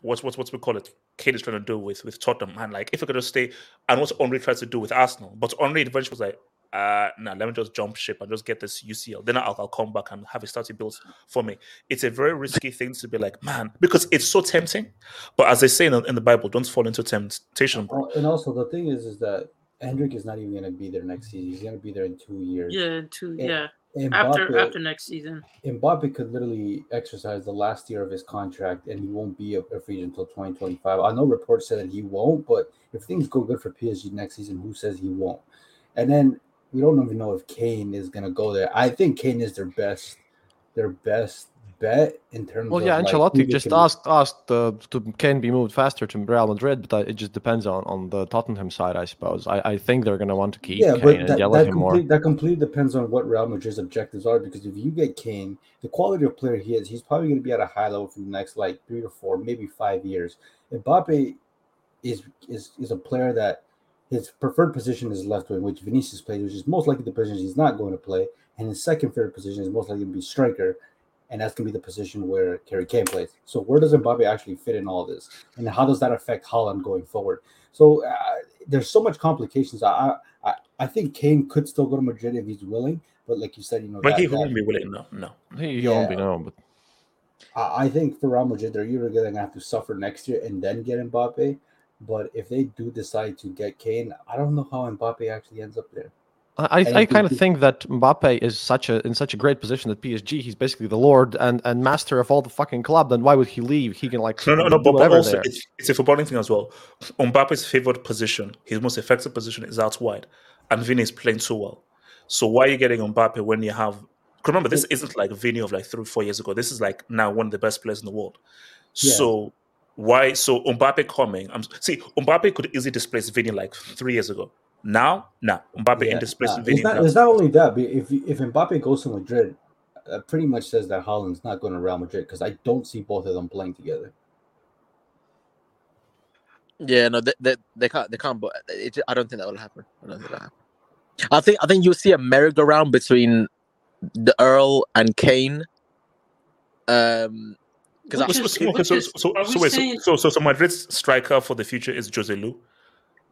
what what what we call it. Kane is trying to do with with Tottenham, and like if we're gonna stay, and what Henri tries to do with Arsenal, but Henri eventually was like, uh, no, let me just jump ship and just get this UCL. Then I'll, I'll come back and have it started built for me. It's a very risky thing to be like, man, because it's so tempting. But as they say in, the- in the Bible, don't fall into temptation. Oh, and also the thing is, is that Endrick is not even going to be there next season. He's going to be there in two years. Yeah, two And- yeah. and After after next season. Mbappe could literally exercise the last year of his contract, and he won't be a, a free agent until 2025. I know reports said that he won't, but if things go good for PSG next season, who says he won't? And then we don't even know if Kane is going to go there. I think Kane is their best, their best bet in terms. Well, of yeah, Ancelotti just asked asked uh, to can be moved faster to Real Madrid, but it just depends on, on the Tottenham side, I suppose. I, I think they're going to want to keep Yeah, Kane but and that, that, at him more. complete, that completely depends on what Real Madrid's objectives are. Because if you get Kane, the quality of player he is, he's probably going to be at a high level for the next like three to four, maybe five years. Mbappe is is is a player that his preferred position is left wing, which Vinicius plays, which is most likely the position he's not going to play, and his second favorite position is most likely to be striker, and that's going to be the position where Harry Kane plays. So where does Mbappe actually fit in all this, and how does that affect Haaland going forward? So uh, there's so much complications. I, I I think Kane could still go to Madrid if he's willing, but like you said, you know, But that- he that- wouldn't be willing. No, no. He, he won't be Yeah. known, but I I think for Real Madrid, they're either going to have to suffer next year and then get Mbappe. But if they do decide to get Kane, I don't know how Mbappe actually ends up there. I, I, I kind of think that Mbappe is such a in such a great position at PSG. He's basically the lord and, and master of all the fucking club. Then why would he leave? He can like No, no, no. But, but also, there. it's, it's a footballing thing as well. Mbappe's favorite position, his most effective position is out wide, and Vini is playing so well. So why are you getting Mbappe when you have? remember, this isn't like Vini of like three, four years ago. This is like now one of the best players in the world. Yeah. So why? So Mbappe coming? I'm see Mbappe could easily displace Vini like three years ago. Now, nah, Mbappe Yeah, ain't displacing nah, Vini. it's, not, it's not only that, but if if Mbappe goes to Madrid, that pretty much says that Haaland's not going to Real Madrid because I don't see both of them playing together. Yeah, no, they, they, they can't. They can't. But it, I don't think that will happen. I don't think that. Happen. I think. I think you'll see a merry-go-round between the Earl and Kane. Um, because So, so, okay, so, so, so, wait, so, so, so, so Madrid's striker for the future is Jose Lu.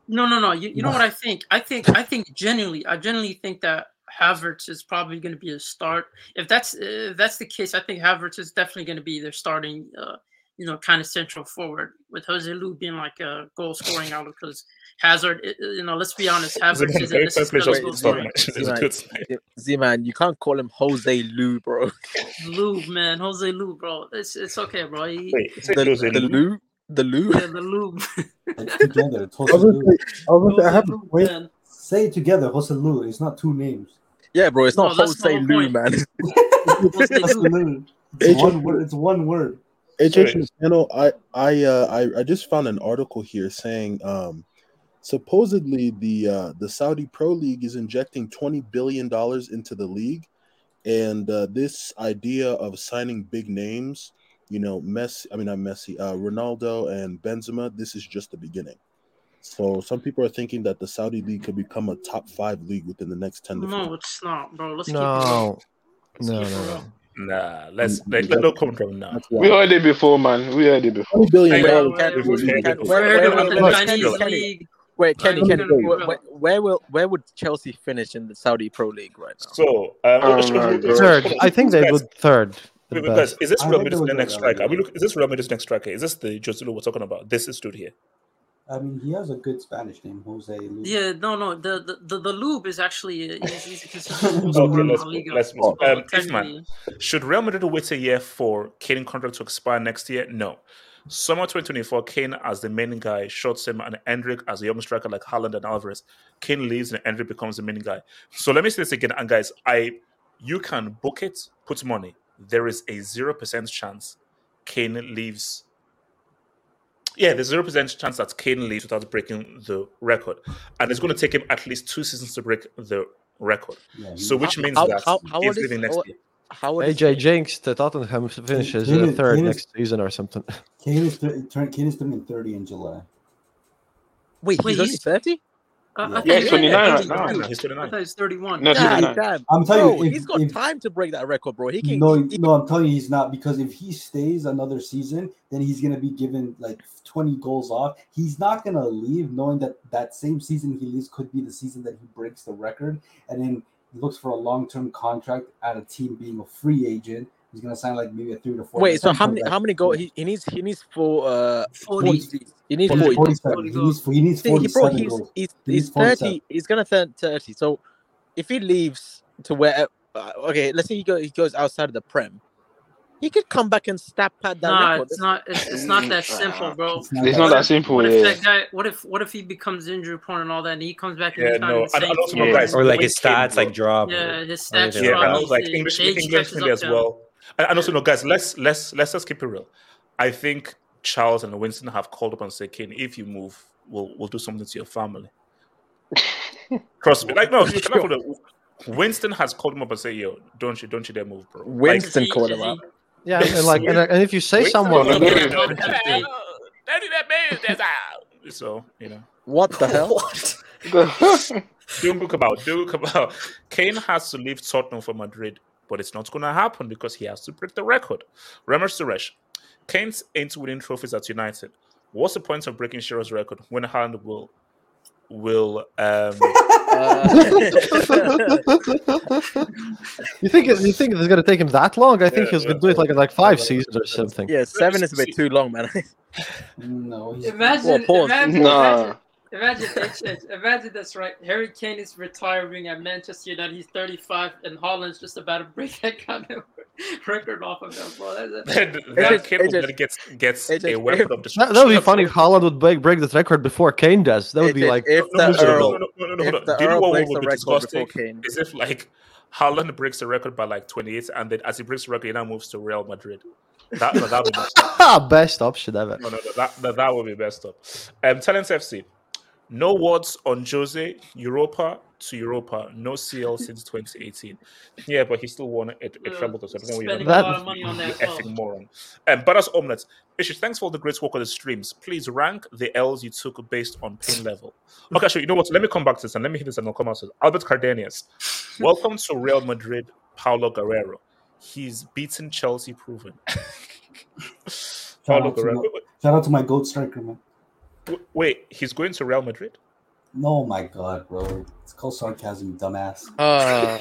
No, no, no. You, you know what I think? I think I think genuinely, I genuinely think that Havertz is probably going to be a start. If that's if that's the case, I think Havertz is definitely going to be their starting, uh, you know, kind of central forward with Jose Lu being like a goal scoring out because Hazard, i- i- you know, let's be honest, Havertz isn't can you play necessarily just goal scoring. a good. Z man, you can't call him Jose Lu, bro. Lu, man, Jose Lu, bro, it's it's okay, bro. He, Wait, The, Jose the Lu? Lu, the Lu. yeah, the Lu. Together, it's I Jose was gonna Lu. I gonna say, I have Lu, wait, man. Say it together, Jose Lu. It's not two names. Yeah, bro, it's No, not that's the Jose whole Lu, point. man. Jose Jose Lu. Lu. It's one word. It's one word. HH Sorry. in the I I uh I, I just found an article here saying um supposedly the uh, the Saudi Pro League is injecting twenty billion dollars into the league, and uh, this idea of signing big names, you know, Messi, I mean not Messi, uh, Ronaldo and Benzema, this is just the beginning. So some people are thinking that the Saudi league could become a top five league within the next ten to No, it's not, bro. Let's keep it No, real. no, keep no, real. no. Nah, let's like let no comment from now. That's We heard it before, man. We heard it before. Twenty billion Hey, dollars. Ken, We've Ken, heard Ken, it before. where, We're where, heard where, about the where, Let's Kenny, Chinese chill. Kenny, league. wait, Kenny, Kenny, where, where, will where would Chelsea finish in the Saudi Pro League right now? So, um, Oh let's- my let's- God. Third. I think they would third. Wait, at wait, guys, is this I Real Madrid's next striker? Are we look, is this Real Madrid's next striker? Is this the Joselu we're talking about? This is dude here. I mean, he has a good Spanish name, Jose. Luis. Yeah, no, no. The the the, the lube is actually uh, he's, he's a consistent goal Okay, scorer in let's move. Liga. Let's move. Um, Ifman, technically, should Real Madrid wait a year for Kane contract to expire next year? No. Summer 2024, Kane as the main guy, shorts him, and Endrick as the young striker like Haaland and Alvarez. Kane leaves and Endrick becomes the main guy. So let me say this again, and guys, I you can book it, put money there is a 0% chance Kane leaves. Yeah, there's 0% chance that Kane leaves without breaking the record. And it's going to take him at least two seasons to break the record. Yeah, so, which how, means how, that how, how he's leaving next how, year. How AJ Jinx to Tottenham finishes Kane, is, third Kane next is, season or something. Kane is, th- Kane is turning 30 in July. Wait, Wait he's, he's 30? I, yeah, think, 29 right. No, he's 31. No, I'm telling bro, you, if, he's got if, time to break that record, bro. He can. No, he, no, I'm telling you, he's not because if he stays another season, then he's gonna be given like 20 goals off. He's not gonna leave knowing that that same season he leaves could be the season that he breaks the record, and then looks for a long-term contract at a team being a free agent. He's gonna sign like maybe a three to four. Wait, so how many? How many goals? He, he needs. He needs four. uh 40. 40 he needs Yeah, 40. 47. 40 He needs, he needs See, he, bro, he's goals. he's, He he's 30. He's gonna turn 30. So if he leaves to where, uh, okay, let's say he go he goes outside of the prem, he could come back and stab pad that Nah, record. it's not. It's, it's not that simple, bro. It's not It's that not that simple. simple, What if yeah. that guy? What if? What if he becomes injury prone and all that, and he comes back Yeah, no, in and- the same and also, guys, Or like his stats bro. like drop. Yeah, his stats anything Yeah, drop. and that. I was like his English age catches up as well. And, and also, no, guys, let's let's let's just keep it real. I think Charles and Winston have called up and said, "Kane, if you move, we'll we'll do something to your family." Trust me. Like, no, you cannot. hold it. Winston has called him up and said, "Yo, don't you don't you dare move, bro." Winston Is he- called is him up. Yeah, and like, and, and if you say Winston someone, was no, like, no, "Don't no, do no, that, don't do that, man. That's out." So you know. What the hell? What? Don't look about. Don't look about. Kane has to leave Tottenham for Madrid, but it's not going to happen because he has to break the record. Remember Suresh, Kane's ain't winning trophies at United. What's the point of breaking Shearer's record when Haaland will will um you think it- you think it's gonna take him that long? I think Yeah, he's yeah. gonna do it like in like five seasons or something. yeah, seven is a bit too long, man. No, Imagine, Well, imagine, Nah. imagine, imagine, imagine, imagine that's right. Harry Kane is retiring at Manchester United. He's 35, and Haaland's just about to break that kind of record off of him, bro. That's, then, that's, then just- Kane it will just- gets gets it a just- weapon of That, destruction. that would be funny if Haaland would break, break this record before Kane does. That would be If- like if No, no, the no, Earl, no, no, no, no, no, if hold the Do you know Earl what breaks would the be record before disgusting? Kane, Is if like Haaland breaks the record by like 28, and then as he breaks the record, he now moves to Real Madrid. That no, that would be best option ever. No, no, no, that, that, that would be best up. Um, Talents FC. No words on Jose, Europa to Europa, no CL since 2018. Yeah, but he still won it, it treble, so I don't know what you're spending a lot of money on that. as effing moron. Um, but as omelets, Issues, thanks for all the great work on the streams. Please rank the L's you took based on pain level. Okay, so you know what? Let me come back to this and let me hit this and I'll come out to this. Albert Cardenius. Welcome to Real Madrid, Paulo Guerrero. He's beaten Chelsea proven. Paulo Guerrero. my, shout out to my goat striker, man. Wait, wait, he's going to Real Madrid? No, my God, bro. It's called sarcasm, dumbass. Uh,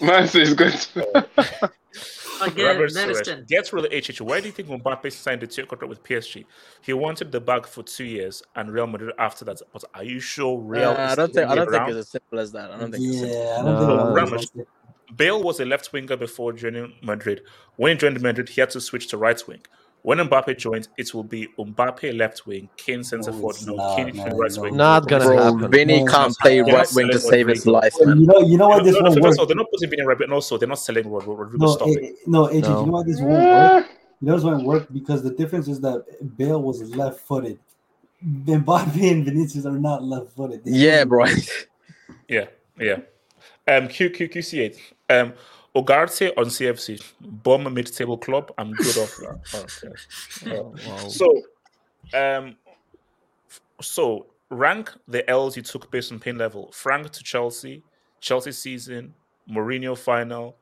Man says good. Again, Robert Suarez. medicine. Get real HH. Why do you think Mbappe signed a two-year contract with PSG? He wanted the bag for two years and Real Madrid after that. But are you sure Real? uh, is I don't think I don't around? think it's as simple as that. I don't think. It's simple. Yeah, I don't No. think that Ramos. was Bale was a left winger before joining Madrid. When he joined Madrid, he had to switch to right wing. When Mbappe joins, it will be Mbappe left wing, Kane centre No, forward, it's no, not, Kane man, right no. wing. Not gonna Bro, happen. Vini No, can't play they're right wing to save his life, Well, man. you know, you know why No, this no, won't first work. of all, they're not putting Vini right, but also they're not selling Rod- Rodrygo. No, Stop it. eh, no, AJ, No. you know what this won't work? You know why it won't work? Because the difference is that Bale was left-footed. Mbappe and Vinicius are not left-footed. They Yeah, don't- bro. Yeah, yeah. Um, Q Q Q C eight. Um, Ugarte on CFC. Bomb mid-table club. I'm good off that. Okay. Uh, So, um, so rank the L's you took based on pain level. Frank to Chelsea, Chelsea season, Mourinho final,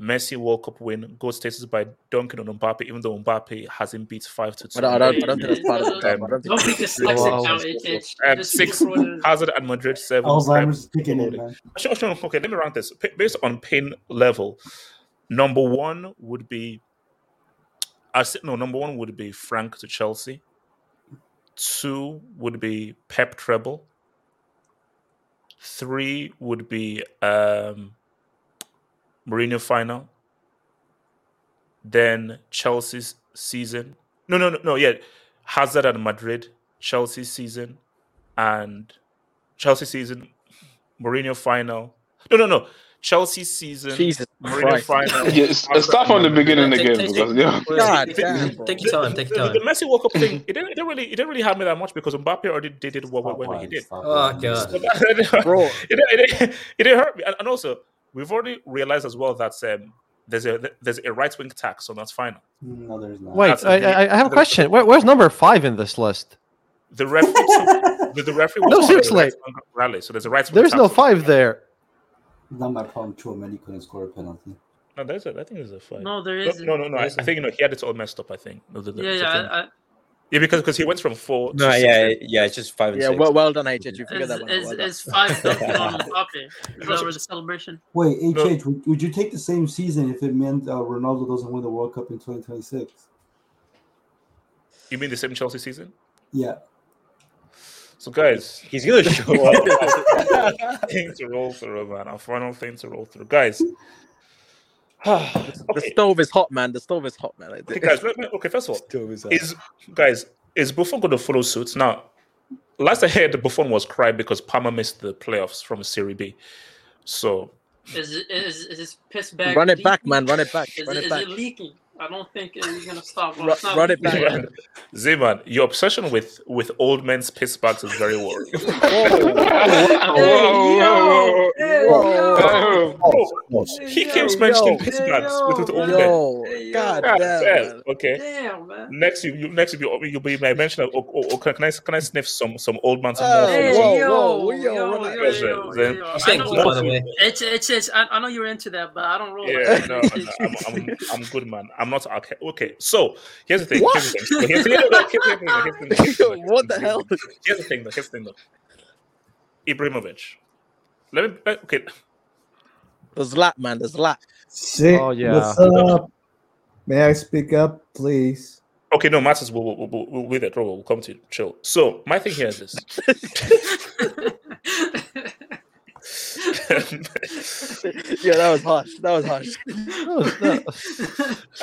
Messi World Cup win, goal status by Duncan on Mbappe, even though Mbappe hasn't beat five to two. I don't, I don't, think that's part of the Um, top. I don't think Don't be dyslexic now, H. H. um, six keep. Hazard and Madrid seven. Alzheimer's Prem- kicking in, man. Sure, sure. Okay, let me round this. P- Based on pain level, number one would be. I said no. Number one would be Frank to Chelsea. Two would be Pep treble. Three would be um, Mourinho final. Then Chelsea's season. No, no, no, no. Yeah, Hazard at Madrid. Chelsea season, and Chelsea season. Mourinho final. No, no, no. Chelsea season. Jesus Mourinho Christ. final. Yeah, start from the beginning Take- again take- because take- yeah. God take- damn, bro. Take your time. Take your The, the time. Messi World Cup thing, it didn't, it didn't really, it didn't really harm me that much because Mbappe already did it what, what, what he did. Stop Oh lying. god. Bro. it, didn't- it, it didn't hurt me. And, and also, we've already realized as well that um, there's a there's a right wing tax, so that's final. No, there's not. Wait, I, the- I, I have a question. Where, where's number five in this list? The referee, took, the, the referee was No, part the seriously. right-wing rally, so there's a right wing There's tax. no five there. Not my problem. Chouameni couldn't score a penalty. No, there's a, I think there's a five. No, there No, no, no, no. I, I think you know he had it all messed up. I think. The- the- the- Yeah, the yeah. Thing. I, I, yeah, because because he went from four. No, to six. yeah, yeah, it's just five and Yeah, six. well, well done, HH. You figured is, that one out. is, Well done. is five dunking on Mbappe? Is that where the celebration? Wait, No. Would, would you take the same season if it meant uh, Ronaldo doesn't win the World Cup in 2026? You mean the same Chelsea season? Yeah. So guys, He's gonna show up. thing to roll through, man. Our final thing to roll through, guys. The okay, stove is hot, man. The stove is hot, man. okay, guys. let me- Okay, first of all, is guys is Buffon going to follow suit now? Last I heard, Buffon was crying because Parma missed the playoffs from Serie B. So Is it is is his piss bag? Run it back, man. Run it back. Is, Run it, it is back. it leaking? I don't think he's gonna stop. Well, Ru- not run it leaking. back. Zeman, your obsession with with old men's piss bags is very worrying. Whoa, Hey, yo. Bro, oh, he keeps mentioning piss Hey, bags with, with yo. old men. Yo, god God damn. damn. man. Okay. Damn, man. Next, you, you next you you'll be my mention. Oh, oh, oh, can, can I can I sniff some some old man some Oh, more? Hey, whoa, yo, whoa, yo, yo, yo, yo, yo, yo. He's I know, by the way. it's, it's, it's, I, I know you're into that, but I don't roll Yeah, no, It's- no, it's- I'm, I'm, I'm good, man. I'm not okay. Okay, so here's the thing. Here's the thing. So here's, here's, the- thing. Here's the thing. Here's the thing. what the hell? Here's the thing. though, Here's the thing. Though. Ibrahimovic. Let me. let- Okay. The Zlat, man. The Zlat. Sick. Oh, yeah. What's up? May I speak up, please? Okay. No, Matters. We'll, we'll, we'll, we'll wait it. We'll, we'll come to you. Chill. So my thing here is this. yeah, that was harsh. That was harsh.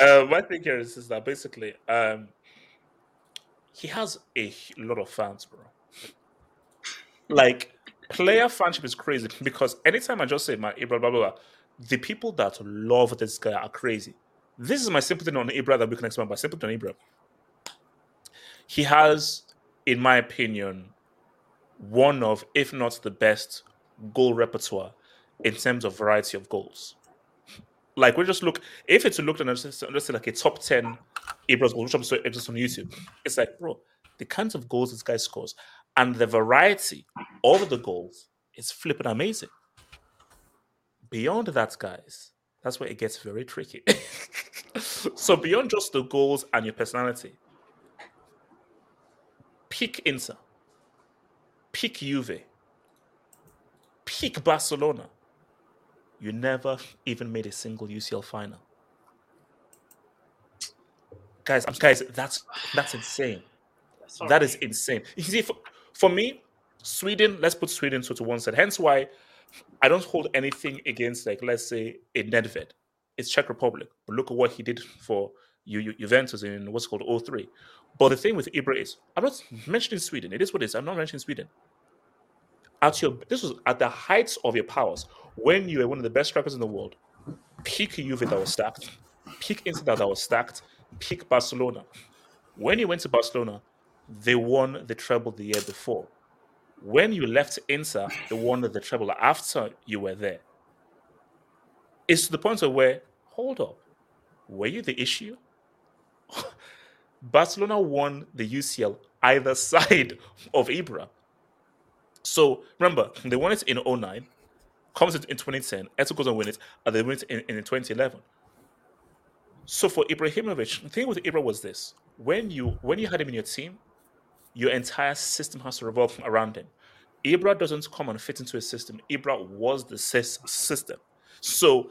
uh, my thing here is, is that basically um, he has a lot of fans, bro. Like player fanship is crazy because anytime I just say my Ibra blah blah blah, the people that love this guy are crazy. This is my sympathy on Ibra that we can explain, but sympathy on Ibra. He has, in my opinion, one of, if not the best, goal repertoire in terms of variety of goals. Like we just look, if it's to look at just, just like a top ten Ibra's goals, which I'm so just on YouTube, it's like, bro, the kinds of goals this guy scores and the variety of the goals is flipping amazing. Beyond that, guys, that's where it gets very tricky. so beyond just the goals and your personality, pick Inter, pick Juve, pick Barcelona. You never even made a single UCL final. Guys, I'm- guys, that's that's insane. That is insane. You see, for, for me, Sweden, let's put Sweden to, to one side. Hence why I don't hold anything against, like, let's say, a Nedved. It's Czech Republic. But look at what he did for Ju- Juventus in what's called 03. But the thing with Ibra is, I'm not mentioning Sweden. It is what it is. I'm not mentioning Sweden. At your, this was at the heights of your powers when you were one of the best strikers in the world. Peak Juve that was stacked, peak Inter that was stacked, peak Barcelona. When you went to Barcelona, they won the treble the year before. When you left Inter, they won the treble after you were there. It's to the point of where, hold up, were you the issue? Barcelona won the UCL either side of Ibra. So remember, they won it in 09, comes in in 2010, Eto'o goes and win it, and they win it in, in 2011. So for Ibrahimovic, the thing with Ibra was this: when you when you had him in your team, your entire system has to revolve around him. Ibra doesn't come and fit into a system. Ibra was the system. So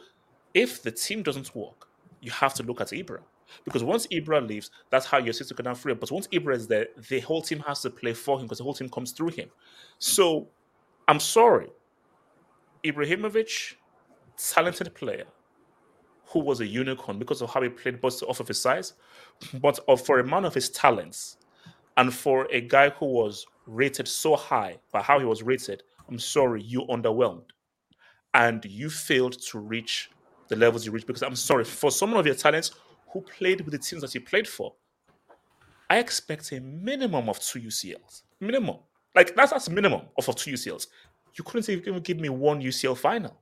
if the team doesn't work, you have to look at Ibra. Because once Ibra leaves, that's how your system can now free. But once Ibra is there, the whole team has to play for him because the whole team comes through him. So I'm sorry. Ibrahimovic, talented player, who was a unicorn because of how he played, both off of his size, but for a man of his talents, and for a guy who was rated so high by how he was rated, I'm sorry, you underwhelmed. And you failed to reach the levels you reached because I'm sorry, for someone of your talents who played with the teams that he played for, I expect a minimum of two UCLs. Minimum. Like that's that's minimum of, of two UCLs. You couldn't even give me one UCL final.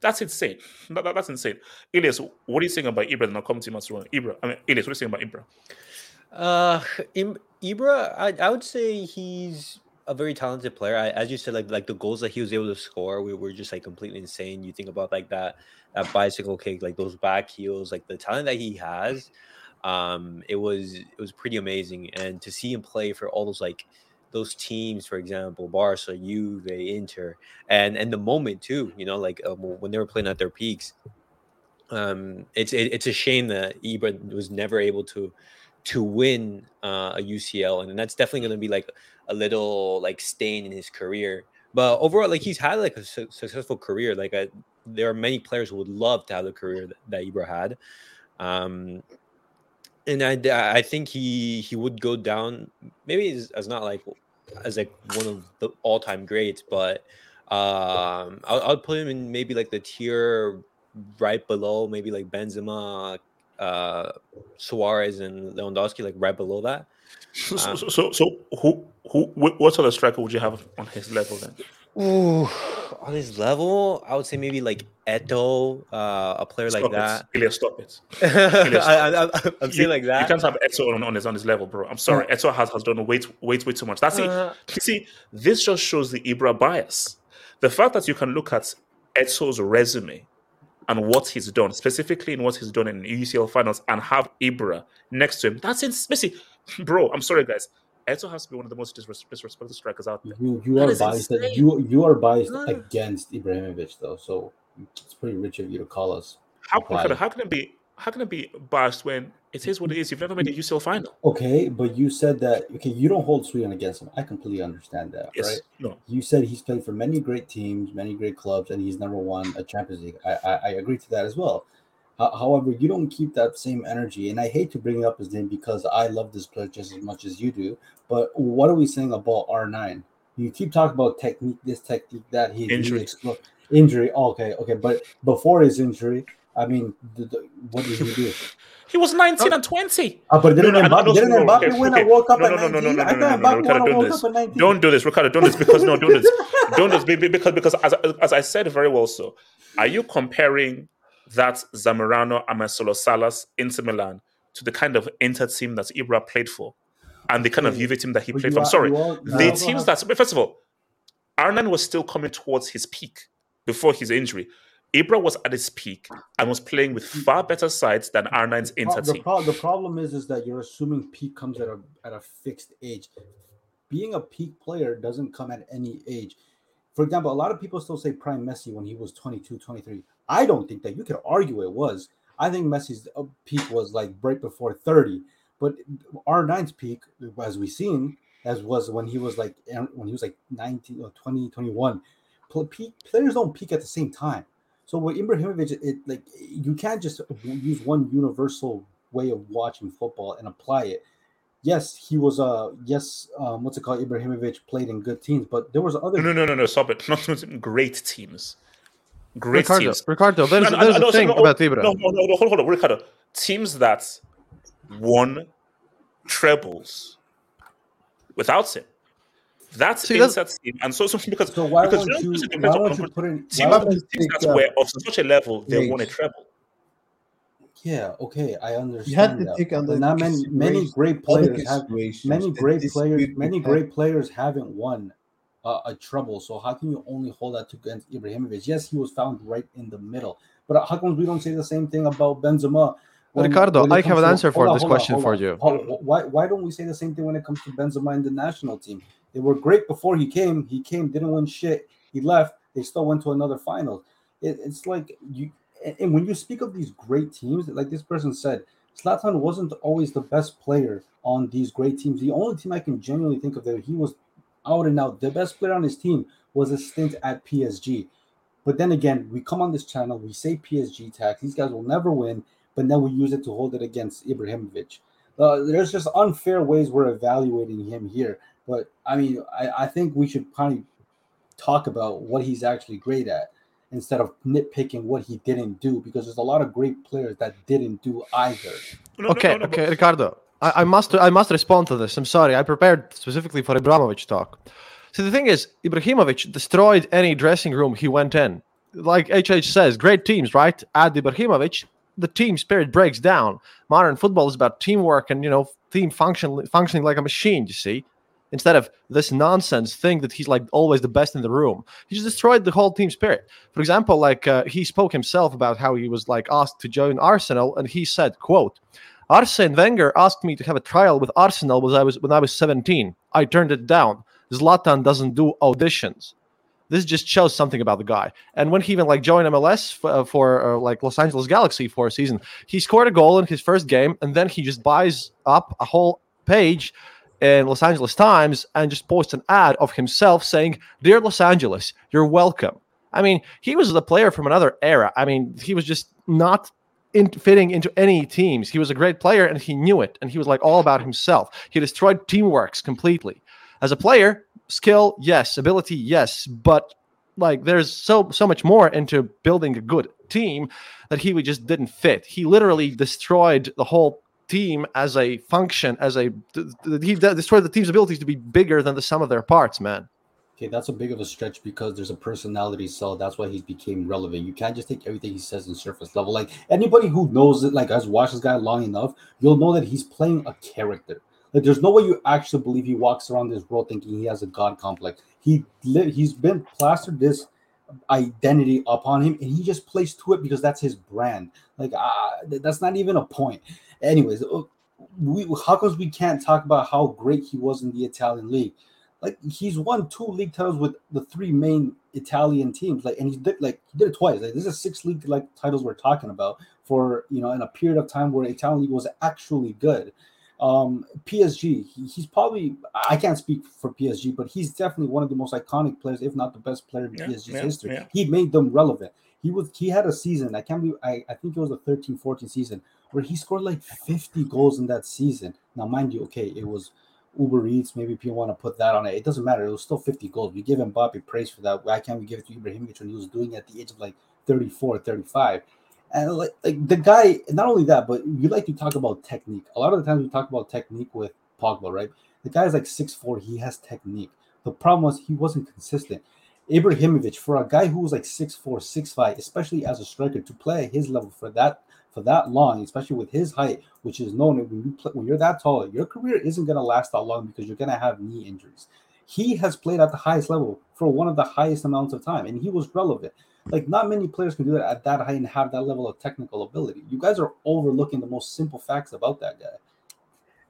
That's insane. That, that- that's insane. Elias, what are you saying about Ibra? Not coming to Master Ibra. I mean, Elias, what are you saying about Ibra? Uh, Ibra, I, I would say he's a very talented player. I, as you said, like like the goals that he was able to score, we were just like completely insane. You think about like that that bicycle kick, like those back heels, like the talent that he has. Um, it was it was pretty amazing, and to see him play for all those like those teams, for example, Barca, Juve, Inter, and and the moment too, you know, like um, when they were playing at their peaks. Um, it's it, it's a shame that Ibra was never able to to win uh, a UCL, and that's definitely going to be like a little like stain in his career. But overall, like he's had like a su- successful career. Like I, there are many players who would love to have the career that, that Ibra had. Um, and I, I think he he would go down maybe as, as not like as like one of the all time greats, but um, I, I would put him in maybe like the tier right below, maybe like Benzema, uh, Suarez, and Lewandowski, like right below that. So, so, Um, so, so, so who, who, what sort of striker would you have on his level then? Ooh, on his level, I would say maybe like Eto'o, uh, a player like Stop that. it. Elias, stop it. I, you, saying like that. You can't have Eto'o on, on his on his level, bro. I'm sorry. Eto'o has, has done way, way, way too much. That's Uh, it. You see, this just shows the Ibra bias. The fact that you can look at Eto's resume and what he's done, specifically in what he's done in UCL finals, and have Ibra next to him, that's insane. Bro, I'm sorry, guys. Eto'o has to be one of the most disres- disrespected strikers out there. You you are biased. insane. You you are biased Uh. against Ibrahimovic though, so it's pretty rich of you to call us. How, how can it be? How can it be biased when it is what it is? You've never made a UCL final. Okay, but you said that okay, you don't hold Sweden against him. I completely understand that, Yes, right? no. You said he's played for many great teams, many great clubs, and he's never won a Champions League. I I, I agree to that as well. However, you don't keep that same energy, and I hate to bring up his name because I love this player just as much as you do. But what are we saying about R nine? You keep talking about technique, this technique, that he Injury. injury. Okay, okay, but before his injury, I mean, the, the, what did he do? He was 19 and 20. Uh, but didn't No, no, I- I Mbappe, know- didn't no, Mbappe okay, win okay. a World Cup no, at no, no, no, 19? no, I no, no, thought no, no, Ricardo, don't do this. Cup at 19. Don't do this, Ricardo. Don't do this because no, don't do this. Don't do this be- be- because because as, as I said very well. So, are you comparing that Zamorano Amasolo Salas Inter Milan to the kind of Inter team that Ibra played for, and the kind of Yeah. Juve team that he But played for? I'm sorry, you are- the teams that first of all, Arnan was still coming towards his peak before his injury. Ibra was at his peak and was playing with far better sides than R9's Inter the, pro- the problem is is that you're assuming peak comes at a at a fixed age. Being a peak player doesn't come at any age. For example, a lot of people still say prime Messi when he was 22, 23. I don't think that you could argue it was. I think Messi's uh, peak was like right before 30. But R9's peak, as we've seen, as was when he was like when he was like 19 or 20, 21. Peak, players don't peak at the same time. So with Ibrahimovic, it like you can't just use one universal way of watching football and apply it. Yes, he was uh yes, um, what's it called? Ibrahimovic played in good teams, but there was other No, no, no, no, no. Stop it. Not not great teams. Great Ricardo, teams. Ricardo, there's- No, no, there's a no, thing no, about Ibra. No, no, no, no, hold, hold on, Ricardo. Teams that won trebles without him. That's See, that's- Insat's team, and so something because So why because you know, you? it Why depends on won't you competition. put in? Team Why have won't teams take that were of such a level they won a Gage. treble. Yeah, okay, I understand. You have to that, take but under not many many great players have many great players many great players haven't won uh, a treble. So how can you only hold that to against Ibrahimovic? Yes, he was found right in the middle, but how come we don't say the same thing about Benzema? when- Ricardo, when it I have comes an to- answer for on, this hold on, question hold for you. Why why don't we say the same thing when it comes to Benzema and the national team? They were great before he came. He came, didn't win shit. He left. They still went to another final. It, it's like you. And when you speak of these great teams, like this person said, Zlatan wasn't always the best player on these great teams. The only team I can genuinely think of that he was out and out the best player on his team was a stint at PSG. But then again, we come on this channel, we say PSG tax. These guys will never win, but then we use it to hold it against Ibrahimovic. Uh, there's just unfair ways we're evaluating him here. But I mean, I, I think we should probably talk about what he's actually great at instead of nitpicking what he didn't do because there's a lot of great players that didn't do either. okay, okay, Ricardo. I, I must I must respond to this. I'm sorry. I prepared specifically for Ibrahimovic talk. So the thing is, Ibrahimovic destroyed any dressing room he went in. Like HH says, great teams, right? Add Ibrahimovic, the team spirit breaks down. Modern football is about teamwork and you know team function functioning like a machine. You see, instead of this nonsense thing that he's like always the best in the room. He just destroyed the whole team spirit. For example, like uh, he spoke himself about how he was like asked to join Arsenal, and he said, "quote." Arsene Wenger asked me to have a trial with Arsenal when I was when I was 17. I turned it down. Zlatan doesn't do auditions. This just shows something about the guy. And when he even like joined MLS for, uh, for uh, like Los Angeles Galaxy for a season, he scored a goal in his first game, and then he just buys up a whole page in Los Angeles Times and just post an ad of himself saying, "Dear Los Angeles, you're welcome." I mean, he was the player from another era. I mean, he was just not in, fitting into any teams. He was a great player and he knew it. And he was like all about himself. He destroyed teamworks completely. As a player, skill, yes. Ability, yes. But like there's so so much more into building a good team that he just didn't fit. He literally destroyed the whole team as a function, as a he destroyed the team's abilities to be bigger than the sum of their parts, man. Okay, that's a big of a stretch because there's a personality cell. That's why he's became relevant. You can't just take everything he says in surface level. Like anybody who knows it, like has watched this guy long enough, you'll know that he's playing a character. Like there's no way you actually believe he walks around this world thinking he has a god complex. He he's been plastered this identity upon him, and he just plays to it because that's his brand. Like uh, that's not even a point. Anyways, uh, we how comes we can't talk about how great he was in the Italian league? like he's won two league titles with the three main Italian teams. Like, and he did like he did it twice. Like, this is six league like titles we're talking about for you know in a period of time where Italian league was actually good. Um, PSG, he, he's probably I can't speak for PSG, but he's definitely one of the most iconic players, if not the best player in Yeah, PSG's yeah, history. yeah. He made them relevant. He was he had a season. I can't believe I, I think it was a 13-14 season where he scored like 50 goals in that season. Now, mind you, okay, it was Uber Eats. Maybe people want to put that on it. It doesn't matter. It was still 50 goals. We give Mbappe praise for that. Why can't we give it to Ibrahimovic when he was doing it at the age of like 34, 35? And like, like the guy, not only that, but you like to talk about technique. A lot of the times we talk about technique with Pogba, right? The guy is like 6'4, he has technique. The problem was he wasn't consistent. Ibrahimovic, for a guy who was like 6'4, 6'5, especially as a striker, to play at his level for that for that long, especially with his height, which is known when you play, when you're that tall, your career isn't to last that long because you're to have knee injuries. He has played at the highest level for one of the highest amounts of time, and he was relevant. Like not many players can do that at that height and have that level of technical ability. You guys are overlooking the most simple facts about that guy.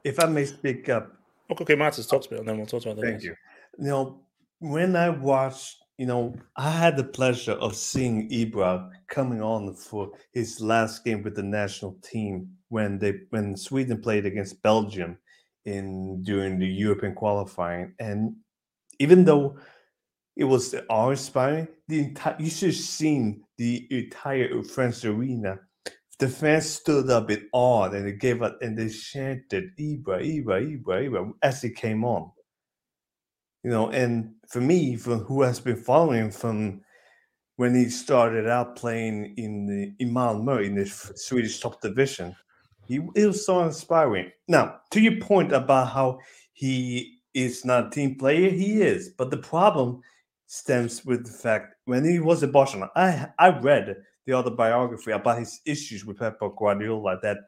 If I may speak up, Okay, okay, Martin, talk to me, and then we'll talk about the Thank rest. you. You know, when I watched, you know, I had the pleasure of seeing Ibra coming on for his last game with the national team when they when Sweden played against Belgium in during the European qualifying, and even though it was awe-inspiring, the entire you should have seen the entire Friends Arena. The fans stood up in awe and they gave up and they chanted Ibra, Ibra, Ibra, Ibra as he came on you know and for me for who has been following from when he started out playing in the in Malmö in the Swedish top division he it was so inspiring now to your point about how he is not a team player. He is, but the problem stems with the fact when he was at Barcelona. I I read the autobiography about his issues with Pep Guardiola that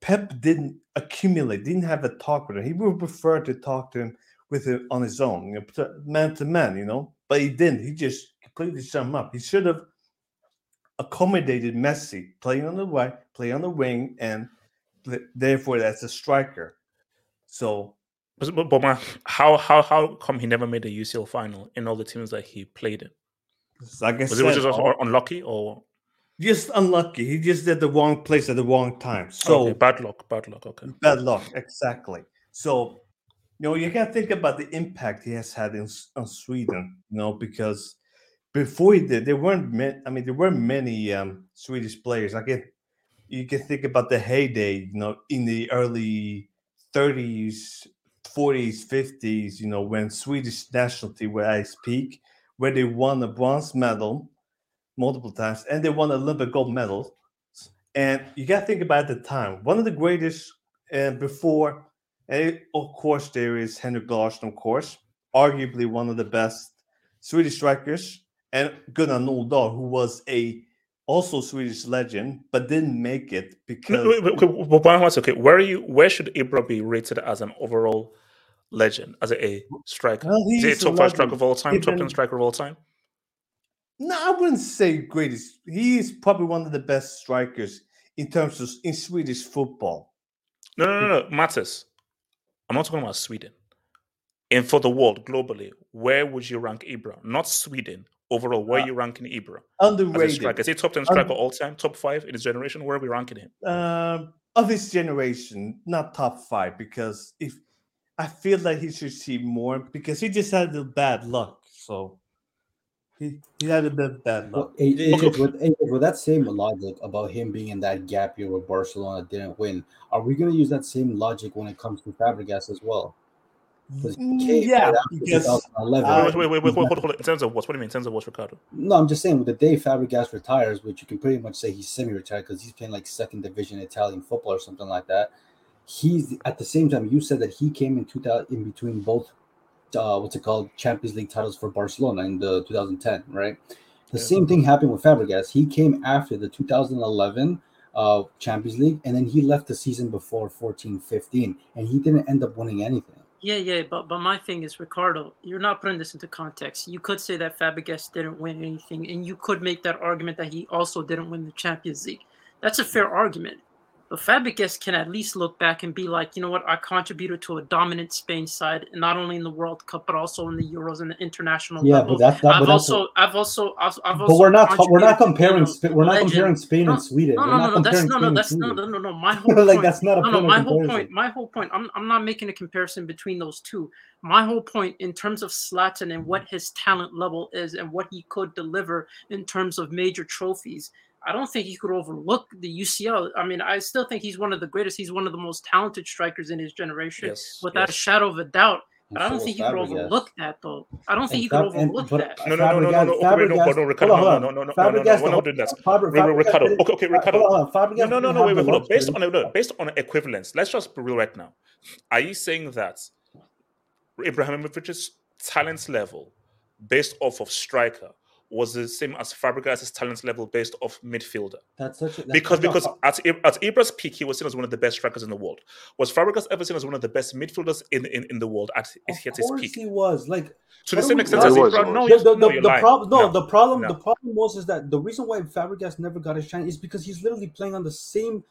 Pep didn't accumulate, didn't have a talk with him. He would prefer to talk to him with him on his own, you know, man to man, you know. But he didn't. He just completely shut him up. He should have accommodated Messi playing on the right, play on the wing, and therefore that's a striker. So, but, but, but man, how how how come he never made a UCL final in all the teams that he played in? Like I was said, it was just unlucky or just unlucky. He just did the wrong place at the wrong time. So okay, bad luck? Bad luck. Okay. bad luck, exactly. So, you know, you can think about the impact he has had in on Sweden. You know, because before he did, there weren't many. I mean, there weren't many um, Swedish players. I can you can think about the heyday. You know, in the early 30s, 40s, 50s. You know, when Swedish nationality were at its peak, where they won a bronze medal multiple times and they won Olympic gold medals. And you got to think about the time. One of the greatest uh, before, and of course, there is Henrik Larsson, of course, arguably one of the best Swedish strikers, and Gunnar Nordahl, who was a also Swedish legend, but didn't make it because wait, wait, one once, okay, where are you? Where should Ibra be rated as an overall legend, as a, a striker? Well, Is he a he's top five striker of all time? Top ten striker of all time? No, I wouldn't say greatest. He is probably one of the best strikers in terms of in Swedish football. No, no, no, no, Mattis. I'm not talking about Sweden. And for the world globally, where would you rank Ibra? Not Sweden. Overall, where are you ranking Ibra? As a Underrated. striker, is he top ten striker all time? Top five in his generation? Where are we ranking him? Um, of his generation, not top five, because if I feel like he should see more because he just had the bad luck. So he, he had a bit of bad luck. Well, A- AJ, with, AJ, with that same logic about him being in that gap year where Barcelona didn't win, are we going to use that same logic when it comes to Fabregas as well? Yeah, right after because, 2011. wait, wait, wait, wait, hold, hold, hold. In terms of what? What do you mean? In terms of what, Ricardo? No, I'm just saying with the day Fabregas retires, which you can pretty much say he's semi-retired because he's playing like second division Italian football or something like that. He's at the same time you said that he came in 2000 in between both uh, what's it called Champions League titles for Barcelona in the 2010, right? The Yeah. same thing happened with Fabregas. He came after the 2011 uh, Champions League and then he left the season before 14-15 and he didn't end up winning anything. Yeah, yeah, but but my thing is, Ricardo, you're not putting this into context. You could say that Fabregas didn't win anything, and you could make that argument that he also didn't win the Champions League. That's a fair argument. But Fabregas can at least look back and be like, you know what, I contributed to a dominant Spain side, not only in the World Cup but also in the Euros and the international Yeah, level. but that- that- I've but that's also, I've also, I've, I've But we're not we're not comparing being a we're not comparing Spain No, and Sweden. No, no, no, no, that's no, no, that's no, no, no, no. My whole Like, point, that's not a no, no, my whole point, my whole point. I'm, I'm not making a comparison between those two. My whole point in terms of Zlatan and what his talent level is and what he could deliver in terms of major trophies. I don't think he could overlook the UCL. I mean, I still think he's one of the greatest. He's one of the most talented strikers in his generation, Yes, without a shadow of a doubt. But I don't think he could Fabregas. overlook that, though. I don't think And he could Fab- and- overlook but that. No, no, no, no, no, no, okay, wait, no, Fabregas- no, Ricardo, hold no, on, no, hold no, on. no, no, no, no, Fabregas- we're not doing that. Fabregas- Wait, wait, Ricardo, didn't- okay, okay, uh, Ricardo. hold on, Fabregas No, no, no, didn't no, have wait, the wait, hold on. Based luxury. on no, based on equivalence, let's just be real right now. Are you saying that Ibrahimovic's talent level, based off of striker, was the same as Fabregas' talent level based off midfielder? That's such a that's because such a because at I- at Ibra's peak, he was seen as one of the best strikers in the world. Was Fabregas ever seen as one of the best midfielders in, in, in the world at, at Of his course peak? he was like To the same extent as Ibra? No, the, the, no, the, you're the problem no, No, the problem no. the problem was is that the reason why Fabregas never got his chance is because he's literally playing on the same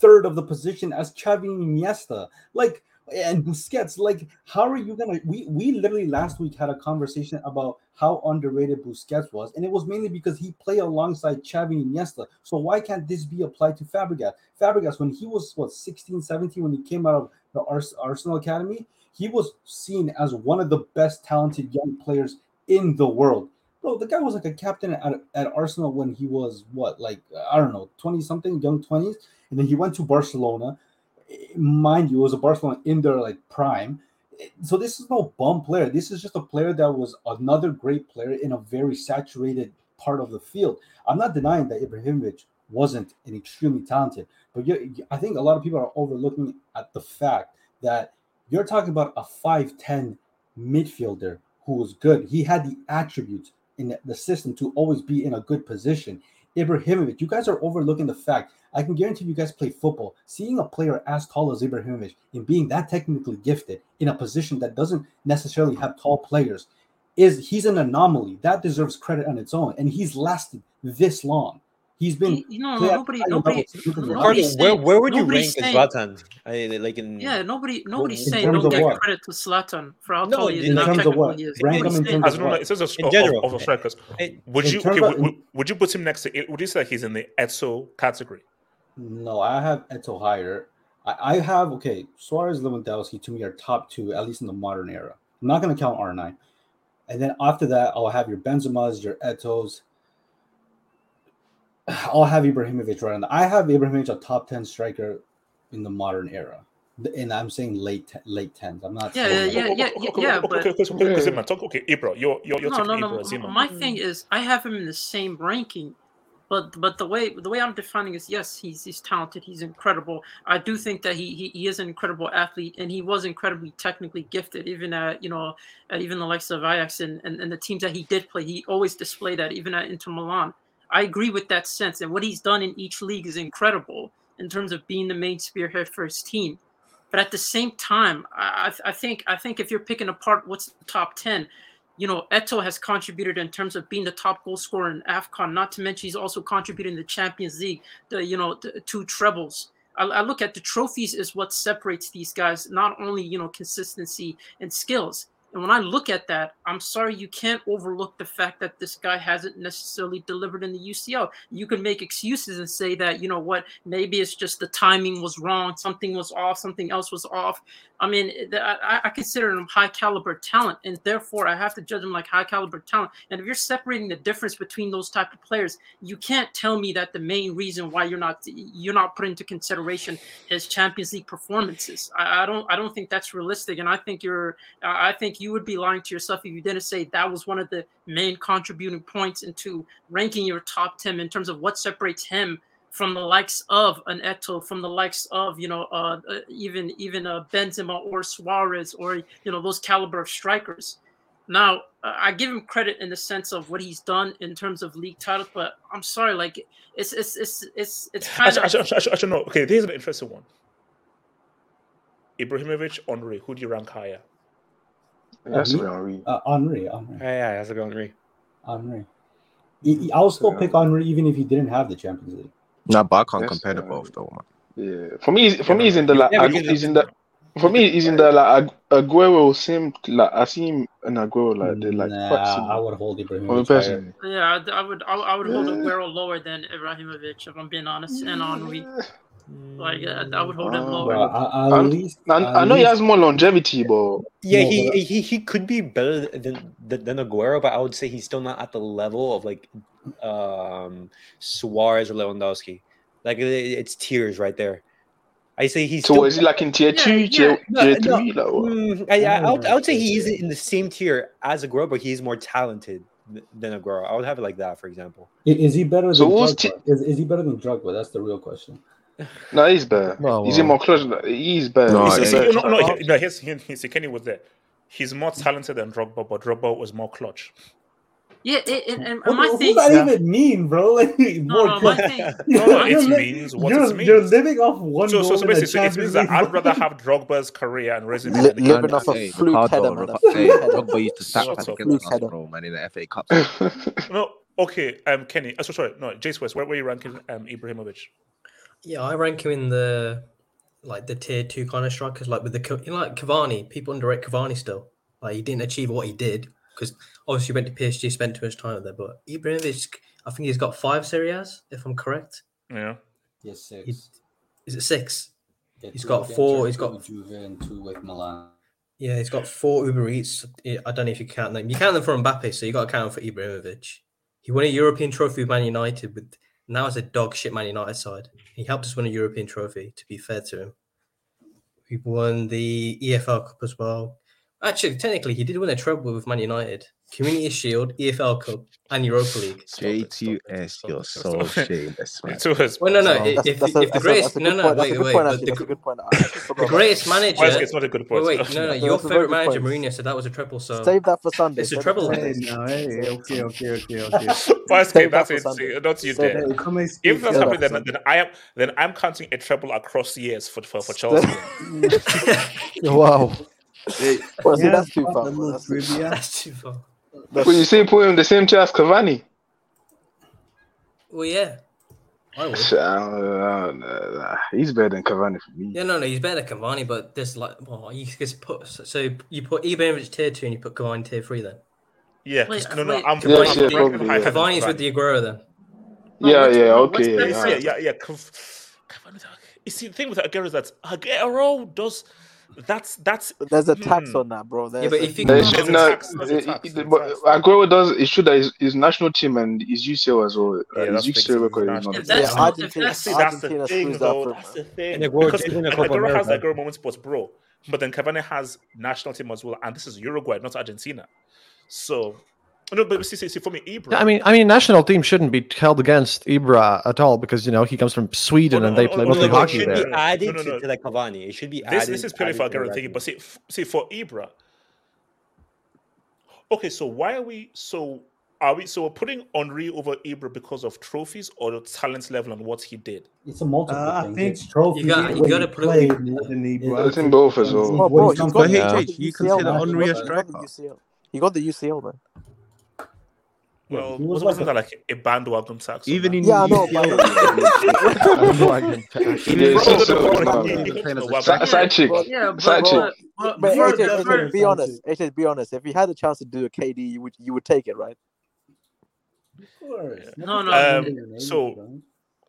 third of the position as Xavi and Iniesta like and Busquets like how are you gonna we we literally last week had a conversation about how underrated Busquets was and it was mainly because he played alongside Xavi and Iniesta so why can't this be applied to Fabregas Fabregas when he was what 16 17 when he came out of the Ars- Arsenal Academy he was seen as one of the best talented young players in the world. Bro, the guy was like a captain at, at Arsenal when he was what, like I don't know, 20 something, young 20s, and then he went to Barcelona. Mind you, it was a Barcelona in their like prime. So this is no bum player. This is just a player that was another great player in a very saturated part of the field. I'm not denying that Ibrahimovic wasn't an extremely talented, but you, I think a lot of people are overlooking at the fact that You're talking about a 5'10 midfielder who was good. He had the attributes in the system to always be in a good position. Ibrahimovic, you guys are overlooking the fact. I can guarantee you guys play football. Seeing a player as tall as Ibrahimovic and being that technically gifted in a position that doesn't necessarily have tall players is he's an anomaly. That deserves credit on its own. And he's lasted this long. He's been You know, play at nobody, nobody, levels significantly. Where saying, where would you nobody's rank saying, Zlatan? I, like in yeah, nobody, nobody's in saying terms don't of get what? credit to Zlatan for how No, tall he is in terms of what? Rank him in terms of no, no, what? it says of, In of, general. of, of strikers. Would you okay? Would, would, would you put him next to? It? Would you say that he's in the Eto'o category? No, I have Eto'o higher. I, I have okay. Suarez, Lewandowski to me are top two, at least in the modern era. I'm not going to count R9. And then after that, I'll have your Benzemas, your Eto'os. I'll have Ibrahimovic right on. the- I have Ibrahimovic a top ten striker in the modern era, and I'm saying late late tens. I'm not. Yeah, saying yeah, yeah, yeah, yeah, okay, but okay, Ibra, you're you're, you're no, no, no. My thing is, I have him in the same ranking, but but the way the way I'm defining is yes, he's he's talented, he's incredible. I do think that he he, he is an incredible athlete, and he was incredibly technically gifted, even at you know at even the likes of Ajax and, and and the teams that he did play, he always displayed that, even at Inter Milan. I agree with that sense, and what he's done in each league is incredible in terms of being the main spearhead for his team. But at the same time, I, I think I think if you're picking apart what's the top ten, you know, Eto'o has contributed in terms of being the top goal scorer in AFCON. Not to mention he's also contributing in the Champions League, the you know, the two trebles. I, I look at the trophies is what separates these guys, not only you know consistency and skills. And when I look at that, I'm sorry you can't overlook the fact that this guy hasn't necessarily delivered in the UCL. You can make excuses and say that, you know what, maybe it's just the timing was wrong, something was off, something else was off. I mean, I, I consider him high caliber talent, and therefore I have to judge him like high caliber talent. And if you're separating the difference between those type of players, you can't tell me that the main reason why you're not you're not putting into consideration his Champions League performances. I, I don't I don't think that's realistic, and I think you're I I think you would be lying to yourself if you didn't say that was one of the main contributing points into ranking your top ten in terms of what separates him from the likes of an Eto'o, from the likes of you know uh, uh, even even uh, Benzema or Suarez or you know those caliber of strikers. Now uh, I give him credit in the sense of what he's done in terms of league titles, but I'm sorry, like it's it's it's it's it's kind Actually, of actually, actually, actually, no. Okay, here's an interesting one. Ibrahimovic, Henry, who do you rank higher? That's me? a Henry. Uh, Henry, Henry, Yeah, yeah, that's a good Henry. Henri. He- he- I'll still pick Henry even if he didn't have the Champions League. Nah, but I can't Yes, compare the both though, man. Yeah, for me, he's- for me, he's in the like, Yeah, Ag- he's in the. For me, he's in the like Ag- Aguero same like I see him and Aguero like they're like quite Nah, similar. I would hold For me Ibrahimovic higher. personally. yeah, I, I would I, I would hold Yeah. Aguero lower than Ibrahimovic if I'm being honest, and Henry. Like uh, I would hold him Uh, lower. Bro, I, I, at least, I, I know he has more longevity, but Yeah, No, he, but- he he could be better than than than Aguero, but I would say he's still not at the level of like um Suarez or Lewandowski. Like it- it's tiers right there. I say he's so still. is he like in tier Yeah, two, yeah. tier, No, tier no, three? Like mm, I, I, I, would, I would say Mm, he isn't in the same tier as Aguero, but he's more talented th- than Aguero. I would have it like that, for example. Is he better So than who's Drogba? is, is he better than Drogba? That's the real question. No, he's better. Well, he's in well. more clutch. He's better. No, he's I- a See, see, no, no, he- no, here's, here- here's, Kenny was there. He's more talented than Drogba, but Drogba was more clutch. Yeah, it, it, and, and What, my what thing. does that even mean, bro? Like, No, more no, my clutch. thing. No, no, You're it means what you're, it You're living off one So, goal so, so basically, so it means that I'd rather have Drogba's career and resume Li- than living off a Hey, fluke Ricardo, header, man. A fluke hey. Drogba used to tap Shut that against us, bro, man, in the FA Cup. No, okay, um, Kenny. So sorry, no, Jace West. Where were you ranking um, Ibrahimovic? Yeah, I rank him in the like the tier two kind of strikers, like with the you know, like Cavani. People underrate Cavani still. Like he didn't achieve what he did because obviously he went to PSG, spent too much time there. But Ibrahimovic, I think he's got five Serie A's, if I'm correct. Yeah. yes, six. He- Is it six? Yeah, he's two got four- he's got- two with Juve and two with Milan. Yeah, he's got four Uber Eats. I I don't know if you count them. You count them for Mbappe, so you got to count them for Ibrahimovic. He won a European trophy with Man United, with now it's a dog shit Man United side. He helped us win a European trophy. To be fair to him, he won the EFL Cup as well. Actually, technically, he did win a treble with Man United, Community Shield, EFL Cup, and Europa League. J2S, you're so shameless, man. Well, no, no. If, if, that's a- if the that's a- greatest, a no, good no, point, that's wait, good wait, point, but the, that's a good point. the greatest manager. Why it's not a good point? Wait, wait, no, no. Your favorite manager, point. Mourinho, said that was a triple. So Save that for Sunday. It's a Save treble. Hey, no, hey, okay, okay, okay, okay. Wise Save game, that's it. Sunday. Not you Save there. that- Come and If that's Save happening, that then, then I am then I'm counting a treble across years for for, for Chelsea. Wow. Well, see, that's too far. the bro. little That's too trivia. That's too. When you say put him in the same chair as Cavani, Well, yeah. I would. uh, uh, he's better than Cavani for me. Yeah, no, no, he's better than Cavani, but this like, well, you just put so you put Ibrahimovic tier two and you put Cavani tier three then. Yeah, Wait, no, no, wait. I'm, Yes, I'm yes, ranking probably, yeah. than Cavani's with the Aguero then. Yeah, yeah, okay. Yeah, yeah. yeah, yeah. Cav- Cavani, you see, the thing with Aguero is that Aguero does that's that's There's a tax hmm. on that, bro. There's Yeah, but a- if you There's There's a tax, there's a tax, there's a but tax. Aguero does. It should that his, his national team and his UCL as well. Yeah, Uh, that's his fixed. UCL record is not. Yeah, that's Yeah, not, if Argentina, that's See, that's the thing, screws that though. That's the thing. Because did win a and Copa Aguero has the America. Aguero moments, but bro, but then Cavani has national team as well, and this is Uruguay, not Argentina. So, no, but see, see, see for me, Ibra. Yeah, I mean, I mean, national team shouldn't be held against Ibra at all because you know he comes from Sweden Oh, and they oh, play No, mostly no, no, it hockey should there. be added No, no, to, no. to like Cavani. It should be This added. this is purely added for to the thinking, but see, f- see for Ibra. Okay, so why are we so are we so we're putting Henry over Ibra because of trophies or the talent level and what he did? It's a multiple Uh, I think it's trophies. you got- you gotta he put it more than Ibra. I think both as well. and Oh, what bro, he's he's got, for he's the got national the team. UCL, you consider man. Henry He a got, he got the? UCL. He got the UCL, man. Yeah, Well, he was wasn't, like wasn't a- that like a bandwagon tax? Even in Yeah, I the know, UCL, but- Yeah, in so- the so- UCL, so- he even played as a Side- striker. Side chick, Yeah, but, side chick. but, but, But for, AJ, be honest. AJ, be honest. If you had the chance to do a KD, you would you would take it, right? Of course. No, no. Um, forget your name, so-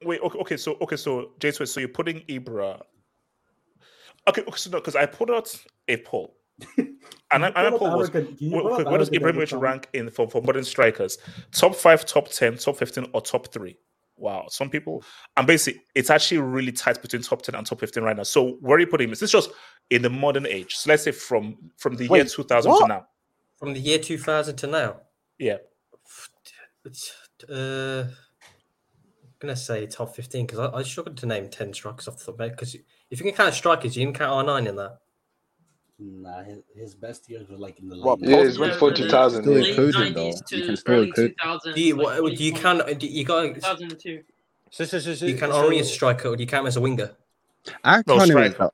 Wait, okay, okay, so okay, so J Swiss, so you're putting Ibra. Okay, okay, so no, because I put out a poll, and I, Can and you my pull was can you where, where does American Ibrahimovic Debut rank in for, for modern strikers? Top five, top ten, top fifteen, or top three? Wow, some people, and basically, it's actually really tight between top ten and top fifteen right now. So where are you putting him? Is this just in the modern age? So let's say from from the year two thousand to now. From the year 2000 to now, Yeah, it's, uh, I'm gonna say top 15 because I, I struggled to name 10 strikers off the top of my head. Because if you can count strikers, you can count R9 in that. Nah, his, his best years were like in the What, late. Yeah, post- it's Yeah, before 2000. Still Yeah. late including, though. 90s You can still include- Do you, like what, do you 2020, count? do You got. 2002. So, so, so, so, You count so- Henry as a striker, or do you count him as a winger? I no count him as striker.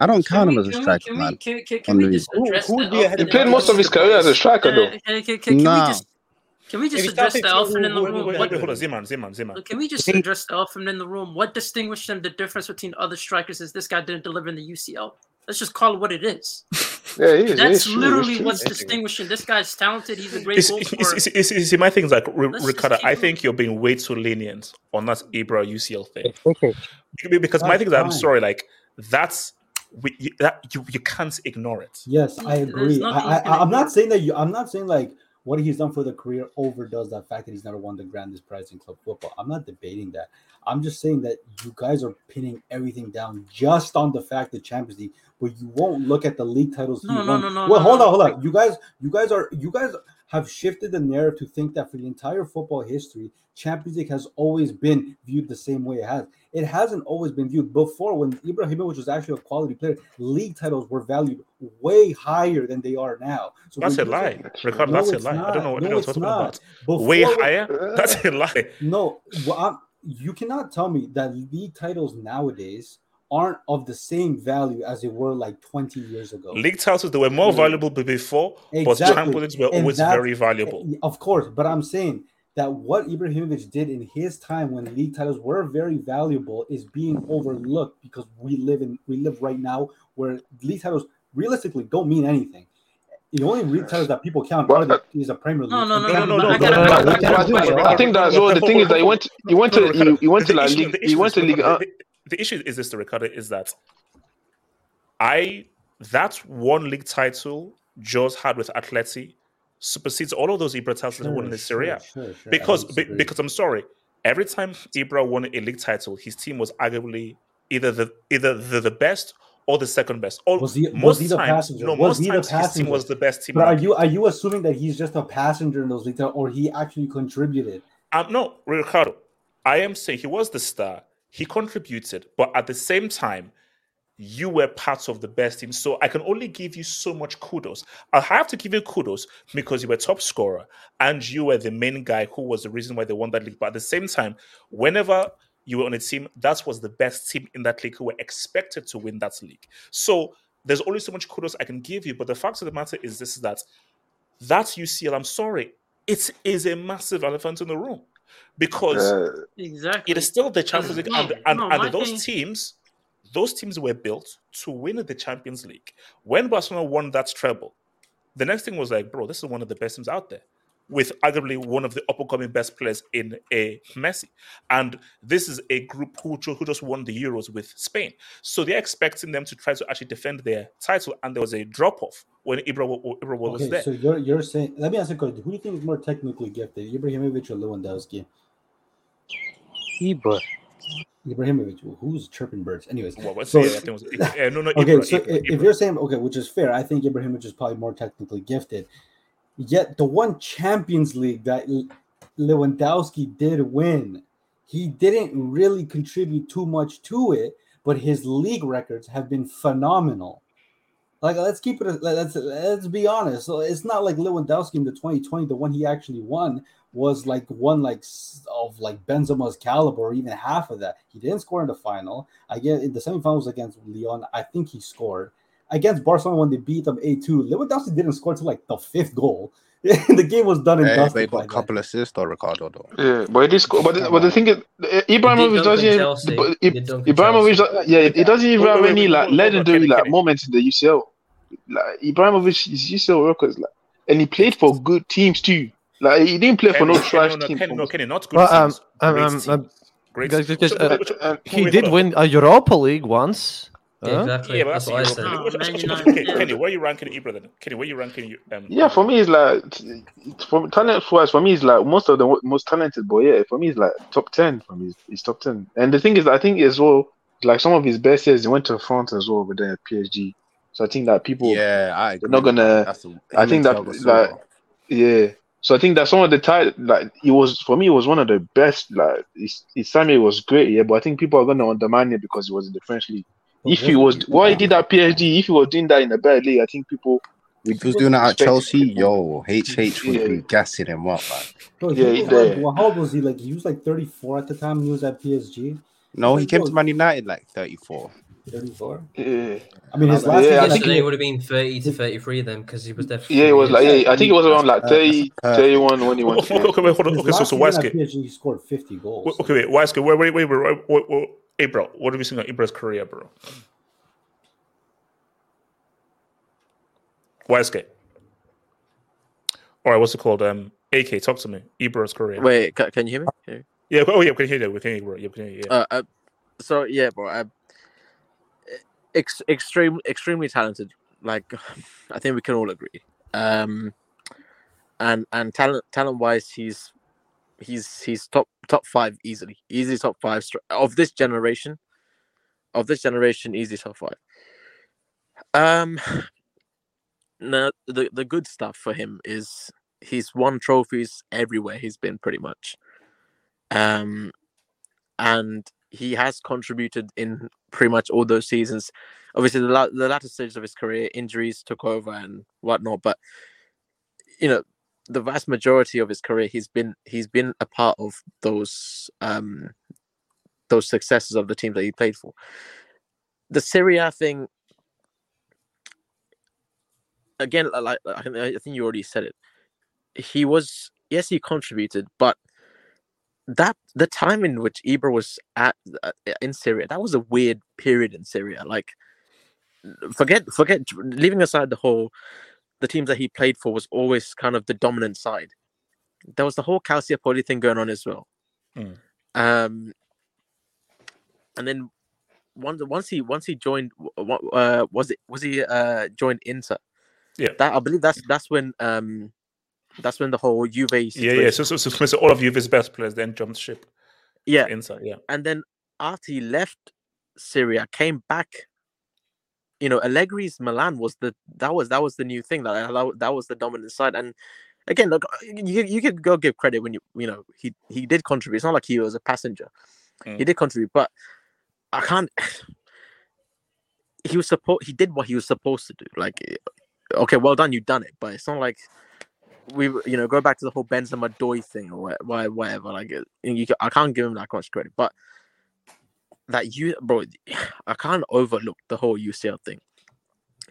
I don't count him as a striker, can we, man. can, can, can we just address who the would He in played the most of his career as a striker, room? though. Uh, Can, can, can we just can we If just address the fifteen, elephant in the Wait, wait, room? wait, What wait, hold on, Ziman, Ziman, Ziman. Can we just address the elephant in the room? What distinguished him? The difference between other strikers is this guy didn't deliver in the UCL. Let's just call it what it is. Yeah, he is. That's It's true. literally It's true. what's distinguishing. This guy's talented. He's a great It's, goal it's, it's, it's, it's- see, my thing is like, R- Let's Ricardo, I think you're being way too lenient on that Ibra UCL thing. Okay. Be- Because my thing is, I'm sorry, like that's we, you, that you, you can't ignore it. Yes, I agree. I, I, I'm not saying that you. I'm not saying like what he's done for the career overdoes that fact that he's never won the grandest prize in club football. I'm not debating that. I'm just saying that you guys are pinning everything down just on the fact that Champions League, but you won't look at the league titles. he No, no, won. no, no, Well, no, hold on, hold on. You guys, you guys are, you guys have shifted the narrative to think that for the entire football history, Champions League has always been viewed the same way it has. It hasn't always been viewed. Before, when Ibrahimovic was actually a quality player, league titles were valued way higher than they are now. So That's a lie, Ricardo. No, that's a it's lie. I don't know what not. you're No, it's talking not. about. Before way higher? That's a lie. No, well, you cannot tell me that league titles nowadays aren't of the same value as they were like 20 years ago. League titles they were more Yeah. valuable be- before, but Exactly. champions were And always that's- very valuable. Of course, but I'm saying that what Ibrahimovic did in his time when league titles were very valuable is being overlooked because we live in we live right now where league titles realistically don't mean anything. The only league titles that people count are the, is a Premier League. No, no, no, and no, Champions no, no, League. I gotta- But- but- but I think- I think that's all. The thing is that you went, you went to, you, you went to The La issue- Liga. the You issue went to is- Liga. uh, the- The issue is this, Ricardo, is that I that one league title Jaws had with Atleti supersedes all of those Ibra titles that won in the Sure, Serie sure, sure, sure. Because be- because I'm sorry, every time Ibra won a league title, his team was arguably either the either the, the best or the second best. Or Was he was most he the times, passenger? no, was most the times his team was the best team. But are you are you assuming that he's just a passenger in those leagues, or he actually contributed? Um, no, Ricardo. I am saying he was the star. He contributed, but at the same time, you were part of the best team. So I can only give you so much kudos. I have to give you kudos because you were top scorer and you were the main guy who was the reason why they won that league. But at the same time, whenever you were on a team, that was the best team in that league who were expected to win that league. So there's only so much kudos I can give you. But the fact of the matter is this is that that UCL, I'm sorry, it is a massive elephant in the room because Uh, Exactly. it is still the Champions League, and, and, no, and those thing- teams, those teams were built to win the Champions League. When Barcelona won that treble, the next thing was like, bro, this is one of the best teams out there, with arguably one of the up and coming best players in a Messi, and this is a group who who just won the Euros with Spain, so they're expecting them to try to actually defend their title, and there was a drop off when Ibra, Ibra was Okay, there. so you're you're saying. Let me ask you a question. Who do you think is more technically gifted, Ibrahimovic or Lewandowski? Ibra. Ibrahimovic. Who's chirping birds? Anyways, What was so- yeah, I think it was uh, no no okay, so Ibra, if Ibra. you're saying okay, which is fair, I think Ibrahimovic is probably more technically gifted. Yet the one Champions League that Lewandowski did win, he didn't really contribute too much to it, but his league records have been phenomenal. Like let's keep it. Let's let's be honest. So it's not like Lewandowski in the 2020, the one he actually won was like one like of like Benzema's caliber, or even half of that. He didn't score in the final. I get in the semifinals against Lyon. I think he scored against Barcelona when they beat them 8-2. Lewandowski didn't score till like the fifth goal. the game was done in Hey, but he dusted. got by a couple assists or Ricardo though. Yeah, but it is. But the, but the thing is, uh, Ibrahimovic doesn't. in even- Chelsea. but He Ib- did dunk in Ibrahimovic, yeah, it doesn't even have any like hold on, hold on, legendary like Kenny. moments in the UCL. Like Ibrahimovic, his UCL records, like, and he played for good teams too. Like he didn't play for no Kenny, trash no, no, team. No, Kenny, not good um, teams, great teams. guys, teams. but- but- he did win a Europa League once. Huh? Exactly. Yeah, but That's that's what I Europe. said. Oh, Man so- so- United, okay. Kenny, where are you ranking Ibra then? Kenny, where are you ranking you? Um, Yeah, for me, it's like t- from talent wise. For me, it's like most of the most talented. But yeah, for me, it's like top ten. For me, it's, it's top ten. And the thing is, I think as well, like some of his best years, he went to France as well, but then at PSG. So I think that people, Yeah, I they're not gonna. That's a, I think and that Thiago Silva. like yeah. So I think that some of the time, like it was for me, it was one of the best. Like his, his time it was great, yeah. But I think people are gonna undermine it because it was in the French league. But If he wasn't was he- why he did that PSG, if he was doing that in a bad league, I think people. If he was doing that at Chelsea, people- yo, HH would Yeah. be gassing him up, man. Bro, Yeah, he he was like, did. well, how old was he? Like he was like 34 at the time he was at PSG. No, It's he came bro, to Man United like 34. 34. Yeah. I mean, his Yeah, last I think he- it would have been 30 to 33 then because he was definitely. Yeah, it was like yeah, I think it was around like That's, uh, 31 when he went. Okay, okay, wait, hold on. Okay, so last so season at Waske. PSG, he scored 50 goals. Okay, wait, Waske. Wait, wait, wait, wait, wait, wait, wait. Hey, bro, what have you seen on Ibra's career, bro? Waske. All right, what's it called? Um, AK, talk to me. Ibra's career. Wait, ca- can you hear me? Can Yeah, oh yeah, we can hear you. We can hear you. Yeah, we can hear you. Yeah. Uh, uh, so yeah, bro. Uh, ex- extreme, extremely talented. Like, I think we can all agree. Um, and and talent, talent wise, he's he's he's top top five easily, easily top five of this generation. Of this generation, easy top five. Um, now the the good stuff for him is he's won trophies everywhere he's been, pretty much. Um, and he has contributed in pretty much all those seasons. Obviously, the, la- the latter stages of his career, injuries took over and whatnot. But you know, the vast majority of his career, he's been he's been a part of those um those successes of the team that he played for. The Serie A thing, again, like I think you already said it. He was yes, he contributed, but that the time in which Ibra was at uh, in Serie A, that was a weird period in Serie A. Like, forget forget leaving aside the whole the teams that he played for was always kind of the dominant side. There was the whole Calciopoli thing going on as well. Mm. Um, and then once once he once he joined, uh, was it? Was he uh joined Inter? Yeah. That I believe that's that's when um that's when the whole Juve Yeah, yeah. So, so, so, so all of his best players, then jumped ship. yeah Inside, yeah. and then after he left Serie A, came back you know Allegri's Milan was the that was that was the new thing that that, that was the dominant side. And again look you you could go give credit when you you know he he did contribute. It's not like he was a passenger. He Mm. did contribute but I can't he was supposed he did what he was supposed to do. Like eh, okay well done you've done it. But it's not like we you know go back to the whole Benzema Doy thing or wha- wha- whatever. Like uh, you, I can't give him that much credit. But that you bro i can't overlook the whole ucl thing.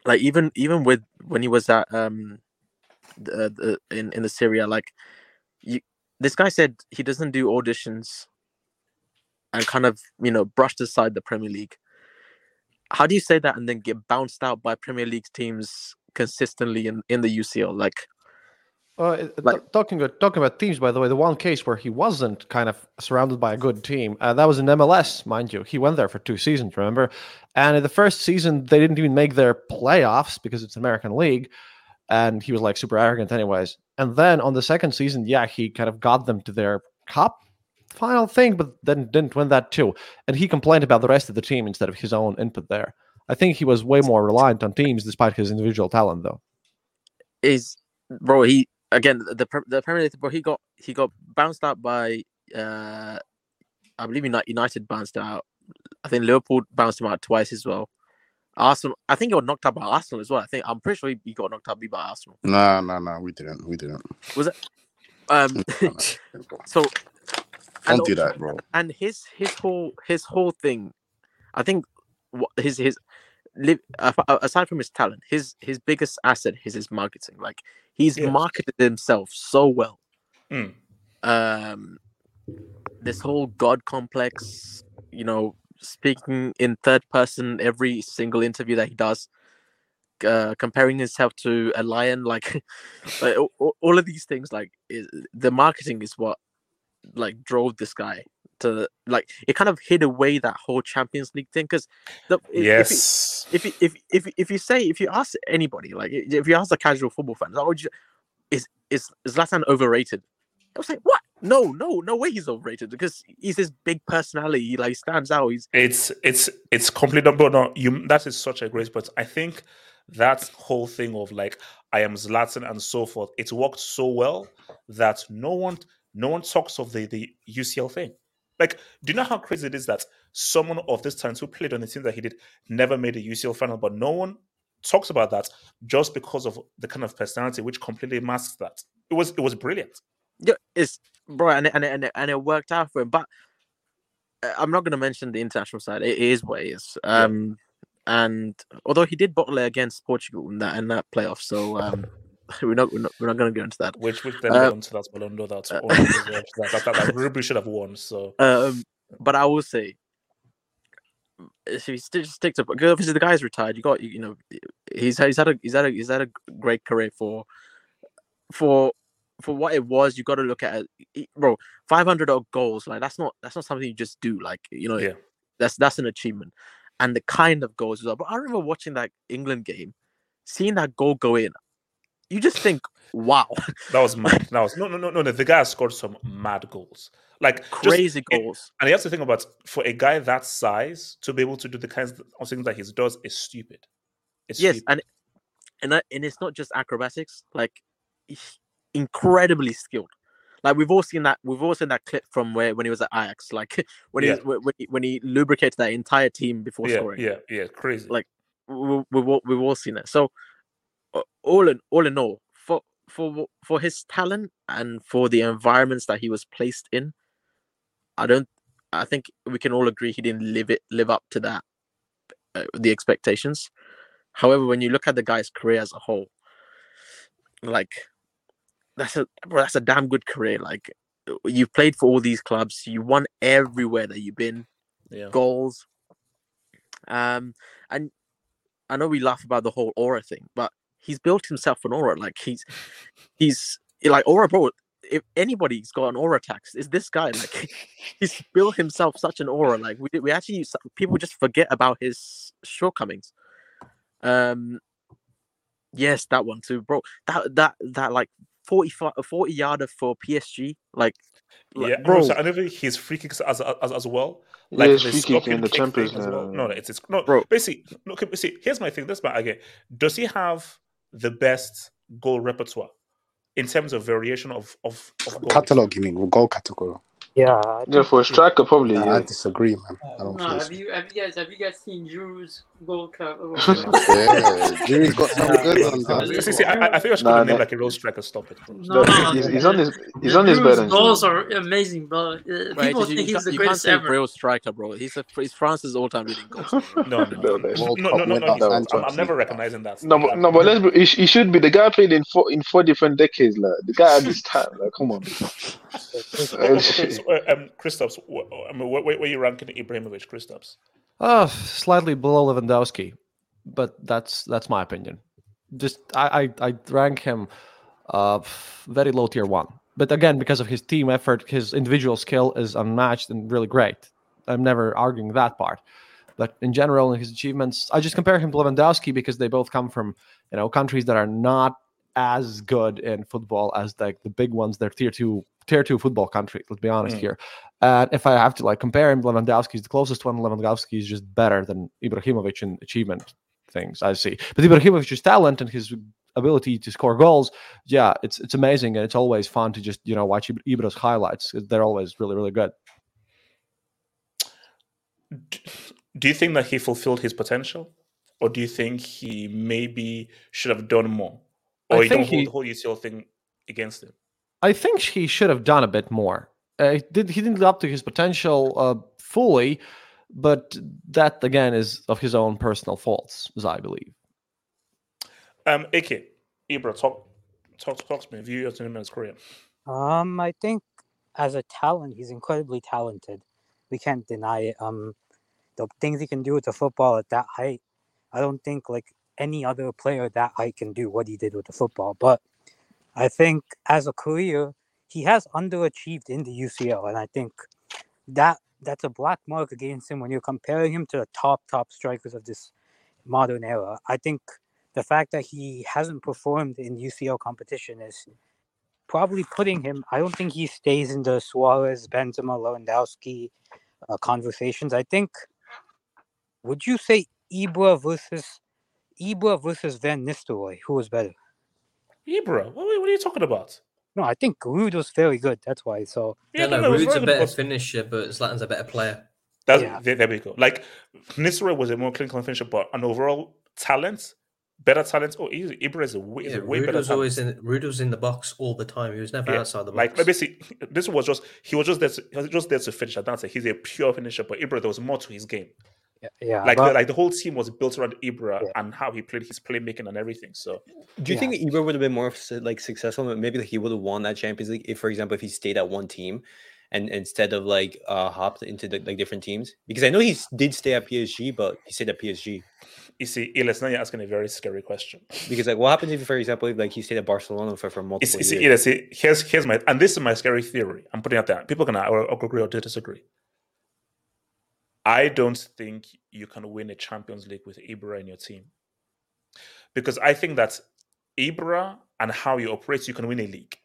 Like even even with when he was at um the, the in in the Serie A like you this guy said he doesn't do auditions and kind of you know brushed aside the premier league. How do you say that and then get bounced out by premier league teams consistently in in the ucl like Uh, it- t- talking about talking about teams, by the way, the one case where he wasn't kind of surrounded by a good team, uh, that was in MLS, mind you. He went there for two seasons, remember? And in the first season, they didn't even make their playoffs because it's American League, and he was like super arrogant, anyways. And then on the second season, yeah, he kind of got them to their cup final thing, but then didn't win that too. And he complained about the rest of the team instead of his own input there. I think he was way more reliant on teams despite his individual talent, though. is bro he again the the Premier League bro he got he got bounced out by uh I believe United, United bounced out. I think Liverpool bounced him out twice as well. Arsenal I think he got knocked out by Arsenal as well. I think I'm pretty sure he, he got knocked out by Arsenal. No, no, no, we didn't. We didn't. Was it um so Don't and do that, bro. And his his whole his whole thing, I think, his his aside from his talent, his his biggest asset is his marketing. Like he's Yes. marketed himself so well. Mm. Um, this whole god complex, you know, speaking in third person every single interview that he does. Uh, comparing himself to a lion, like, like all, all- all of these things, like is, the marketing is what like drove this guy to like it kind of hid away that whole Champions League thing because Yes. if you, if you, if if if you say if you ask anybody like if you ask a casual football fan, like, would you is is is Zlatan overrated? I was like, what? No, no, no way he's overrated because he's this big personality. He like stands out. He's It's it's it's completely but no, you that is such a great but I think that whole thing of like I am Zlatan and so forth, it worked so well that no one no one talks of the the UCL thing. Like, do you know how crazy it is that someone of this talent who played on the team that he did never made a UCL final, but no one talks about that just because of the kind of personality which completely masks that. It was it was brilliant. yeah, it's bro, and it- and and and it worked out for him. But uh, I'm not going to mention the international side. It is what it is. Um, and although he did bottle it against Portugal in that in that playoff, so um, we're not we're not, we're not going to go into that. Which which then Uh, on to that Ballon d'Or that, that, that, that, should have won. So Um, but I will say, if he st- stick to because obviously the guy's retired. You got you know he's he's had a he's had a he's had a great career for for for what it was. You got to look at it, bro. Five hundred odd goals like that's not that's not something you just do. Like you know Yeah. that's that's an achievement. And the kind of goals as well. But I remember watching that England game, seeing that goal go in. You just think, wow, that was mad. That was no no no no. no. The guy has scored some mad goals, like just- crazy it- goals. and you have to think about for a guy that size to be able to do the kinds of things that he does is stupid. It's yes, stupid. and and that- and it's not just acrobatics. Like incredibly skilled. Like we've all seen that. We've all seen that clip from where when he was at Ajax. Like when Yeah. he when he, when he lubricated that entire team before yeah, scoring. yeah, yeah, crazy. Like we, we've all, we've all seen it. So all in all in all, for for for his talent and for the environments that he was placed in, I don't. I think we can all agree he didn't live it live up to that uh, the expectations. However, when you look at the guy's career as a whole, like that's a bro, that's a damn good career. Like you've played for all these clubs, you won everywhere that you've been, Yeah. goals. Um, and I know we laugh about the whole aura thing, but he's built himself an aura. Like he's he's like aura, bro. If anybody's got an aura tax, is this guy. Like he's built himself such an aura. Like we we actually s- people just forget about his shortcomings. Um, yes, that one too, bro. That that that like 45 a 40 yarder for PSG. Like Yeah, Bro. bro. So I know his free kicks as as, as well. Yeah, his the free kick in the kick Champions League. well. No, no, it's it's no. Basically, look, see, here's my thing. This my again. Does he have the best goal repertoire in terms of variation of of, of goals? Catalog, you mean? Goal category. Yeah. Yeah, for a striker, probably. I Yeah. disagree, man. I don't No, have so. you have you guys have you guys seen Giroud's goal cap? Yeah, Jimmy's got some good ones. Uh, see, see, I, I think I should Nah, name nah. like a real striker. Stop it. Bro. No, no, he's, he's on his he's on his Giroud's bed. goals are amazing, bro. Uh, Right, people you, think you he's can't- the you can't greatest say ever. real striker, bro. He's a he's France's all-time leading goal scorer. No, no, no, no, no, no, no, no, I'm, I'm never recognizing that. No, but, no, but let's he, he should be the guy played in four in four different decades. Like the guy at this time. Like, come on. Okay, uh, um, Kristaps, I mean, where, where are you ranking Ibrahimovic, Kristaps? Uh, slightly below Lewandowski, but that's that's my opinion. Just I I, I rank him uh very low tier one. But again, because of his team effort, his individual skill is unmatched and really great. I'm never arguing that part. But in general, in his achievements, I just compare him to Lewandowski because they both come from you know countries that are not as good in football as like the big ones. They're tier two tier two football country. Let's be honest Mm. here. And if I have to like compare him, Lewandowski is the closest one. Lewandowski is just better than Ibrahimovic in achievement things I see. But Ibrahimovic's talent and his ability to score goals, yeah, it's it's amazing, and it's always fun to just you know watch Ibra- Ibra's highlights. They're always really really good. Do you think that he fulfilled his potential, or do you think he maybe should have done more, I or you don't hold he- the whole thing against him? I think he should have done a bit more. Uh, he did he didn't live up to his potential uh, fully, but that again is of his own personal faults, as I believe. Um, AK, Ibra, talk, talk, talk to me. View your team in his career. Um, I think as a talent, he's incredibly talented. We can't deny it. Um, the things he can do with the football at that height, I don't think like any other player that height can do what he did with the football. But I think as a career, he has underachieved in the UCL, and I think that that's a black mark against him when you're comparing him to the top top strikers of this modern era. I think the fact that he hasn't performed in UCL competition is probably putting him. I don't think he stays in the Suarez, Benzema, Lewandowski uh, conversations. I think. Would you say Ibra versus Ibra versus Van Nistelrooy? Who was better? Ibra, what, what are you talking about? No, I think Ruud was very good. That's why. So Yeah, no, no, no, no, it was Ruud's very a better but- finisher, but Zlatan's a better player. That's, Yeah. there, there we go. Like Nisra was a more clinical finisher, but an overall talent, better talent. Oh, easy. Ibra is a way, is Yeah, a way Ruud better was always in. Ruud was in the box all the time. He was never Yeah, outside the box. Like let me see. This was just he was just there. To, he was just there to finish. That's it. He's a pure finisher. But Ibra, there was more to his game. Yeah, yeah. Like but- the, like the whole team was built around Ibra and how he played his playmaking and everything. So Do you Yeah. think Ibra would have been more like successful? Maybe like, he would have won that Champions League if, for example, if he stayed at one team and instead of like uh hopped into the, like different teams. Because I know he did stay at PSG, but he stayed at PSG. you see, Elias, now you're asking a very scary question. Because like, what happens if, for example, if like he stayed at Barcelona for for You multiple see, years? Elias, see, here's here's my and this is my scary theory. I'm putting out there. People can or, or agree or disagree. I don't think you can win a Champions League with Ibra in your team. Because I think that Ibra and how you operate, you can win a league.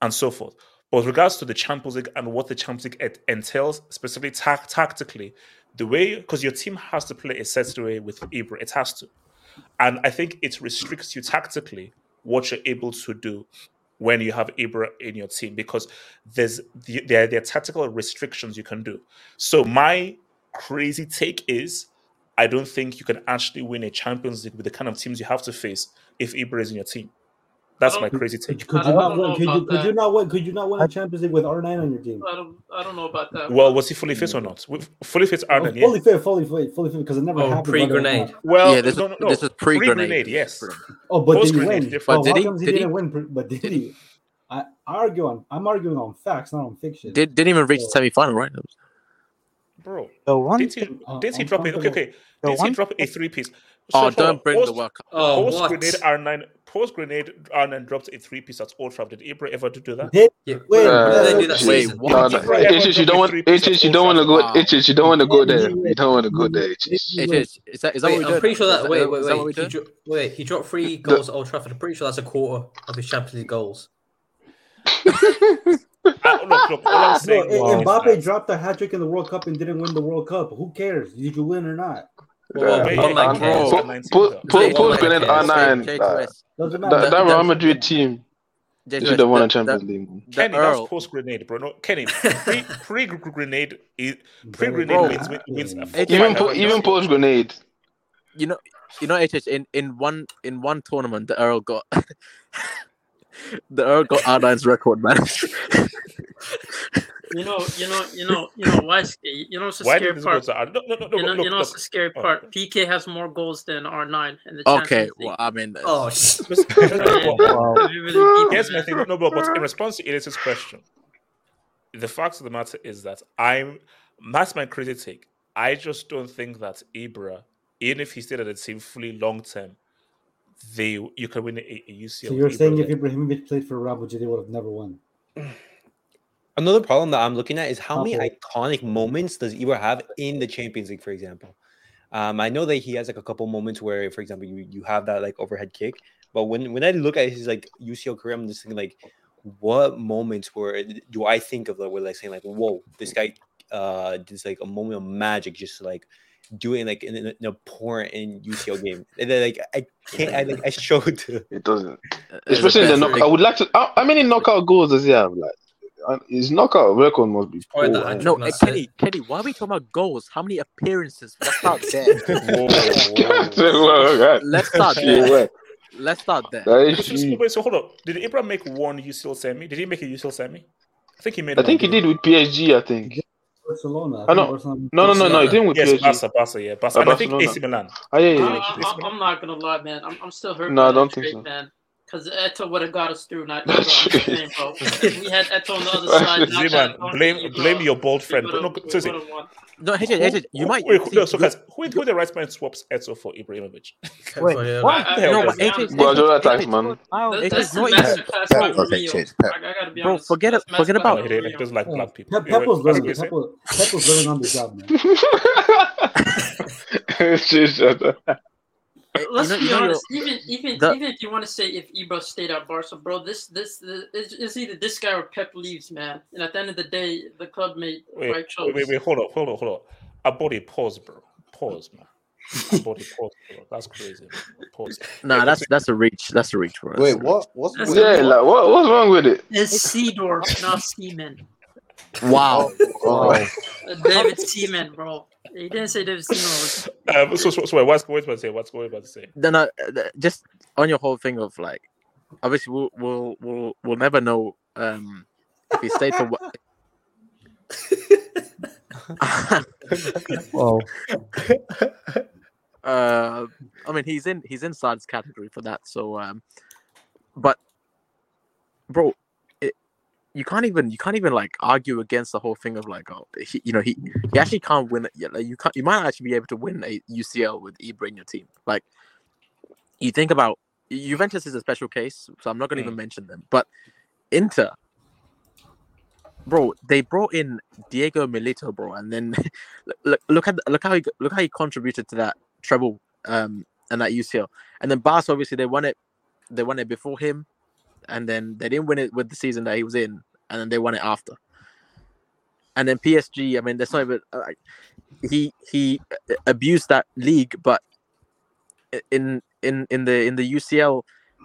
And so forth. But with regards to the Champions League and what the Champions League entails, specifically tac- tactically, the way because your team has to play a certain way with Ibra, it has to. And I think it restricts you tactically what you're able to do when you have Ibra in your team because there's the, there, there are tactical restrictions you can do. So my crazy take is I don't think you can actually win a Champions League with the kind of teams you have to face if Ibra is in your team. That's my um, crazy take. Could you not win? Could you, could you not win? Could you not win a Champions League with R9 on your team? I don't, I don't know about that. Well, was he fully fit or not? Fully fit, Oh, Arden, yeah. fully fit, fully fit, fully fit, because it never Oh, happened. pre-grenade. whether or not- Well, Yeah, this no, is- no, no. this is pre-grenade. Pre-grenade, yes. Oh, but did he Post-grenade, win? But Oh, Did he? Did he? didn't win? But did he? I I argue on. I'm arguing on facts, not on fiction. Did didn't even reach the semi final, right? Bro, the one didn't he, thing, didn't he I'm drop it? Okay, okay. Didn't he one drop a thing- three piece? Oh, don't bring the World Cup. Oh, post what? grenade R9 post grenade R9 dropped a three piece at Old Trafford. Did Ibra ever do that? Did Yeah, wait, uh, wait, they do that wait, season. what? No, no. Itches, you don't want three itches, you don't want to go Wow. itches, you don't want to go there. You don't want to go there, win? itches. Did he It win? is. Is that is that what we I'm did? pretty sure Is that. Wait, wait, that what we wait. He dro- wait, he dropped three goals at Old Trafford. I'm pretty sure that's a quarter of his Champions League goals. Uh, look, look. All I'm saying I- is Mbappe dropped a hat trick in the World Cup and didn't win the World Cup. Who cares? Did you win or not? Yeah. maybe I'm like, I'm bro. not 19 Post though. post Jake Grenade West, R9. Uh, That that Real Madrid team. Jake They should West, have won a Champions League. Kenny, that's post grenade, bro. No, Kenny, pre pre grenade is pre grenade wins wins a It- Even po- even post grenade. you know, you know, HH in in one in one tournament, the Earl got the Earl got R9's record, man. You know, you know, you know, you know why? You know what's the Why scary did this part? go to no, no, no, no, you know, look, you know what's look. the scary Oh. part? PK has more goals than R9 in the okay, well, I mean, uh, Oh, Wow. Here's my thing. No, but, but in response to Elias's question, the fact of the matter is that I'm that's my crazy take. I just don't think that Ibra, even if he stayed at the team fully long term, they you can win a, a UCL. So you're saying would- if Ibrahimovic played for Real Madrid, they would have never won. Another problem that I'm looking at is how many iconic moments does Ibra have in the Champions League, for example. Um, I know that he has like a couple moments where, for example, you, you have that like overhead kick, but when when I look at his like UCL career, I'm just thinking like, what moments were do I think of that where like saying like, whoa, this guy uh did like a moment of magic, just like doing like in, in an in UCL game. And then like I can't, I like I struggle to. It doesn't. As Especially in the best- knockout. I would like to. How, how many knockout goals does he have? Like, uh, his knockout record must be poor. Probably. No, and uh, Kenny, Kenny, why are we talking about goals? How many appearances? Let's start there. Well, Let's start there. Let's start there. that is Wait, so, so- wait, so hold up. Did Ibra make one UCL semi? Did he make a UCL semi? I think he made. I one, think he did with PSG. I think. Barcelona. I know. No, no, no, no. He didn't with Yes, PSG. Barca, Barca, yeah, Barca. Uh, and I think AC Milan. Oh, yeah, yeah, I, yeah. I, I'm not gonna lie, man. I'm, I'm still hurt. No, I don't think trade, so. man. Because Eto'o would have got us through, not Ibra. That's true. saying, bro. We had Eto'o on the other side, not Z-Man, blame blame your bold we friend. would've- No, seriously. Would've won. No, HH, Who- you who- might. wait, see, no, so guys, who who the right man swaps Eto'o for Ibrahimovic? Wait, yeah, what? I- I- No, I but gotta be HH, honest. Guardiola HH, attacks, man. Wow, That- That's not even. masterclass Pep, by okay, Mourinho. Pep. I, I gotta be Bro, forget it- forget about- No, by he didn't. Doesn't like black people. Pep, Anyway, Pep was that's learning. what Pep was, learning on the job, man. Shit, shut up. Uh, Let's you know- be you know honest. Even even the- even if you want to say if Ibra stayed at Barca, bro, this this, this it's, it's either this guy or Pep leaves, man. And at the end of the day, the club made the Wait, right choice. wait, wait, wait, hold up, hold up, hold up. A body pause, bro. Pause, man. Body pause, bro. That's crazy. Man. Pause. Nah, that's that's a reach. That's a reach, bro. That's Wait, what? What's That's with Yeah, like what, what's wrong with it? It's Seedorf, not Seaman. Wow. Oh, Uh, David Seaman, bro. He didn't say David Seaman was. Um, so, so, so wait, what's going about to say? What's going about to say? Then uh, th- just on your whole thing of like, obviously we'll we'll we'll, we'll never know um if he stayed for what. Wow. uh, I mean he's in he's inside his category for that. So um, but bro, it, you can't even you can't even like argue against the whole thing of like oh he, you know he he actually can't win it. Yeah, like, you can't you might actually be able to win a UCL with Ibra in your team. Like you think about Juventus is a special case, so I'm not going to Mm. even mention them. But Inter, bro, they brought in Diego Milito, bro, and then look, look at look how he look how he contributed to that treble um and that UCL. And then Barca, obviously, they won it. They won it before him, and then they didn't win it with the season that he was in, and then they won it after. And then PSG, I mean, there's not even uh, he he abused that league, but in in in the in the UCL,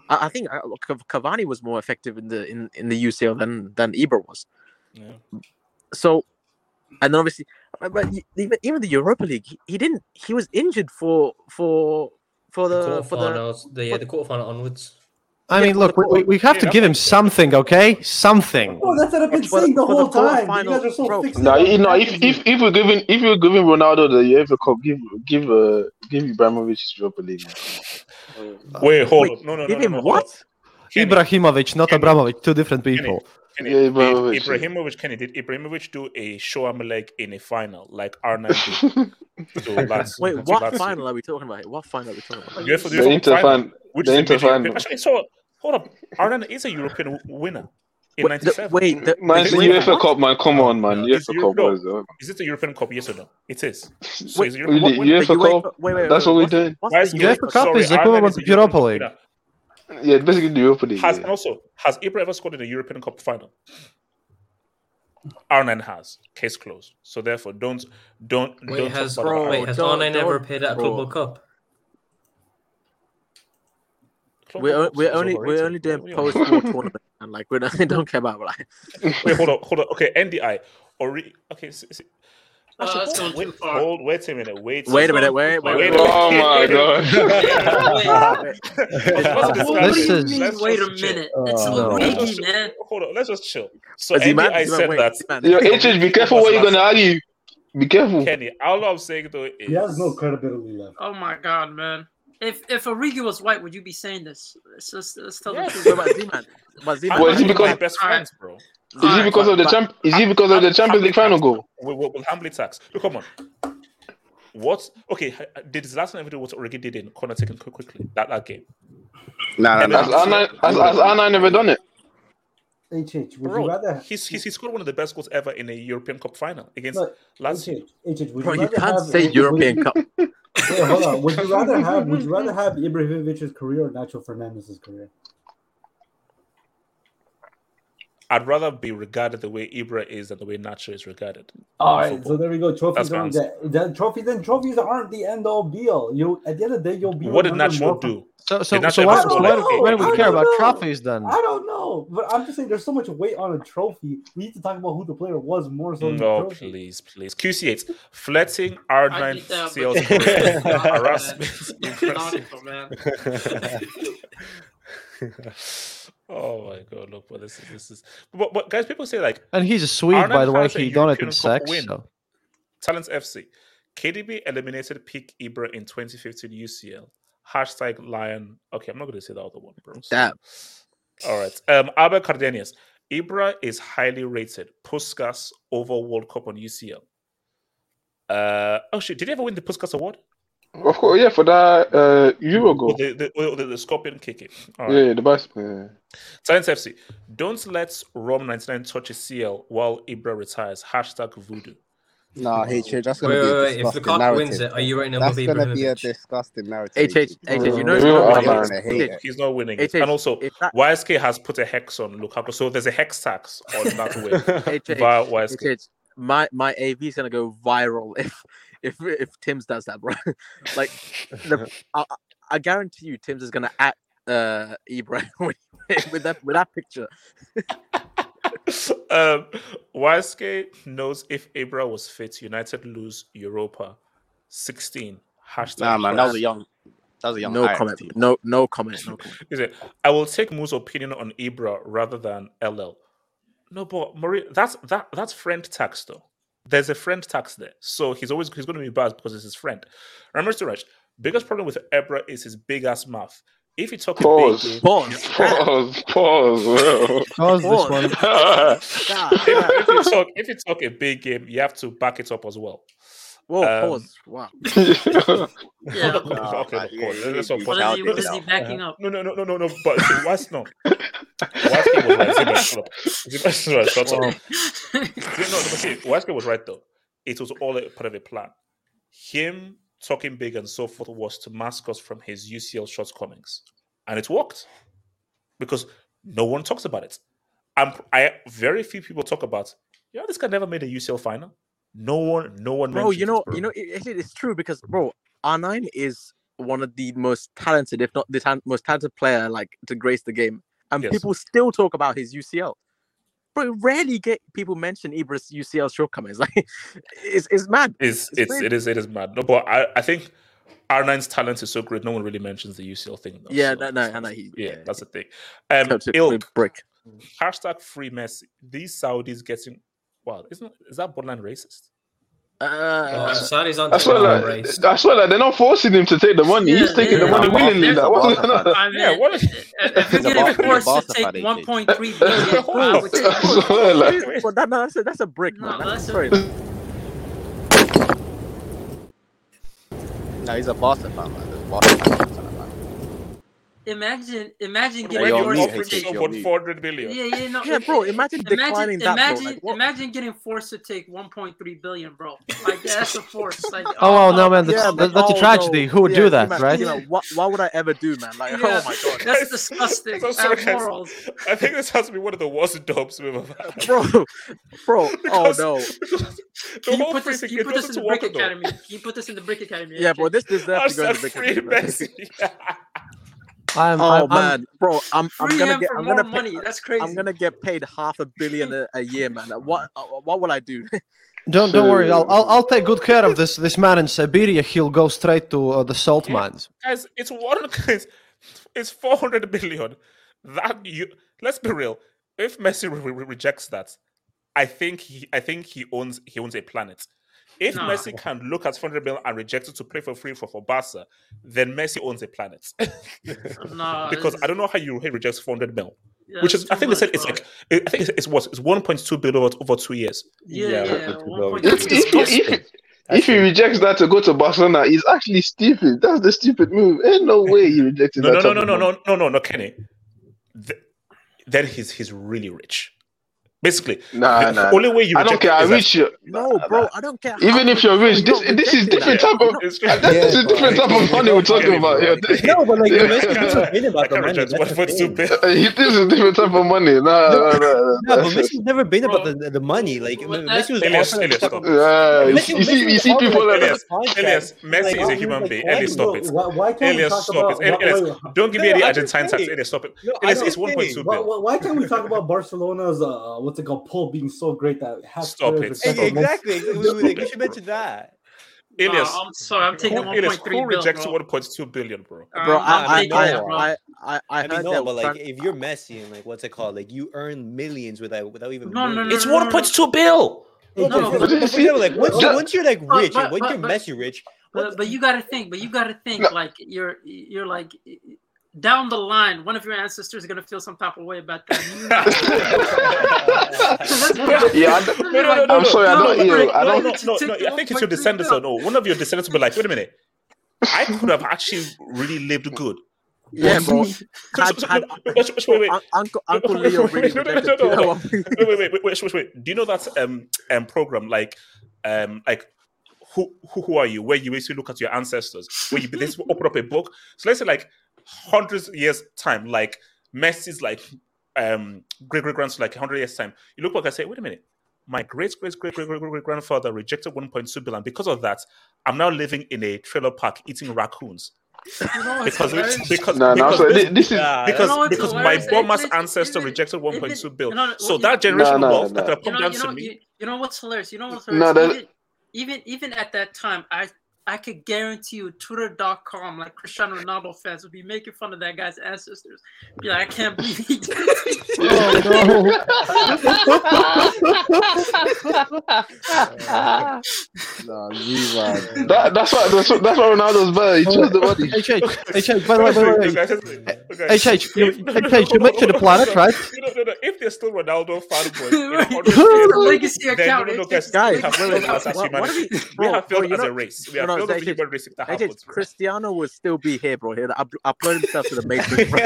I, I think uh, Cavani was more effective in the in, in the UCL than than Ibra was. Yeah. So, and then obviously, uh, but even even the Europa League, he, he didn't. He was injured for for for The the for the. the, yeah, the quarterfinal onwards. I mean, look, we, we- we have to give him something, okay? Something. Oh, that's what I've been For the- saying the for the whole time. You guys are so bro. fixated No, on you know, if, if if we're giving if we're giving Ronaldo the UEFA Cup, give give uh give Ibrahimovic his Europa League. Wait, hold Wait, up. No, no, no, give no, him no. what? up. Ibrahimovic, not Kenny, Abramovich, two different people. Kenny, Yeah, did Ibrahimovic. Ibrahimovic, Kenny, did Ibrahimovic do a show arm leg in a final like R9 did? to Lazio- Wait, what Lazio? final are we talking about? here? What final are we talking about? UEFA, The UEFA Inter final, which the Inter final. Actually, so hold up. R9 is a European winner in Wait, the, '97. wait, the, Man, the UEFA what? Cup, man. Come on, man. It's UEFA Euro- Cup no. was uh, Is it a European Cup? Yes or no? It is. So Wait, it's a really, European what- what- the UEFA UEFA Cup. wait, wait, That's wait, what we're doing. what's Why is the UEFA Cup sorry, is Ireland equivalent is a Europa European League. winner. Yeah, basically the Europa League. Has yeah. and also has Ibra ever scored in a European Cup final? R9 has. Case closed. So therefore, don't don't Wait, don't has talk about wait has don't- R9 ever don't- appeared at a bro. Cup? We're, o- we're It's only we're only doing do post war tournament and like we don't, don't care about like Wait, hold on, hold on. Okay, NDI. Ori- okay, s- s- Uh, actually, that's hold, going wait, too far. hold, wait a minute. Wait. Wait a minute, wait, wait, wait. wait. Oh my god. What do This you is- Let's wait a minute? It's Oh, a no. Let's Origi, just- man. Hold on, let's just chill. So Z-Man, NDI Z-Man, said wait, that. Z-Man. Yo, HH, be careful what you're gonna argue. Be careful. Kenny, all I'm saying though is He has no credibility left. Oh my god, man. If if Origi was white, would you be saying this? Let's just let's tell Yeah, the truth. What about Z-Man? But Z-Man, Well, is it because- my best friends, bro. Is it because of the champ? Is it because of the Champions League final goal? With, with, with Hamley tax. Look, come on. What? Okay, h- did Zlatan ever do what Origi did in corner taking quickly that that game? Nah, nah, Has nah. R9 has, has R9 never done it? HH, would Bro, you rather? he's, he's he scored one of the best goals ever in a European Cup final against Look, Lazio. HH, HH, would bro, you you can't have, say would- European would, Cup. Wait, hold on. Would you rather have? Would you rather have Ibrahimovic's career or Nacho Fernandez's career? I'd rather be regarded the way Ibra is than the way Nacho is regarded. All right, football. so there we go. Trophies That's aren't that, that trophies. and trophies aren't the end all be all. You at the end of the day, you'll be. What did remembered Nacho do? So, so, Did Nacho so why, so like why, why do we care don't about know. trophies then? I don't know, but I'm just saying there's so much weight on a trophy. We need to talk about who the player was more so than the No, trophy. please, please. QC8, flirting I R9 did that, sales but- career, Nah, harassment, man. impressive. Nautical, man. oh my god, look, but this is this is but, but guys, people say like And he's a Swede, Arnold by the way. He donated European Cup sex. So. Talents FC. KDB eliminated Peak Ibra in 2015 UCL. Hashtag Lion. Okay, I'm not going to say the other one, bro. Damn. All right. Um, Albert Cardenius. Ibra is highly rated. Puskas over World Cup on UCL. Uh, oh shit! Did he ever win the Puskas Award? Of course, yeah, for that uh, Euro Oh, goal. the, the, oh, the, the Scorpion kick it. Yeah, right. yeah, the best. Yeah. Science FC. Don't let Rom 99 touch a CL while Ibra retires. Hashtag voodoo. Nah, HH, that's gonna Wait, be wait, a wait. If disgusting Lukaku narrative. wins it, are you rating him That's gonna be a disgusting narrative. HH, HH, you know, Yeah, you know I'm not it gonna is? hate it. He's not winning it. HH, And also, that- YSK has put a hex on Lukaku. So there's a hex tax on that win HH, via YSK. HH, my my AV is gonna go viral if if if Tim's does that, bro. like the, I, I- I guarantee you, Tim's is gonna act uh Ibra with with that with that picture. um, YSK knows if Ibra was fit, United lose Europa 16. Hashtag Nah, man, that was a young, that was a young. No comment. team. No no comment. No comment. Is it? I will take Moo's opinion on Ibra rather than LL. No, but Marie, that's that that's friend tax though. There's a friend tax there, so he's always he's going to be bad because it's his friend. Remember, Suraj, biggest problem with Ibra is his big ass mouth. If you talk a big game, Pause. Pause. Pause. Bro. Pause this one. If, if you talk if you talk a big game, you have to back it up as well. Whoa, Um, pause. Wow. Yeah. okay, Nah, okay, man, okay, yeah, let's- let's yeah, not pause. What is he, what is he backing up? No, no, no, no, no, no. But what's no? Waske was right. Zima, shut up. Zima, Zima, shut up. See, no, but see, Waske was right though. It was all a part of a plan. Him talking big and so forth was to mask us from his UCL shortcomings, and it worked because no one talks about it. I'm, I very few people talk about. You know, this guy never made a UCL final. No one, no one. Bro, you know, bro. you know, it, it- it's true because bro, R9 is one of the most talented, if not the tan- most talented player, like to grace the game, and Yes. people still talk about his UCL. Bro, rarely get people mention Ibra's UCL shortcomings. Like, it's it's mad. It's It's it's it is it is mad. No, but I I think R9's talent is so great. No one really mentions the UCL thing. Though, Yeah, so no, no, it's I know fine. he- yeah, yeah, that's the thing. Um, ilk brick. hashtag free Messi. These Saudis getting wow, isn't is that borderline racist? Oh, Uh, Saudis aren't I swear, like, race. I swear, like, they're not forcing him to take the money. Yeah, He's taking the money willingly. He's a Like, what's Barca going on? fan. I mean, Yeah, what is- if if He's you're a forced to take AJ. 1.3 billion, Hold I on. would take swear, like, but that, no, that's a, that's a brick, No, man. That's, that's a- sorry. Nah, he's a Barca fan, man. There's Barca fans, man. Imagine, imagine getting yo, forced to take. yo, me. 400 million. Yeah, yeah, no, Yeah, bro, it- imagine imagine, declining that, bro. imagine, Like, imagine getting forced to take 1.3 billion, bro. Like that's a force. Like, Oh, well, no, man, that's, Yeah, that- but- that's a oh, tragedy. no. Who would Yeah, do that, man, right? You know, what, why would I ever do, man? Like, Yeah, oh my god, that's disgusting. So I sorry, have morals. I think this has to be one of the worst dopes we've ever had. bro, bro. Oh no. Can you put this? Can you put this in the Brick Academy? Can you put this in the Brick Academy? Yeah, bro. This deserves I to go in the said big free academy. Messi. I'm, oh I'm, I'm- man, bro, I'm I'm gonna get I'm gonna pay, money. That's crazy. I'm gonna get paid half a billion a, a year, man. What uh, what will I do? Don't don't worry. I'll, I'll I'll take good care of this this man in Siberia. He'll go straight to uh, the salt mines. Guys, it's one guys, it's 400 million. That you let's be real. If Messi re- re- rejects that, I think he I think he owns he owns a planet. If Nah. Messi can look at 400 million and reject it to play for free for, for Barca, then Messi owns a planet. Nah, because it's- I don't know how you he rejects 400 mil. Yeah, which is I too think they said it's bro. like I think it's, it's what it's 1.2 billion over, over two years. Yeah, yeah. If, 1.3 if, if, if he rejects that to go to Barcelona, he's actually stupid. That's the stupid move. Ain't no way he rejected No, that. no, type no, no, no, no, no, no, no, Kenny. Th- then he's he's really rich. Basically, Nah, the nah. only way you I don't care. I is that- reach you. No, bro, I don't care. Even if you're rich, this this is different type of this is different type of money we're talking about here. No, but like Yeah. Messi's never been about the money. reject That's the 1.2 thing. Uh, this is different type of money. Nah, nah, nah, No, nah. but Messi's never been about the, the money. Like Messi was Elias, offered, like, Elias, stuff- stop. Yeah, you see, you see, Messi you was see offered, people like, like Elias. Elias, Messi is a human being. Elias, stop it. Why, why can't Elias, we talk stop about? it. Elias, don't give me no, any Argentine tax. Elias, stop it. Elias, it's what 1.2 saying. Why, why, why can't we talk about Barcelona's uh, what's it called pull being so great that half Stop players it. except for Messi- Exactly. We, we, we should mention that. Elias, Nah, I'm sorry. I'm taking who, Elias, 1.3 who rejects 1.2 billion, bro? Bro, I I'm I I, that, bro. I, I, I I mean, no, but like if you're Messi and like what's it called? Like you earn millions without without even. No, no, no, It's no, no, no. 1.2 bill. No, No, but, like once, Just- once you're like rich, but- once you're but- Messi rich, But, but you got to think. But you got to think like you're you're like down the line. One of your ancestors is gonna feel some type of way about that. Yeah, I- No, no, no, no, I'm no. sorry, I don't no, hear. no, I no, don't. no, no, no, I think it's your descendants or no. One of your descendants will be like, wait a minute. I could have actually really lived good. yeah, bro. So- Had, so- had, no, wait, wait, wait, wait. Uncle Uncle Leo really no, no, no, no, no, wait, wait, wait, wait, wait, wait, wait. Do you know that um um program like um like who who, who are you? Where you basically look at your ancestors, where you basically open up a book. So let's say like hundreds years time, like Messi's like um great great grandson, like hundred years time. You look back and say, wait a minute. My great great great great great great grandfather rejected 1.2 billion. Because of that, I'm now living in a trailer park eating raccoons. You know, Because hilarious. because Nah, nah, because so this- this is- Yeah, because You know because my hilarious? Ancestor even- rejected 1.2 billion. you know, so that generation Nah, nah, wealth that could have you come know, down you to me. you, you know what's hilarious? You know what's hilarious? that- even, even even at that time, I I could guarantee you, Twitter.com, like Cristiano Ronaldo fans would be making fun of that guy's ancestors. Be like, I can't believe he did this. Nah, you man. That, that's why that's, why- that's why Ronaldo's better. He chose the money. HH, HH, by the way, by the way, Okay, HH, you, HH, you mentioned the planet, right? No, no, no. If they're still Ronaldo fanboys, Right. in It's hundred a years, legacy account. no, no, no, It's- guys, Guys, we have failed as, as what- what humanity. are we- We bro, have bro, failed you as know- a race. We have no, no, failed as a HH, human race. If that HH, happens, bro. Cristiano will still be here, bro. He'll up- upload himself to the Matrix. bro.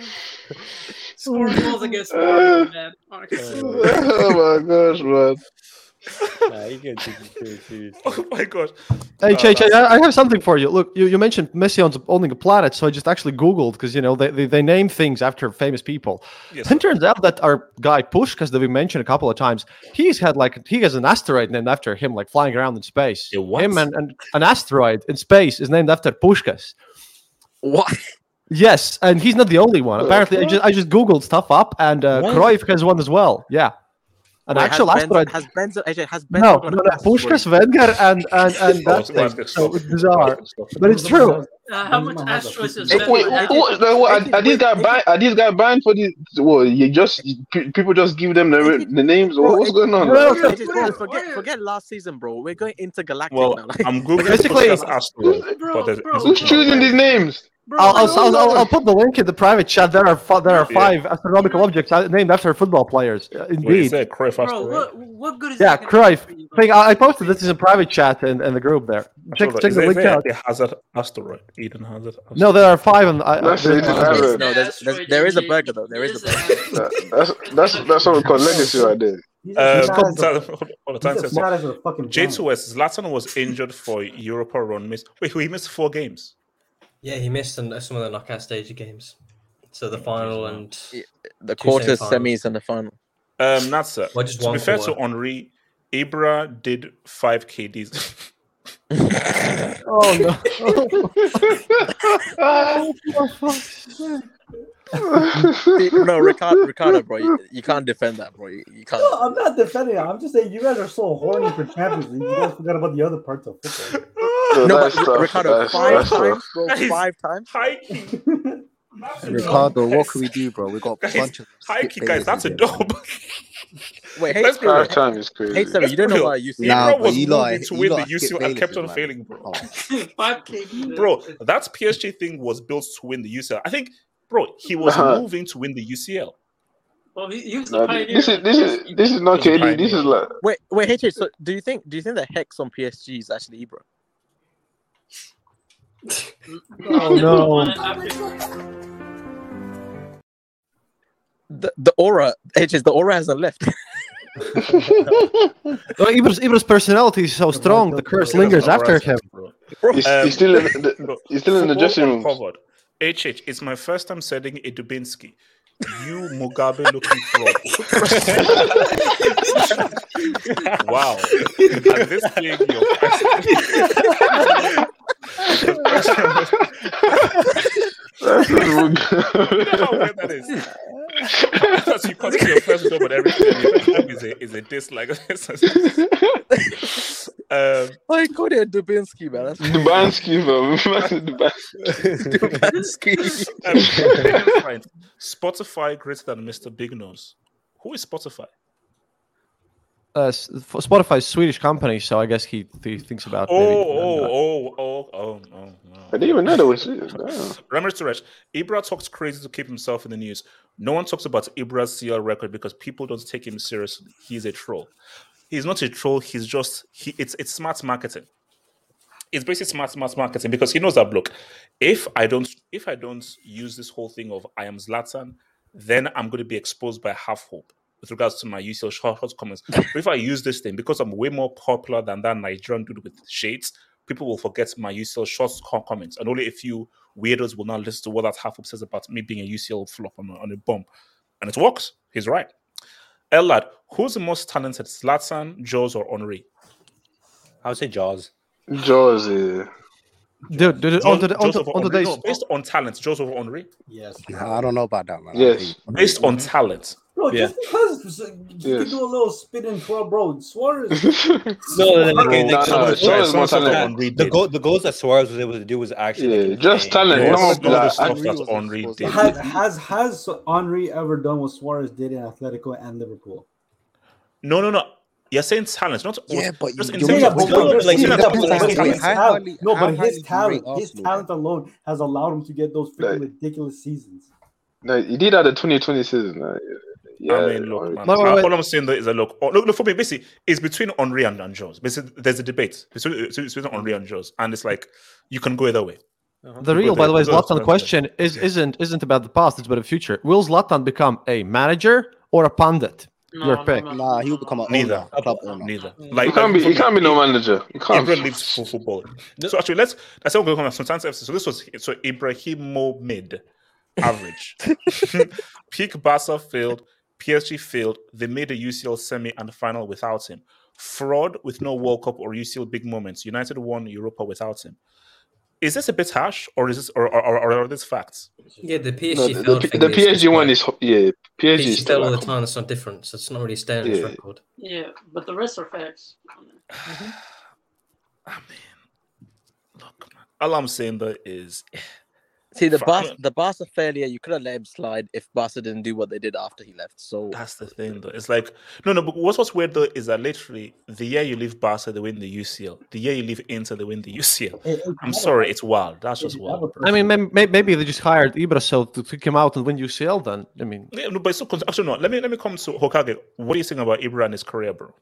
Scoring goals against Mario, man. Honestly. oh my gosh, man. Nah, you can't take it very seriously. Oh my gosh. Hey, Che, Che, I I have something for you. Look, you, you mentioned Messi owns owning a planet, so I just actually Googled because you know they, they, they name things after famous people. Yes, and turns out that our guy Puskas that we mentioned a couple of times, he's had like he has an asteroid named after him, like flying around in space. A what? Him and, and an asteroid in space is named after Puskas. What? Yes, and he's not the only one. Apparently, I just I just Googled stuff up, and uh, Cruyff has one as well. Yeah, an Wait, actual has asteroid. Benz, has Benzo, AJ, has Benzo no, no, an no. Puskas, Wenger, and and and that thing. that's- So bizarre, but it's true. Uh, how much asteroids does Hey, Ben wait, what, are, are these guys banned? Are these guys banned for this? What, you just people just give them the, the names? Or Bro, what's going on? no, no, bro, forget, forget last season, bro. We're going intergalactic Well, now. Like, I'm googling Basically- Puskas asteroid, Bro, bro, Who's choosing these names? Bro, I'll, I'll, I'll, I'll, I'll put the link in the private chat. There are fi- there are Yeah. five astronomical objects uh, named after football players. Uh, Wait, is indeed, there Cruyff bro, what, what good is yeah, that gonna Cruyff. you, thing. I I posted this in a private chat in, in the group there. Check, check the link out. a Hazard asteroid? Eden Hazard. No, there are five. On, I, I, That's there's- Eden No, there's, there's, there is a burger though. There is a burger. That's that's that's what we call legacy right there. He's as hold bad on, as a- hold on, hold on, he's time as says- bad as a fucking planet. J2S, Zlatan was injured for Europa run. Miss. Wait, he missed four games. Yeah, he missed some, some of the knockout stage games. So the final and The two quarters, semis, and the final. Um, it. Well, just to be fair to. Henry, Ibra did five KDs. oh no! no, Ricardo, Ricardo, bro, you, you can't defend that, bro. You, you can't. No, I'm not defending it. I'm just saying you guys are so horny for Champions League. You guys forgot about the other parts of football. No, that's but tough, Ricardo, that's- five that's tough. times, bro, Guys, five times. High Ricardo, what can we do, bro? We got a bunch of high key, guys, bases that's a here. dub. Wait, hey, Let's be Sterling, real. Five times is crazy. hey, Sterling, you don't know real. about UCL. Nah, Ibra was Eli- moving to win Eli the UCL and kept on man. failing, bro. Oh. Bro, that PSG thing was built to win the UCL. I think, bro, he was Uh-huh. moving to win the UCL. Well, he, he was the Nah, pioneer. this is this is this is not He KD. This is like Wait, wait, HH, so do you think do you think the hex on PSG is actually Ibra? Oh no! The, the aura, HH, the aura hasn't left. Well, Ibra's, Ibra's personality is so strong. The curse lingers after where him. bro. he's, Um, he's still in the, he's still in the football dressing room. uncovered. HH, it's my first time setting a Dubinsky. You Mugabe looking fraud. wow. And this being That's your You know how weird that is. That's you consider your first job and everything. and Your job is a is a dislike. um, I called it Dubinsky, man. That's Dubansky, bro. Dubansky. Dubansky. um. Spotify greater than Mr. Big Nose. Who is Spotify? Uh, Spotify's Swedish company, so I guess he, he thinks about. Oh, maybe, oh, oh, oh, oh, no, no. I didn't even know there was. Damn. Remember Suresh, Ibra talks crazy to keep himself in the news. No one talks about Ibra's CL record because people don't take him seriously. He's a troll. He's not a troll. He's just he. It's it's smart marketing. It's basically smart smart marketing because he knows that look. If I don't if I don't use this whole thing of I am Zlatan, then I'm going to be exposed by half hope with regards to my UCL short, short comments. but if I use this thing because I'm way more popular than that Nigerian dude with shades, people will forget my UCL short comments, and only a few weirdos will not listen to what that half hope says about me being a UCL flop on a, on a bomb. And it works. He's right. Elad, who's the most talented, Zlatan, Jaws, or Henry? I would say Jaws. Jaws. Uh, Dude, dude, on, the, on, the, Joseph on the days. No, based on talent, Joseph Henry. Yes. I don't know about that, man. Yes. Based on talent. Bro, Yeah. just because you Yes. can do a little spin and twirl, bro. Suarez. No, no, no, okay, Nah, like, nah, Suarez some- more some- talented. The, goal, the goals that Suarez was able to do was actually Yeah, like, just insane. talent. There's Come on, all the like, stuff Henry that was Henry did. has has has Henry ever done what Suarez did in Atletico and Liverpool? No, no, no. You're saying talent, not Yeah, but just in you- terms you're of making- talent. Like, you're it not up talking to about his talent. talent- highly- no, but his talent, his talent alone has allowed him to get those freaking Like- ridiculous seasons. No, he did that the 2020 season. Yeah, I mean, look, man. Wait, wait, all all I'm saying though is that look, oh, look, look for me. Basically, it's between Henry and, and Jones. Basically, there's a debate between, it's between Henry and Jones, and it's like you can go either way. Uh-huh. The real, by the way, Because that's what Zlatan I'm question is isn't isn't about the past; it's about the future. Will Zlatan become a manager or a pundit? Your No, pick. no, no, Nah, he'll become an Neither. owner, club owner. Neither. He can't be. He can't be no manager. He can't. Ibra lives for football. So actually, let's let's say we're going to some FC. So this was so Ibrahimo mid average. Peak Barca failed. PSG failed. They made a UCL semi and final without him. Fraud with no World Cup or UCL big moments. United won Europa without him. Is this a bit harsh, or is this, or, or, or are these facts? Yeah, the PSG No, the, the, the PSG is one is yeah. PSG is PSG still all the time. It's not different. So it's not really staying on his Yeah. record. Yeah, but the rest are facts. Ah, I mean. Look, all I'm saying though is See the Fuck. Barca, the Barca failure. You could have let him slide if Barca didn't do what they did after he left. So That's the thing, though. It's like no, no. But what's what's weird though is that literally the year you leave Barca, they win the UCL. The year you leave Inter, they win the UCL. Hey, hey, I'm you sorry, it's wild. That's just a- you have wild. I mean, maybe, maybe they just hired Ibra so to kick him out and win UCL. Then I mean, Yeah, no, but it's so con- actually no. Let me let me come to Hokage. What do you think about Ibra and his career, bro?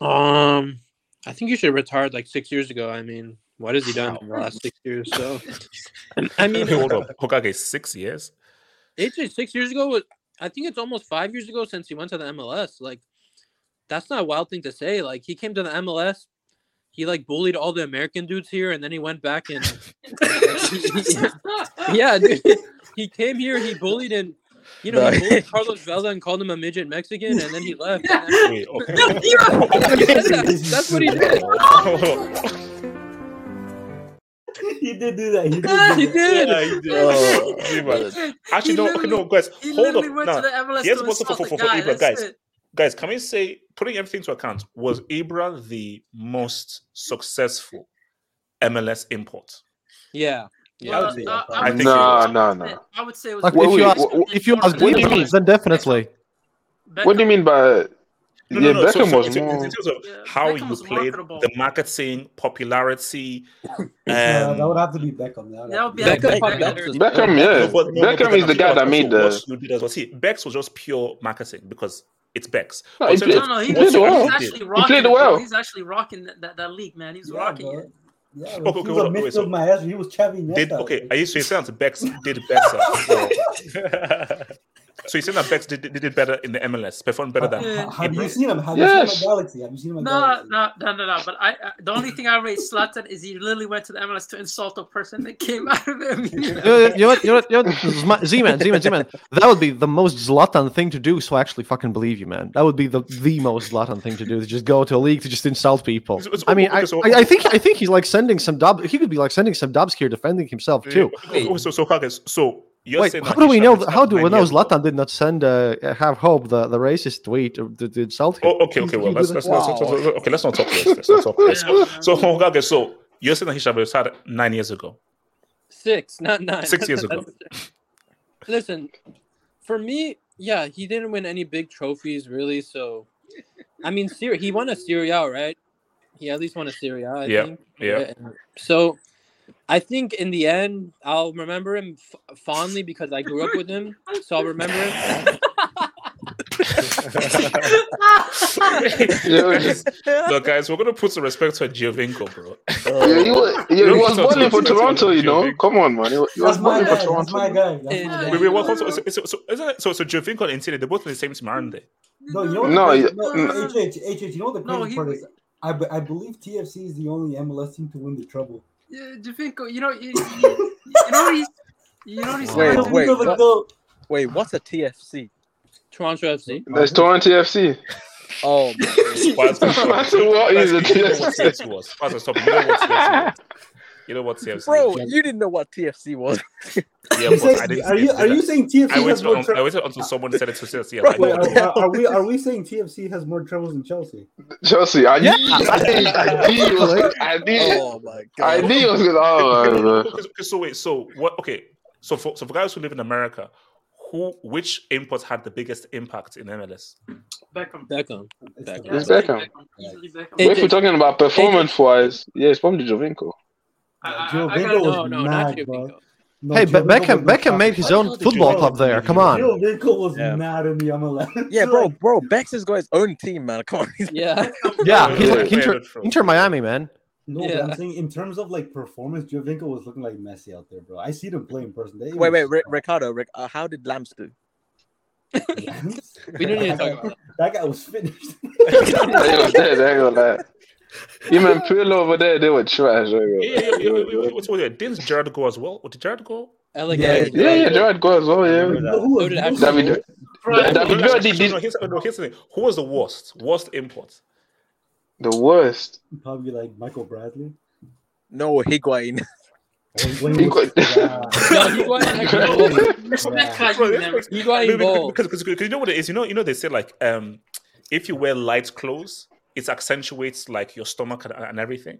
Um, I think you should have retired like six years ago. I mean, what has he done in the last six years? So, I mean, hold on, Hokage six years. AJ six years ago was. I think it's almost five years ago since he went to the MLS. Like, that's not a wild thing to say. Like, he came to the MLS. He like bullied all the American dudes here, and then he went back and yeah, dude. He came here, he bullied and you know, No. he bullied Carlos Vela and called him a midget Mexican, and then he left. and then- Wait, okay. that's, that's what he did. He did do that. He did. He did. Yeah, he did. Oh, Ibra. Actually, no, okay, no, guys, he hold up. went Now, to the here's to what's for, insult for, for guy, Ibra, guys. it. Guys, can we say, putting everything to account, was Ibra the most successful MLS import? Yeah. Yeah, I would say uh. I I would think say- No, no, no. I would say it was Like if you ask, if you ask what do you Ibra, mean? then definitely. What do you mean by? No, yeah, no, no. Beckham so was in, in terms of how Beckham you played, marketable. the marketing, popularity, Uh, that um, would have to be Beckham. That would That would be to Beckham, Beckham. Beckham, Beckham, yeah. But- no, no, Beckham is the guy that made the. what you did as well. See, Bex was just pure marketing because it's Bex. No, But he played- No, no, he He played well. he's actually actually did- played well. He's actually rocking that, that, that league, man. He's Yeah, rocking bro. it. Yeah, Okay, he okay, was a on, wait, midfield so- maestro. He was Chavi did okay. Are you so you're saying Bex did better? or- so you're saying that Bex did, did, did better in the MLS, performed better than uh, Yeah. Have you seen him? Have Yes. you seen him at Galaxy? Have you seen him at No, Galaxy? no, no, no, no. But I, I, the only thing I rate Zlatan is he literally went to the MLS to insult a person that came out of him. You know, you know what? You know what? You know what? Z-Man, Z-Man, Z-Man. That would be the most Zlatan thing to do. So I actually fucking believe you, man. That would be the the most Zlatan thing to do. To just go to a league to just insult people. It's- it's- I mean, okay, I, so- I, I think I think he's like sending some dub. He could be like sending some dubs here, defending himself too. Yeah, okay, so so Kage, so you're Wait, how do we know? have th- started How do we nine know years ago? Zlatan did not send uh, "Have Hope" the, the racist tweet to, to, to insult him? Oh, okay, okay, well, let's, let's, let's, let's, let's- okay, let's not talk this. Let's not talk this. So, Kage, so you're saying that he should have started nine years ago, Six, not nine. six years ago. Listen, for me, yeah, he didn't win any big trophies really. So, I mean, Syria, he won a Serie A, right? He at least won a Serie A, I Yeah, think. yeah. and So, I think in the end, I'll remember him f- fondly because I grew up with him. So I'll remember him. Yeah, Look, guys, we're gonna put some respect to Giovinco, bro. Yeah, he was, yeah, he was gonna for some respect to Toronto, you know. Giovinco. Come on, man. He, wa- he was That's my for Toronto. my guy. That's my Wait, guy. wait, welcome. So, so, so, so, isn't it, so, so Giovinco and Insigne, they're both in the same team, aren't they? No, you know what No, the yeah, crazy, no, mm. HH, HH, you know what the No, crazy he- part is? I, I believe TFC is the only MLS team to win the treble. Yeah, Giovinco, you know, you, you, you know what he's, you know what he's Wait, wait, what- wait, what's a TFC? Toronto FC. There's Toronto FC. Oh, Spas- That's what is a You know what TFC. TFC was. Spas, stop. You know what TFC was. You know what TFC bro, was. you didn't know what TFC was. Yeah, You but said- I didn't are you it. are you saying TFC I waited, has more on, I waited until someone said it to say yes. I Wait, are, are, are we are we saying TFC has more trebles than Chelsea? Chelsea. I knew. I knew he was. I knew. Oh my god, I knew he was gonna. Oh, Okay, man. okay, okay, so wait, so what? Okay, so for so for guys who live in America, who which imports had the biggest impact in MLS? Beckham. Beckham. Beckham. It's Beckham. Easily Beckham. Hey, But if we're talking about performance wise, yeah, it's probably Giovinco. I, I, I Giovinco was No, no, mad, bro. No, Hey, but Giovinco Beckham was Beckham made his own football club there. Come on. Giovinco was Yeah. mad in the MLS. Yeah, bro, bro, Bex has got his own team, man. Come on. Yeah. Yeah, he's Yeah, like yeah, Inter. Inter Miami, man. No, but I'm saying in terms of like performance, Joe Giovinco was looking like Messi out there, bro. I see them play in person. They Wait, wait, was- Ricardo, Ric- uh, how did Lambs do? We don't need to that, talk guy, about that. that guy was finished. They was there. They ain't gonna lie. Him and Pirlo over there, they were trash. Yeah, yeah, yeah, yeah, wait, wait, wait, wait, wait, Didn't Gerrard go as well? Or did Gerrard go? LA Yeah, Galaxy. Yeah, yeah, Gerrard go as well. Yeah. Who was- did who David, David no, Villa no, did no, here's, no, here's the thing. Who was the worst? Worst import? The worst. Probably like Michael Bradley. No, Higuain. Or when He he was- got- Yeah. No, Higuain had goal. Respect Yeah. how you never. Higuain because, because, because you know what it is. You know, you know they say like um, if you wear light clothes, it accentuates like your stomach and, and everything.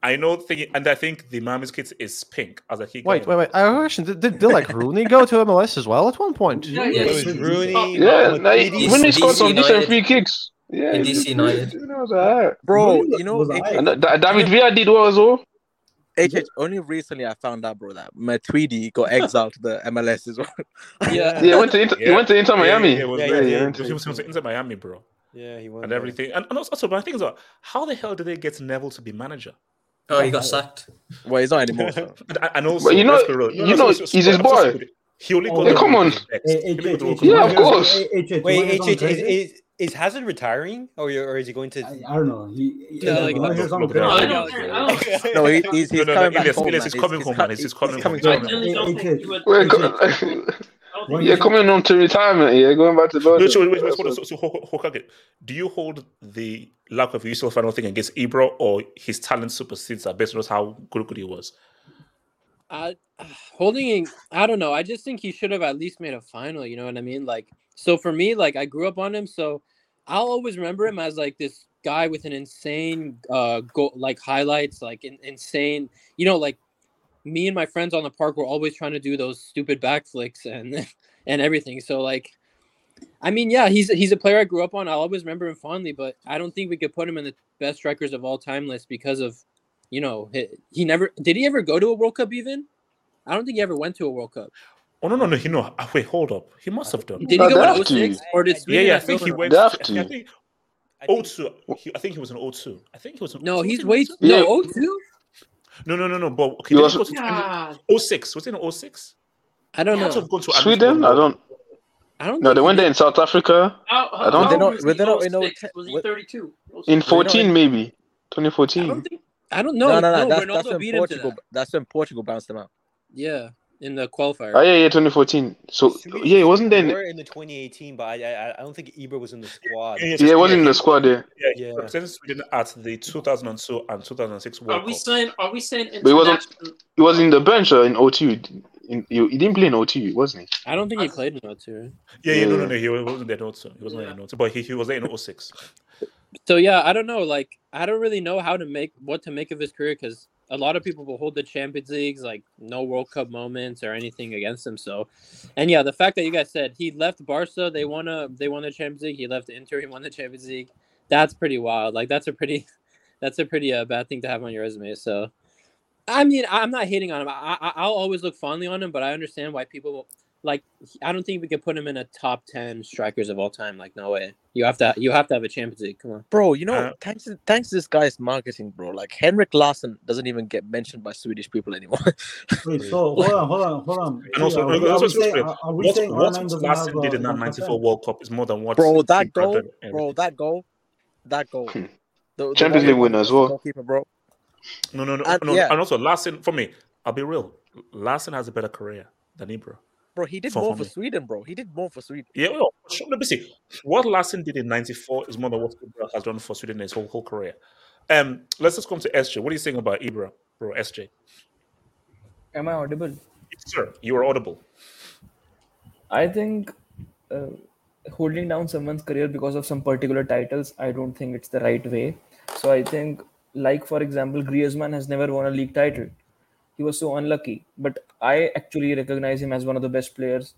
I know, thing, and I think the Miami's kids is pink as a he. Wait, wait, wait. I have a question. Did, did, did like Rooney go to MLS as well at one point? Yeah, Yeah, yeah. it was Rooney. Yeah, with like, when he scored some decent free kicks. Yeah, In DC United. you know, it was alright. Bro, you know, was it- alright. And Da- David Villa did well as well. HH, only recently I found out, bro, that Matuidi got exiled to the MLS as well. Yeah. Yeah, he went to Inter, he went to Inter Miami. Yeah, yeah, it was, Yeah, yeah, yeah, yeah, yeah. it was, it was, it was Inter Miami, bro. Yeah, he won. and everything. And, and also, also, my thing is, uh, how the hell did they get Neville to be manager? Oh, he got sacked. Well, he's not anymore. so. And, and also, But you know- let's be real. you know, so- so- he's his so- so- boy. He only got Yeah, come on. next. Hey, He only got the H- World H- Cup Yeah, of course. Wait, you wanna H, know H, is, is, is Hazard retiring, or, or is he going to? I, I don't know. He, he Yeah, like, you wanna hear look, something look, crazy? I don't, I don't, No, he, he's, he's No, no, no, coming back Elias, home, Elias man. He's- coming home, man. He's he's coming coming home. I home. genuinely Hey, don't hey, think H- he would. We're H- go- I don't What think yeah, coming on to retirement. Yeah, going back to No, Belgium. so, wait, wait, hold on. So, so Ho- Ho- Hokage, do you hold the lack of useful final thing against Ibra, or his talent supersedes that based on how good, good he was? I, holding, I don't know. I just think he should have at least made a final. You know what I mean? Like, so for me, like I grew up on him, so I'll always remember him as like this guy with an insane, uh, go like highlights, like in, insane. You know, like me and my friends on the park were always trying to do those stupid backflips and and everything. So like, I mean, yeah, he's he's a player I grew up on. I'll always remember him fondly, but I don't think we could put him in the best strikers of all time list because of, you know, he, he never did he ever go to a World Cup even? I don't think he ever went to a World Cup. Oh no, no, no. He no. ah, Wait, hold up. He must have done. Did he No, go in to. 06 or did Yeah, Sweden yeah. I think he went. They have I to. think I think- 02. He, I think he was in 02. I think he was. In, No, was he's he in way 02? Yeah. no 02? No, no, no, no. But okay, He did was- go to God. 06? Was it in 06? I don't He know. have gone to Sweden? I don't. I don't No, they went there in South Africa How, I don't how think- old was Were they not- in were they not- 06? Was he 32? in 14, maybe I 2014. don't think I don't know. No, no, no. no That's, Ronaldo that's when beat him to Portugal. that. That's when Portugal bounced him out. Yeah, in the qualifier. Oh yeah, yeah, 2014. So Sweden- yeah, it wasn't then. were in the 2018, but I, I I don't think Ibra was in the squad. Yeah, Yeah, it wasn't in the squad there. Yeah, he Yeah. represented Sweden at the 2002 and 2006 World Are we saying? Are we saying But he wasn't. international? He was in the bench uh, in O2. In, he, he didn't play in O2, wasn't he? I don't think he played in that too. Yeah, yeah, no, no, no. He wasn't there in 02. He wasn't there in 02, but he, he was there in 06. So yeah, I don't know. Like I don't really know how to make what to make of his career because a lot of people will hold the Champions Leagues like no World Cup moments or anything against him. So, and yeah, the fact that you guys said he left Barca, they won a they won the Champions League. He left Inter, he won the Champions League. That's pretty wild. Like that's a pretty that's a pretty uh, bad thing to have on your resume. So, I mean, I'm not hating on him. I, I I'll always look fondly on him, but I understand why people will, like. I don't think we could put him in a top ten strikers of all time. Like no way. You have to you have to have a Champions League. Come on. Bro, you know, Uh, thanks to, thanks to this guy's marketing, bro. Like Henrik Larsson doesn't even get mentioned by Swedish people anymore. Wait, so hold on, hold on, hold on. And also, Are we- are we it's saying- are- are we what, saying what Larsson did uh, in that 94? World Cup is more than what bro, that goal, bro, that goal, that goal. Hmm. The, the Champions League winner as well. Goalkeeper, bro. No, no, no, And- no. yeah. And also, Larsson, for me, I'll be real. Larsson has a better career than Ibra. Bro, he did For- more for for me. Sweden, bro. He did more for Sweden. Yeah, well, sure, let me see. What Larsson did in '94 is more than what Ibra has done for Sweden in his whole, whole career. Um, let's just come to SJ. What are you saying about Ibra, bro? SJ, Am I audible? yes, sir, you are audible. I think uh, holding down someone's career because of some particular titles, I don't think it's the right way. So I think, like for example, Griezmann has never won a league title. He was so unlucky, but I actually recognize him as one of the best players.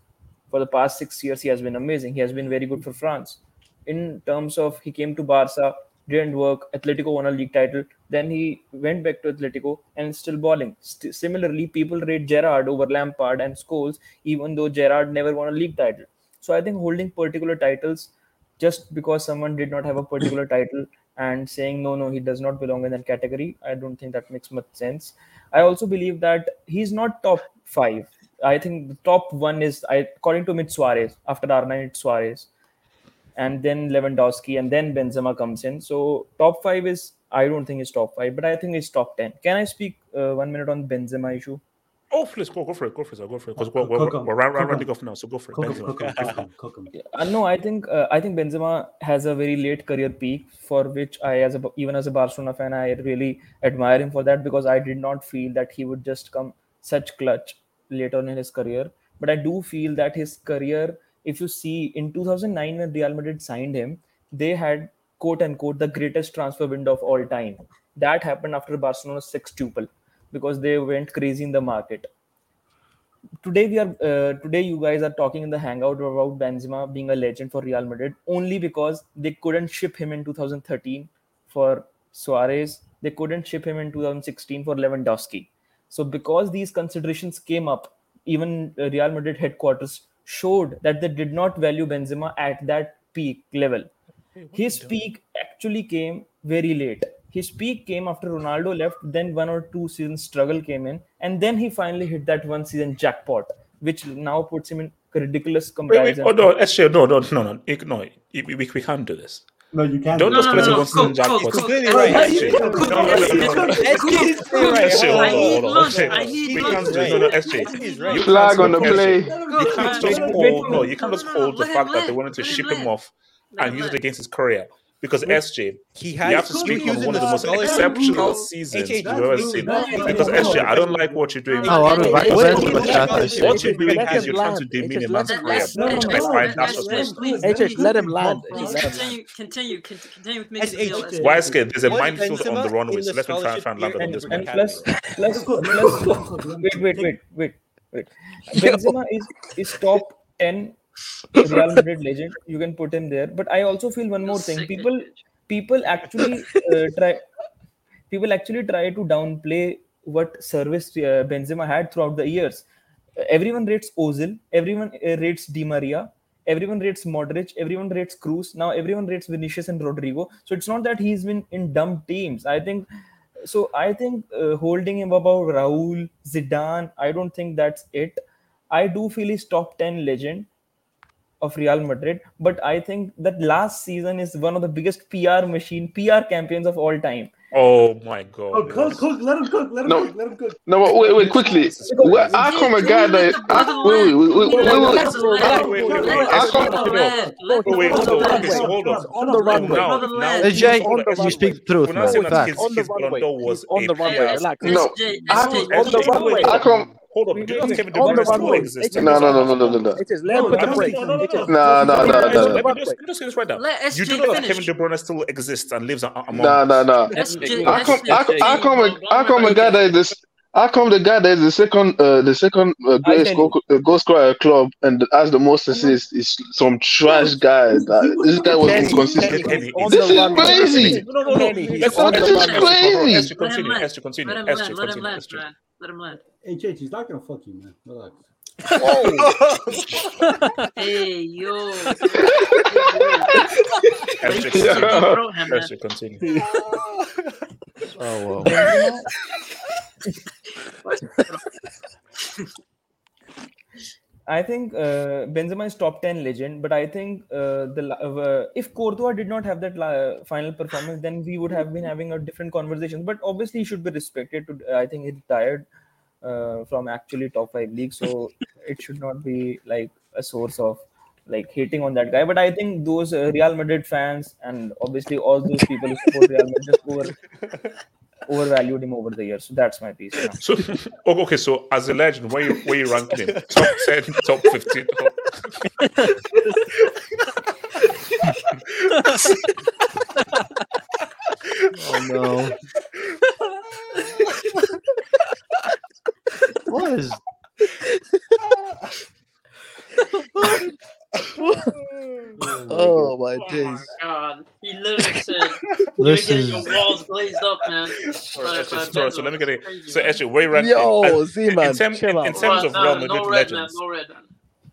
For the past six years, he has been amazing. He has been very good for France. In terms of he came to Barca, didn't work. Atletico won a league title. Then he went back to Atletico and still balling. St- similarly, people rate Gerrard over Lampard and Scholes, even though Gerrard never won a league title. So I think holding particular titles just because someone did not have a particular title and saying no, no, he does not belong in that category, I don't think that makes much sense. I also believe that he's not top five. I think the top one is, I, according to me, it's Suarez. After R9, it's Suarez and then Lewandowski, and then Benzema comes in. So top five is I don't think it's top five, but I think it's top ten. Can I speak uh, one minute on Benzema issue? Oh, please go, go for it, go for it, sir, go for it. Because Cook we're, we're, 'em, we're, round- cook 'em. rounding off now, so go for it. Cook 'em, Benzema. cook 'em, cook 'em, cook 'em. Uh, no, I think uh, I think Benzema has a very late career peak for which I, as a even as a Barcelona fan, I really admire him for that because I did not feel that he would just come such clutch later on in his career. But I do feel that his career, if you see in 2009 when Real Madrid signed him, they had quote unquote the greatest transfer window of all time. That happened after Barcelona's sextuple because they went crazy in the market. Today we are uh, today you guys are talking in the hangout about Benzema being a legend for Real Madrid only because they couldn't ship him in 2013 for Suarez. They couldn't ship him in 2016 for Lewandowski. So because these considerations came up even uh, Real Madrid headquarters showed that they did not value Benzema at that peak level. His peak actually came very late. His peak came after Ronaldo left, then one or two seasons struggle came in, and then he finally hit that one season jackpot, which now puts him in ridiculous Wait, wait, oh no, SJ, no, no, no, no, it- no, we, we, we can't do this. No, you can't. Don't No, just no, put no, it no, on season Cook, Cook, jackpot. Cook, Cook, SJ, I hold on, need hold on, lunch, SJ. I need We lunch. can't do no, no, SJ. You Flag can't on the SJ. play. You can't just hold, no, you can't just hold the fact that they wanted to ship him off and use it against his career because SJ, he has you have to speak on one of the most exceptional seasons you've ever seen. Because SJ, I don't like what you're doing. What you're doing is you're trying to demean a man's career, which I find that's let him land. Continue, continue, continue with me. Why scared? There's a minefield on the runway, so let me try and find land on this one. Let's go. Wait, wait, wait, wait, wait. Benzema is top ten Real Madrid legend. You can put him there. But I also feel one more thing. People, people actually uh, try. People actually try to downplay what service uh, Benzema had throughout the years. Everyone rates Ozil. Everyone uh, rates Di Maria. Everyone rates Modric. Everyone rates Kroos. Now everyone rates Vinicius and Rodrygo. So it's not that he's been in dumb teams. I think so I think uh, holding him above Raul, Zidane, I don't think that's it. I do feel he's top 10 legend of Real Madrid. But I think that last season is one of the biggest PR machine, PR campaigns of all time. Oh my god! Oh, cook, cook, let him cook, let him no. cook, let him cook. No, wait, wait, quickly. I come a guy that? Wait, wait, wait, wait, wait, wait. How come? Wait, hold on, the runway. Now, now, AJ, you speak truth. When I say on the runway, on the runway. How come? Hold on. Do you think Kevin De On the Bruyne still exists? No, no, no, no, no, no, no. It is let him put the no, break. no, no, no, No, no, no, no, Let no. me just, just get this right now. Let You SJ do know that. Kevin De Bruyne still exists and lives a- among No, no, no. SJ, How come? How, SJ, come? A, how come a guy that is this? How come the guy that is the second, uh, the second uh, greatest tell goal, uh, goal scorer club and has the most assists is some trash guy? That, this guy was Kenny, inconsistent. Kenny, on This is crazy. No, no, no. Kenny, Let's he's not on get the This is crazy. As you Let him continue, land. as you continue, Let him as you continue, as you man. Let him land. Hey, Chich, he's not gonna fuck you, man. Relax. Hey, yo. As you continue, throw him, as man. you continue. Oh, wow. I think uh, Benzema is top 10 legend, but I think uh, the uh, if Courtois did not have that la- final performance, then we would have been having a different conversation. But obviously, he should be respected. To I think he retired uh, from actually top five league, so it should not be like a source of like hating on that guy. But I think those uh, Real Madrid fans and obviously all those people who support Real Madrid just over overvalued him over the years. So that's my piece. now. So, okay, so as a legend, where you, where you ranking him? Top 10, top 15? Oh no. what is Oh my days. Oh my god. He literally said, This You're is- your walls glazed up, man. Sorry, By- actually, sorry, so let me get it. Crazy, So man. actually, where you rank Yo, him? Uh, Z-Man, in, term- chill in, in terms of No, Real no, Madrid no red, man. legends, No red, man.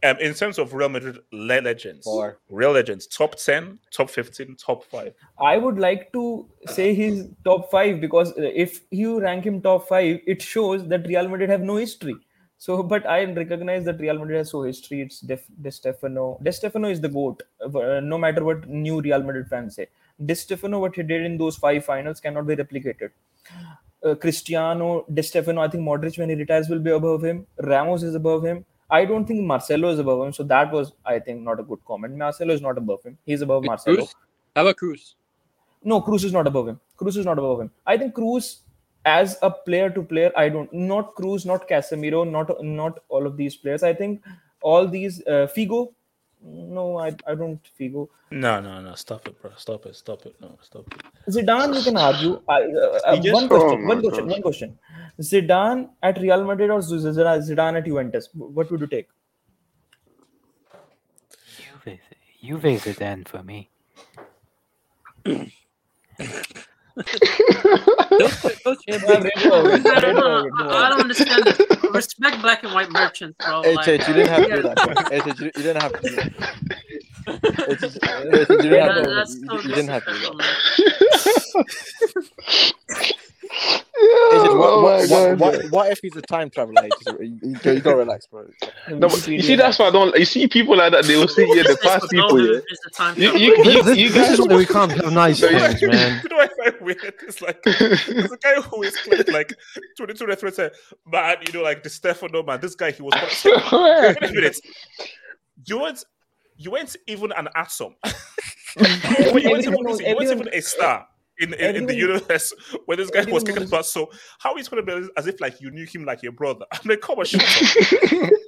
Um, in terms of Real Madrid le- legends, Four. real legends, top 10, top 15, top 5. I would like to say he's top five because uh, if you rank him top five, it shows that Real Madrid have no history. So, but I recognize that Real Madrid has so history. It's Def, Di Stefano. Di Stefano is the goat. Uh, no matter what new Real Madrid fans say, Di Stefano, what he did in those five finals cannot be replicated. Uh, Cristiano, Di Stefano, I think Modric when he retires will be above him. Ramos is above him. I don't think Marcelo is above him. So that was, I think, not a good comment. Marcelo is not above him. He's above Marcelo. Kroos? How about Kroos? No, Kroos is not above him. Kroos is not above him. I think Kroos, as a player to player, I don't not Kroos, not Casemiro, not not all of these players. I think all these uh, Figo. No, I, I don't Figo. No, no, no. Stop it, bro. Stop it. Stop it. No, stop it. Zidane, you can argue. I, uh, uh, He just- one Oh question. One question. One question. Zidane at Real Madrid or Zidane Zidane at Juventus? What would you take? Juve, Juve Zidane for me. Yeah, but I'm ready for it. I'm ready for it. I I don't understand this. Respect black and white merchants, bro. Hey, Like, Chich, you didn't have to do that. Hey, Chich, you you didn't have to do that. It's just- it's- you didn't have to- that's you- so you didn't have to do that. man. It's what, Oh what, what, what, what if he's a time traveler? You, you, you, you gotta relax, bro. No, but you see, that's why I don't. You see, people like that, they will say, "Yeah, the past people." Yeah, It's the time you, you, you, This, you this is why we can't have nice No, you- things, man. You know what I find weird? It's like there's a guy who is playing like 22 reference said, man, you know, like the Stefano man, this guy he was wait a minute. You weren't you weren't even an atom. you weren't, even, you weren't even a star. In, in, in the universe where this guy was kicking knows- about, so how is going to be as if like you knew him like your brother? I'm like, come on, shut up.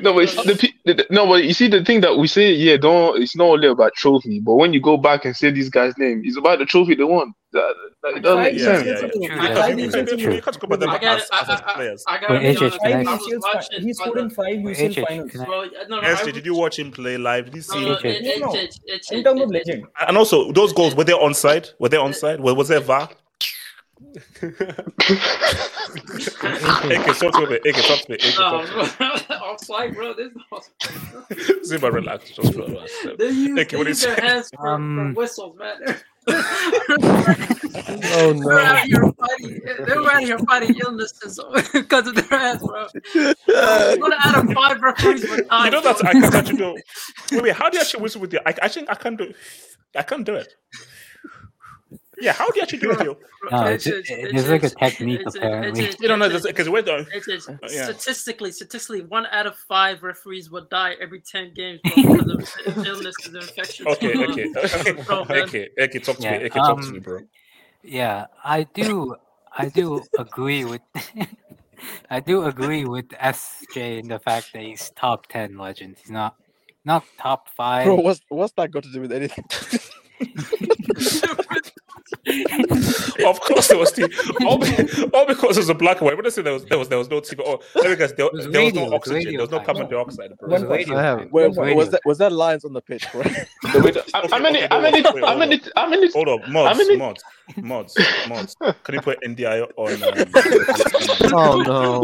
No, but the, the, the- no, but you see the thing that we say, yeah, don't. It's not only about trophy, but when you go back and say this guy's name, it's about the trophy they won. That, that, it doesn't Five make yeah, yeah, yeah. True, five you, years you, is you, true. can't talk about them as, it. I, as, as I, players. I, I gotta be honest. can I- I Five was UCL watching. He scored in five Wait, UCL finals. can no, no, Yes, did you watch him play live? Did you see No, him? no, it, it, No, no. it, it, I'm it, talking about it, legend. And also, those goals were they onside? Were they onside? Was, was there VAR? AK, talk to me. AK, talk to me. AK, No, talk to me. bro. offside, bro. There's no offside. Zimba, relax. Just relax. They use, AK, they what do you use their hands for, Um, for whistles, man. Oh They're out no. here fighting. They're out here fighting illnesses because of their hands, bro. One out of five referees were You know that I can actually do. Wait, wait, how do you actually whistle with your? I, I think I can't do. I can't do it. Yeah, how do you actually do it. No, It's- it's, it's- there's like a technique it's- apparently. it's- You don't know because we're done. It's, it's, Yeah. Statistically, statistically, one out of five referees will die every ten games bro, because of illnesses and infections. Okay, from, okay, bro, okay, okay. Talk to Yeah, me. Okay, talk to um, me, bro. Yeah, I do. I do agree with. I do agree with SJ in the fact that he's top ten legend. He's not not top five. Bro, what's what's that got to do with anything? Of course there was TV. All, be- all because it was a black and white. When I say there was there was there was no TV. Oh, there, guys, there, was there was radio, no it was oxygen. There was no time. carbon dioxide, bro. One So- question. I have. Wait, was that was that lions on the pitch, bro? The way Okay, how many? okay, How wait, many? wait, wait, How hold many? How many? Hold up, mods, many- mods, mods, mods. Can you put NDI on? Um, Oh no.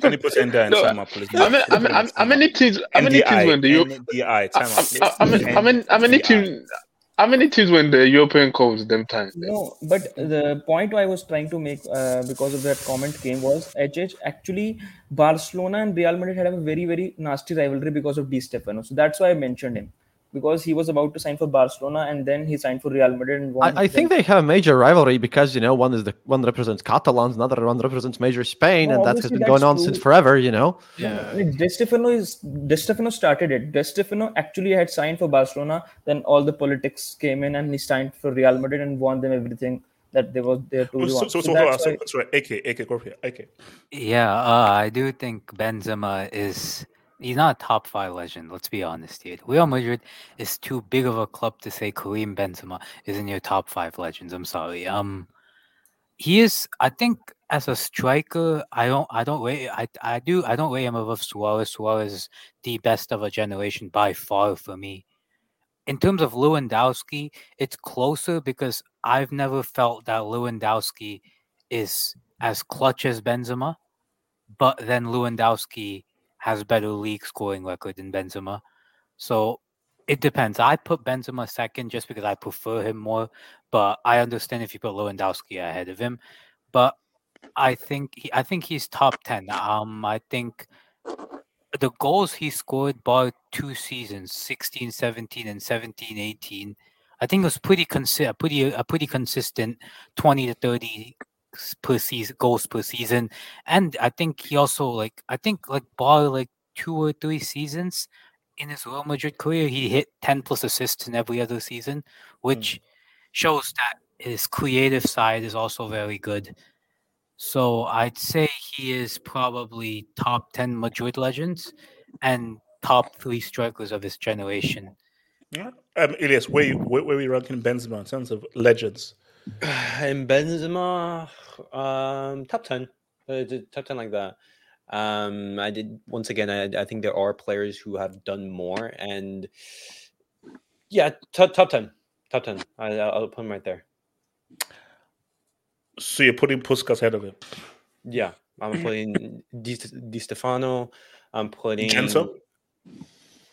can you put NDI in No, time out, please? How many? How many? How many teams? How many teams when the Euro- NDI time out. How many? How many? How How many teams when the European Cups them then? No, but the point I was trying to make uh, because of that comment came was HH actually Barcelona and Real Madrid had a very very nasty rivalry because of Di Stefano. So that's why I mentioned him because he was about to sign for Barcelona and then he signed for Real Madrid and won. I, I think they have a major rivalry because you know one is the one represents Catalans, another one represents major Spain, No, and that has been going that's on true. since forever. You know. Yeah. Di Stefano is Di Stefano started it. Di Stefano actually had signed for Barcelona. Then all the politics came in, and he signed for Real Madrid and won them everything that they were there to Oh, do. so, on. so, So so, that's so, why- sorry, AK, AK, go here, AK. Yeah, uh, I do think Benzema is he's not a top five legend. Let's be honest here. Real Madrid is too big of a club to say Karim Benzema is in your top five legends. I'm sorry. Um, he is. I think as a striker, I don't. I don't rate. I. I do. I don't rate him above Suarez. Suarez is the best of a generation by far for me. In terms of Lewandowski, it's closer because I've never felt that Lewandowski is as clutch as Benzema, but then Lewandowski has better league scoring record than Benzema. So it depends. I put Benzema second just because I prefer him more, but I understand if you put Lewandowski ahead of him. But I think he, I think he's top ten. Um, I think the goals he scored by two seasons 16 17 and 17 18 i think it was pretty consi- pretty a pretty consistent 20 to 30 s- per season goals per season and i think he also like i think like bar like two or three seasons in his Real Madrid career he hit 10 plus assists in every other season which shows that his creative side is also very good so I'd say he is probably top 10 Madrid legends and top three strikers of his generation. Yeah. Um, Elias, where you, where, where we ranking Benzema in terms of legends? And Benzema, um, top ten, uh, top ten like that. Um, I did once again. I, I think there are players who have done more, and yeah, top top ten, top ten. I, I'll put him right there. So you're putting Puskas ahead of him. Yeah, I'm putting Di, Di Stefano. I'm putting Genso?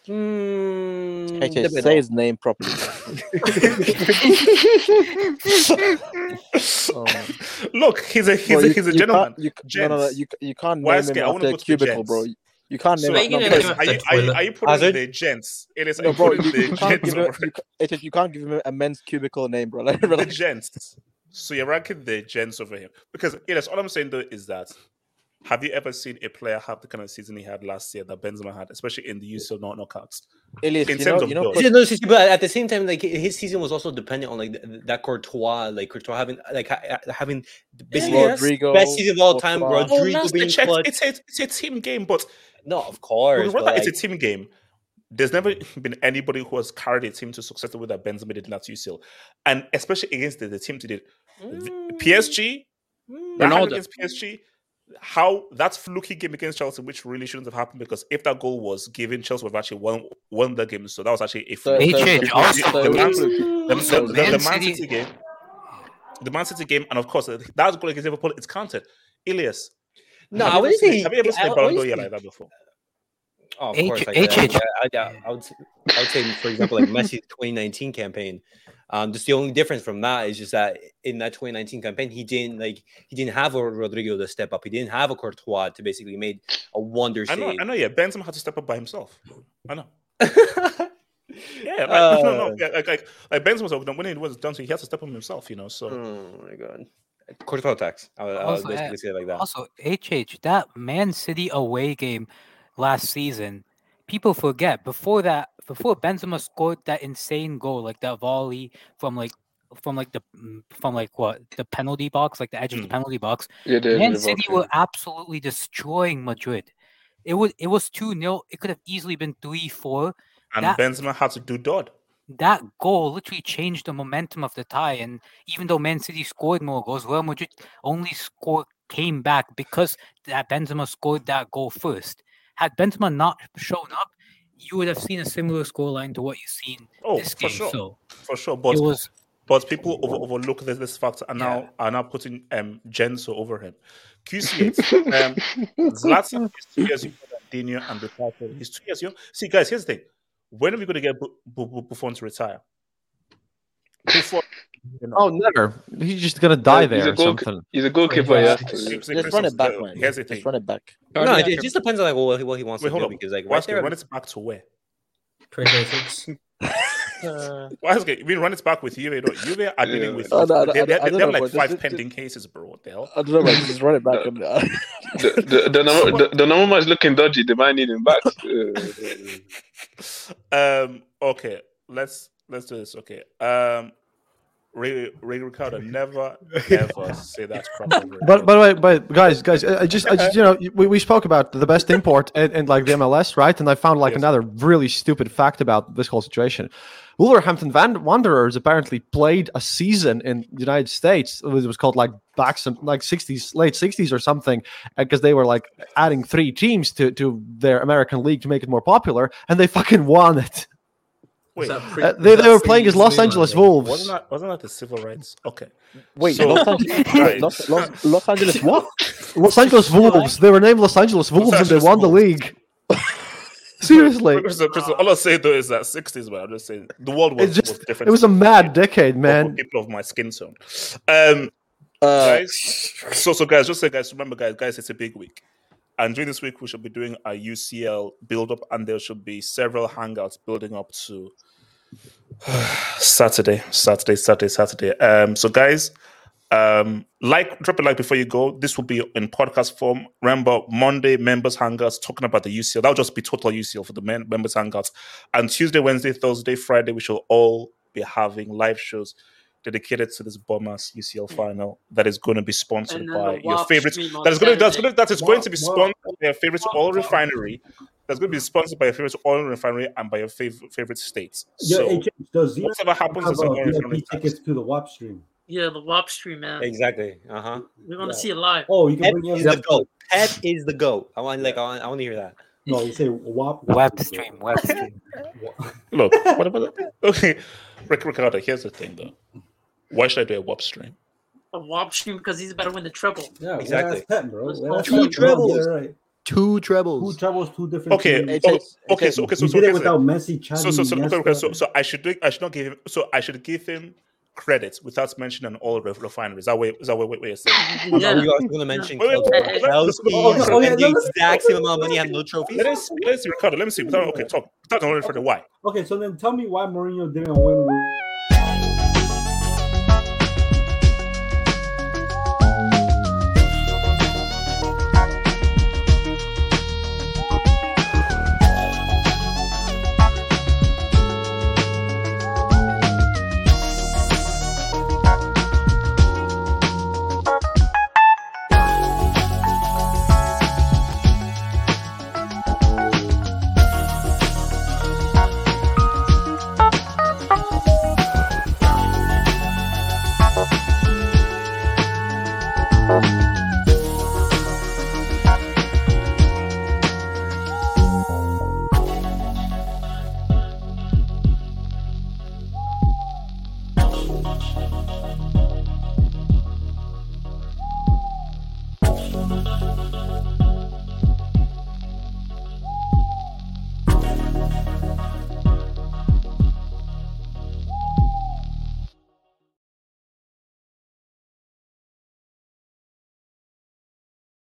Mm, HH, debatable. say his name properly. Oh. Look, he's a he's Bro, a you- he's a you gentleman. can't- you- no, no, no, Gents. you, you can't Why name is him it- I wanna after a to cubicle, bro. You, you can't So, name it. No, Chris, bro, are you are you, are you putting Hazard? the gents? It is. No, you bro, you, you can't gents give him, you, ca- HH, you can't give him a men's cubicle name, bro. Like, the relax. gents. So you're ranking the gents over him because yeah, that's all I'm saying though is that have you ever seen a player have the kind of season he had last year that Benzema had, especially in the UCL knock- knockouts? Elias, in terms know- of you know, goals. No, but at the same time, like his season was also dependent on like that Courtois, like Courtois having like ha- having basically Yes. the best season of all time. Oh, Rodrygo last being checked, clutch. it's a it's a team game, but no, of course, remember but, it's a team game. There's never been anybody who has carried a team to success the way that Benzema did in that UCL, and especially against the, the team today, Mm. PSG, that hand Ronaldo. against PSG. How that fluky game against Chelsea, which really shouldn't have happened, because if that goal was given, Chelsea would have actually won won the game. So that was actually a So- fluke. so- The- the, the, Man, City- City game, the Man City game, and of course that goal against Liverpool, it's counted. Ilias, No, have I you ever wouldn't seen- say- Have you ever seen I- a I Ballon wouldn't d'Or like that before? Oh, of H- course, like H- that. H- I, I, I would, I would say, for example, like Messi's 2019 campaign. Um, just the only difference from that is just that in that 2019 campaign, he didn't like he didn't have a Rodrygo to step up. He didn't have a Courtois to basically made a wonder I know. I know. Yeah, Benzema had to step up by himself. I know. yeah, like, no, no, Uh, no. Yeah, like, like, like Benzema was when it was done, so he had to step up himself. You know, so. Oh my god. Courtois tax. I would, I would Also, basically uh, say it like that. Also, HH, that Man City away game last season, people forget before that, before Benzema scored that insane goal, like that volley from like from like the mm, from like what the penalty box, like the edge of the Hmm. penalty box. Yeah, Man City box, were absolutely destroying Madrid. It was it was two 0 It could have easily been three four. And That Benzema had to do Dodd. that goal literally changed the momentum of the tie. And even though Man City scored more goals, Real Madrid only scored came back because that Benzema scored that goal first. Had Benzema not shown up, you would have seen a similar scoreline to what you've seen Oh, this for game. sure, So for sure. But it was but people over, overlook this, this fact and now are now putting um Gento over him. QC8, um, Zlatan is two years younger than Dino and Lukaku. He's two years young. See, guys, here's the thing: when are we going to get Bu- Bu- Bu- Buffon to retire? Buffon, you know. Oh, never. He's just gonna die he's there or goal- something. he's a goalkeeper, Yeah. yeah. Just Just run it back, man. Here's the Just run it back. No, Yeah. it, it just depends on like what, what he wants Wait, to hold do on. because like right there, run it back to where? 2026. Why is it? We run it back with Juve. though. Juve are dealing Yeah. with. Oh, no, no, they, I they, they have know, like bro. five Just- just- pending cases, bro. What the hell? I don't know, man. Just run it back. And, uh, The the the, number, the, the number is looking dodgy. They might need him back. Uh, um. Okay. Let's let's do this. Okay. Um. Ray, Ray Ricardo, never ever say that crap. But by the way, but guys, guys, I I just, I just, you know, we, we spoke about the best import and, and like the MLS, right? And I found like another really stupid fact about this whole situation. Wolverhampton Van- Wanderers apparently played a season in the United States. It was, it was called like back some like sixties, late sixties or something, because they were like adding three teams to to their American league to make it more popular, and they fucking won it. Wait, Uh, they, they were playing as Los Angeles Wolves. Wasn't that wasn't that the civil rights? Okay. Wait, So- Los, Angeles, Guys. Los, Los, Los Angeles what? Los Angeles Wolves. They were named Los Angeles Wolves, and they Angeles won the league. Seriously, Crystal, Crystal, all I say though is that sixties, man. I'm just saying the world was, just was different. it was a mad decade, man. people of my skin tone. Um, Uh, guys, so so guys, just say guys, remember guys, guys, it's a big week, and during this week we should be doing a UCL build up, and there should be several hangouts building up to Saturday, Saturday, Saturday, Saturday. Um, so guys, um, like drop a like before you go. This will be in podcast form. Remember Monday members hangouts talking about the UCL. That'll just be total UCL for the men, members hangouts. And Tuesday, Wednesday, Thursday, Friday, we shall all be having live shows dedicated to this Bombers UCL final that is going to be sponsored by your WAP favorites. stream on That is going to that's going to that is going to be sponsored by your favorite oil refinery. That's going to be sponsored by your favorite oil refinery and by your favorite favorite states. So hey, James, does Zero whatever happens have is oil refinery VIP tax. tickets to the WAP stream? Yeah, the WAP stream, man. Exactly. Uh huh. We want to Yeah. see it live. Oh, you can Pep bring in is the goat. Pep is the goat. I want like I want, I want to hear that. No, you say WAP. web stream, web stream. Look, what about that? Okay, Rick Ricardo. Here's the thing, though. Why should I do a WAP stream? A WAP stream because he's about to win the treble. Yeah, Exactly. Exactly. Pep, bro. Let's Let go. us Two Pep, trebles. Get it right. Two trebles. Two trebles, two different. Okay, teams. oh, okay, so okay, so he so did it okay, so- without Messi, So so so okay, okay, Iniesta. so so I should do- I should not give him so I should give him credit without mentioning all the refineries. That way is that what you're saying? Are you also going to mention Wait, wait, Chelsea, wait, wait, Chelsea oh, no, oh, yeah, spend no, the exact same amount of money have no trophies? Let us let us see, Ricardo. Let me see. Without, okay, talk. Without going for the why. Okay, so then tell me why Mourinho didn't win.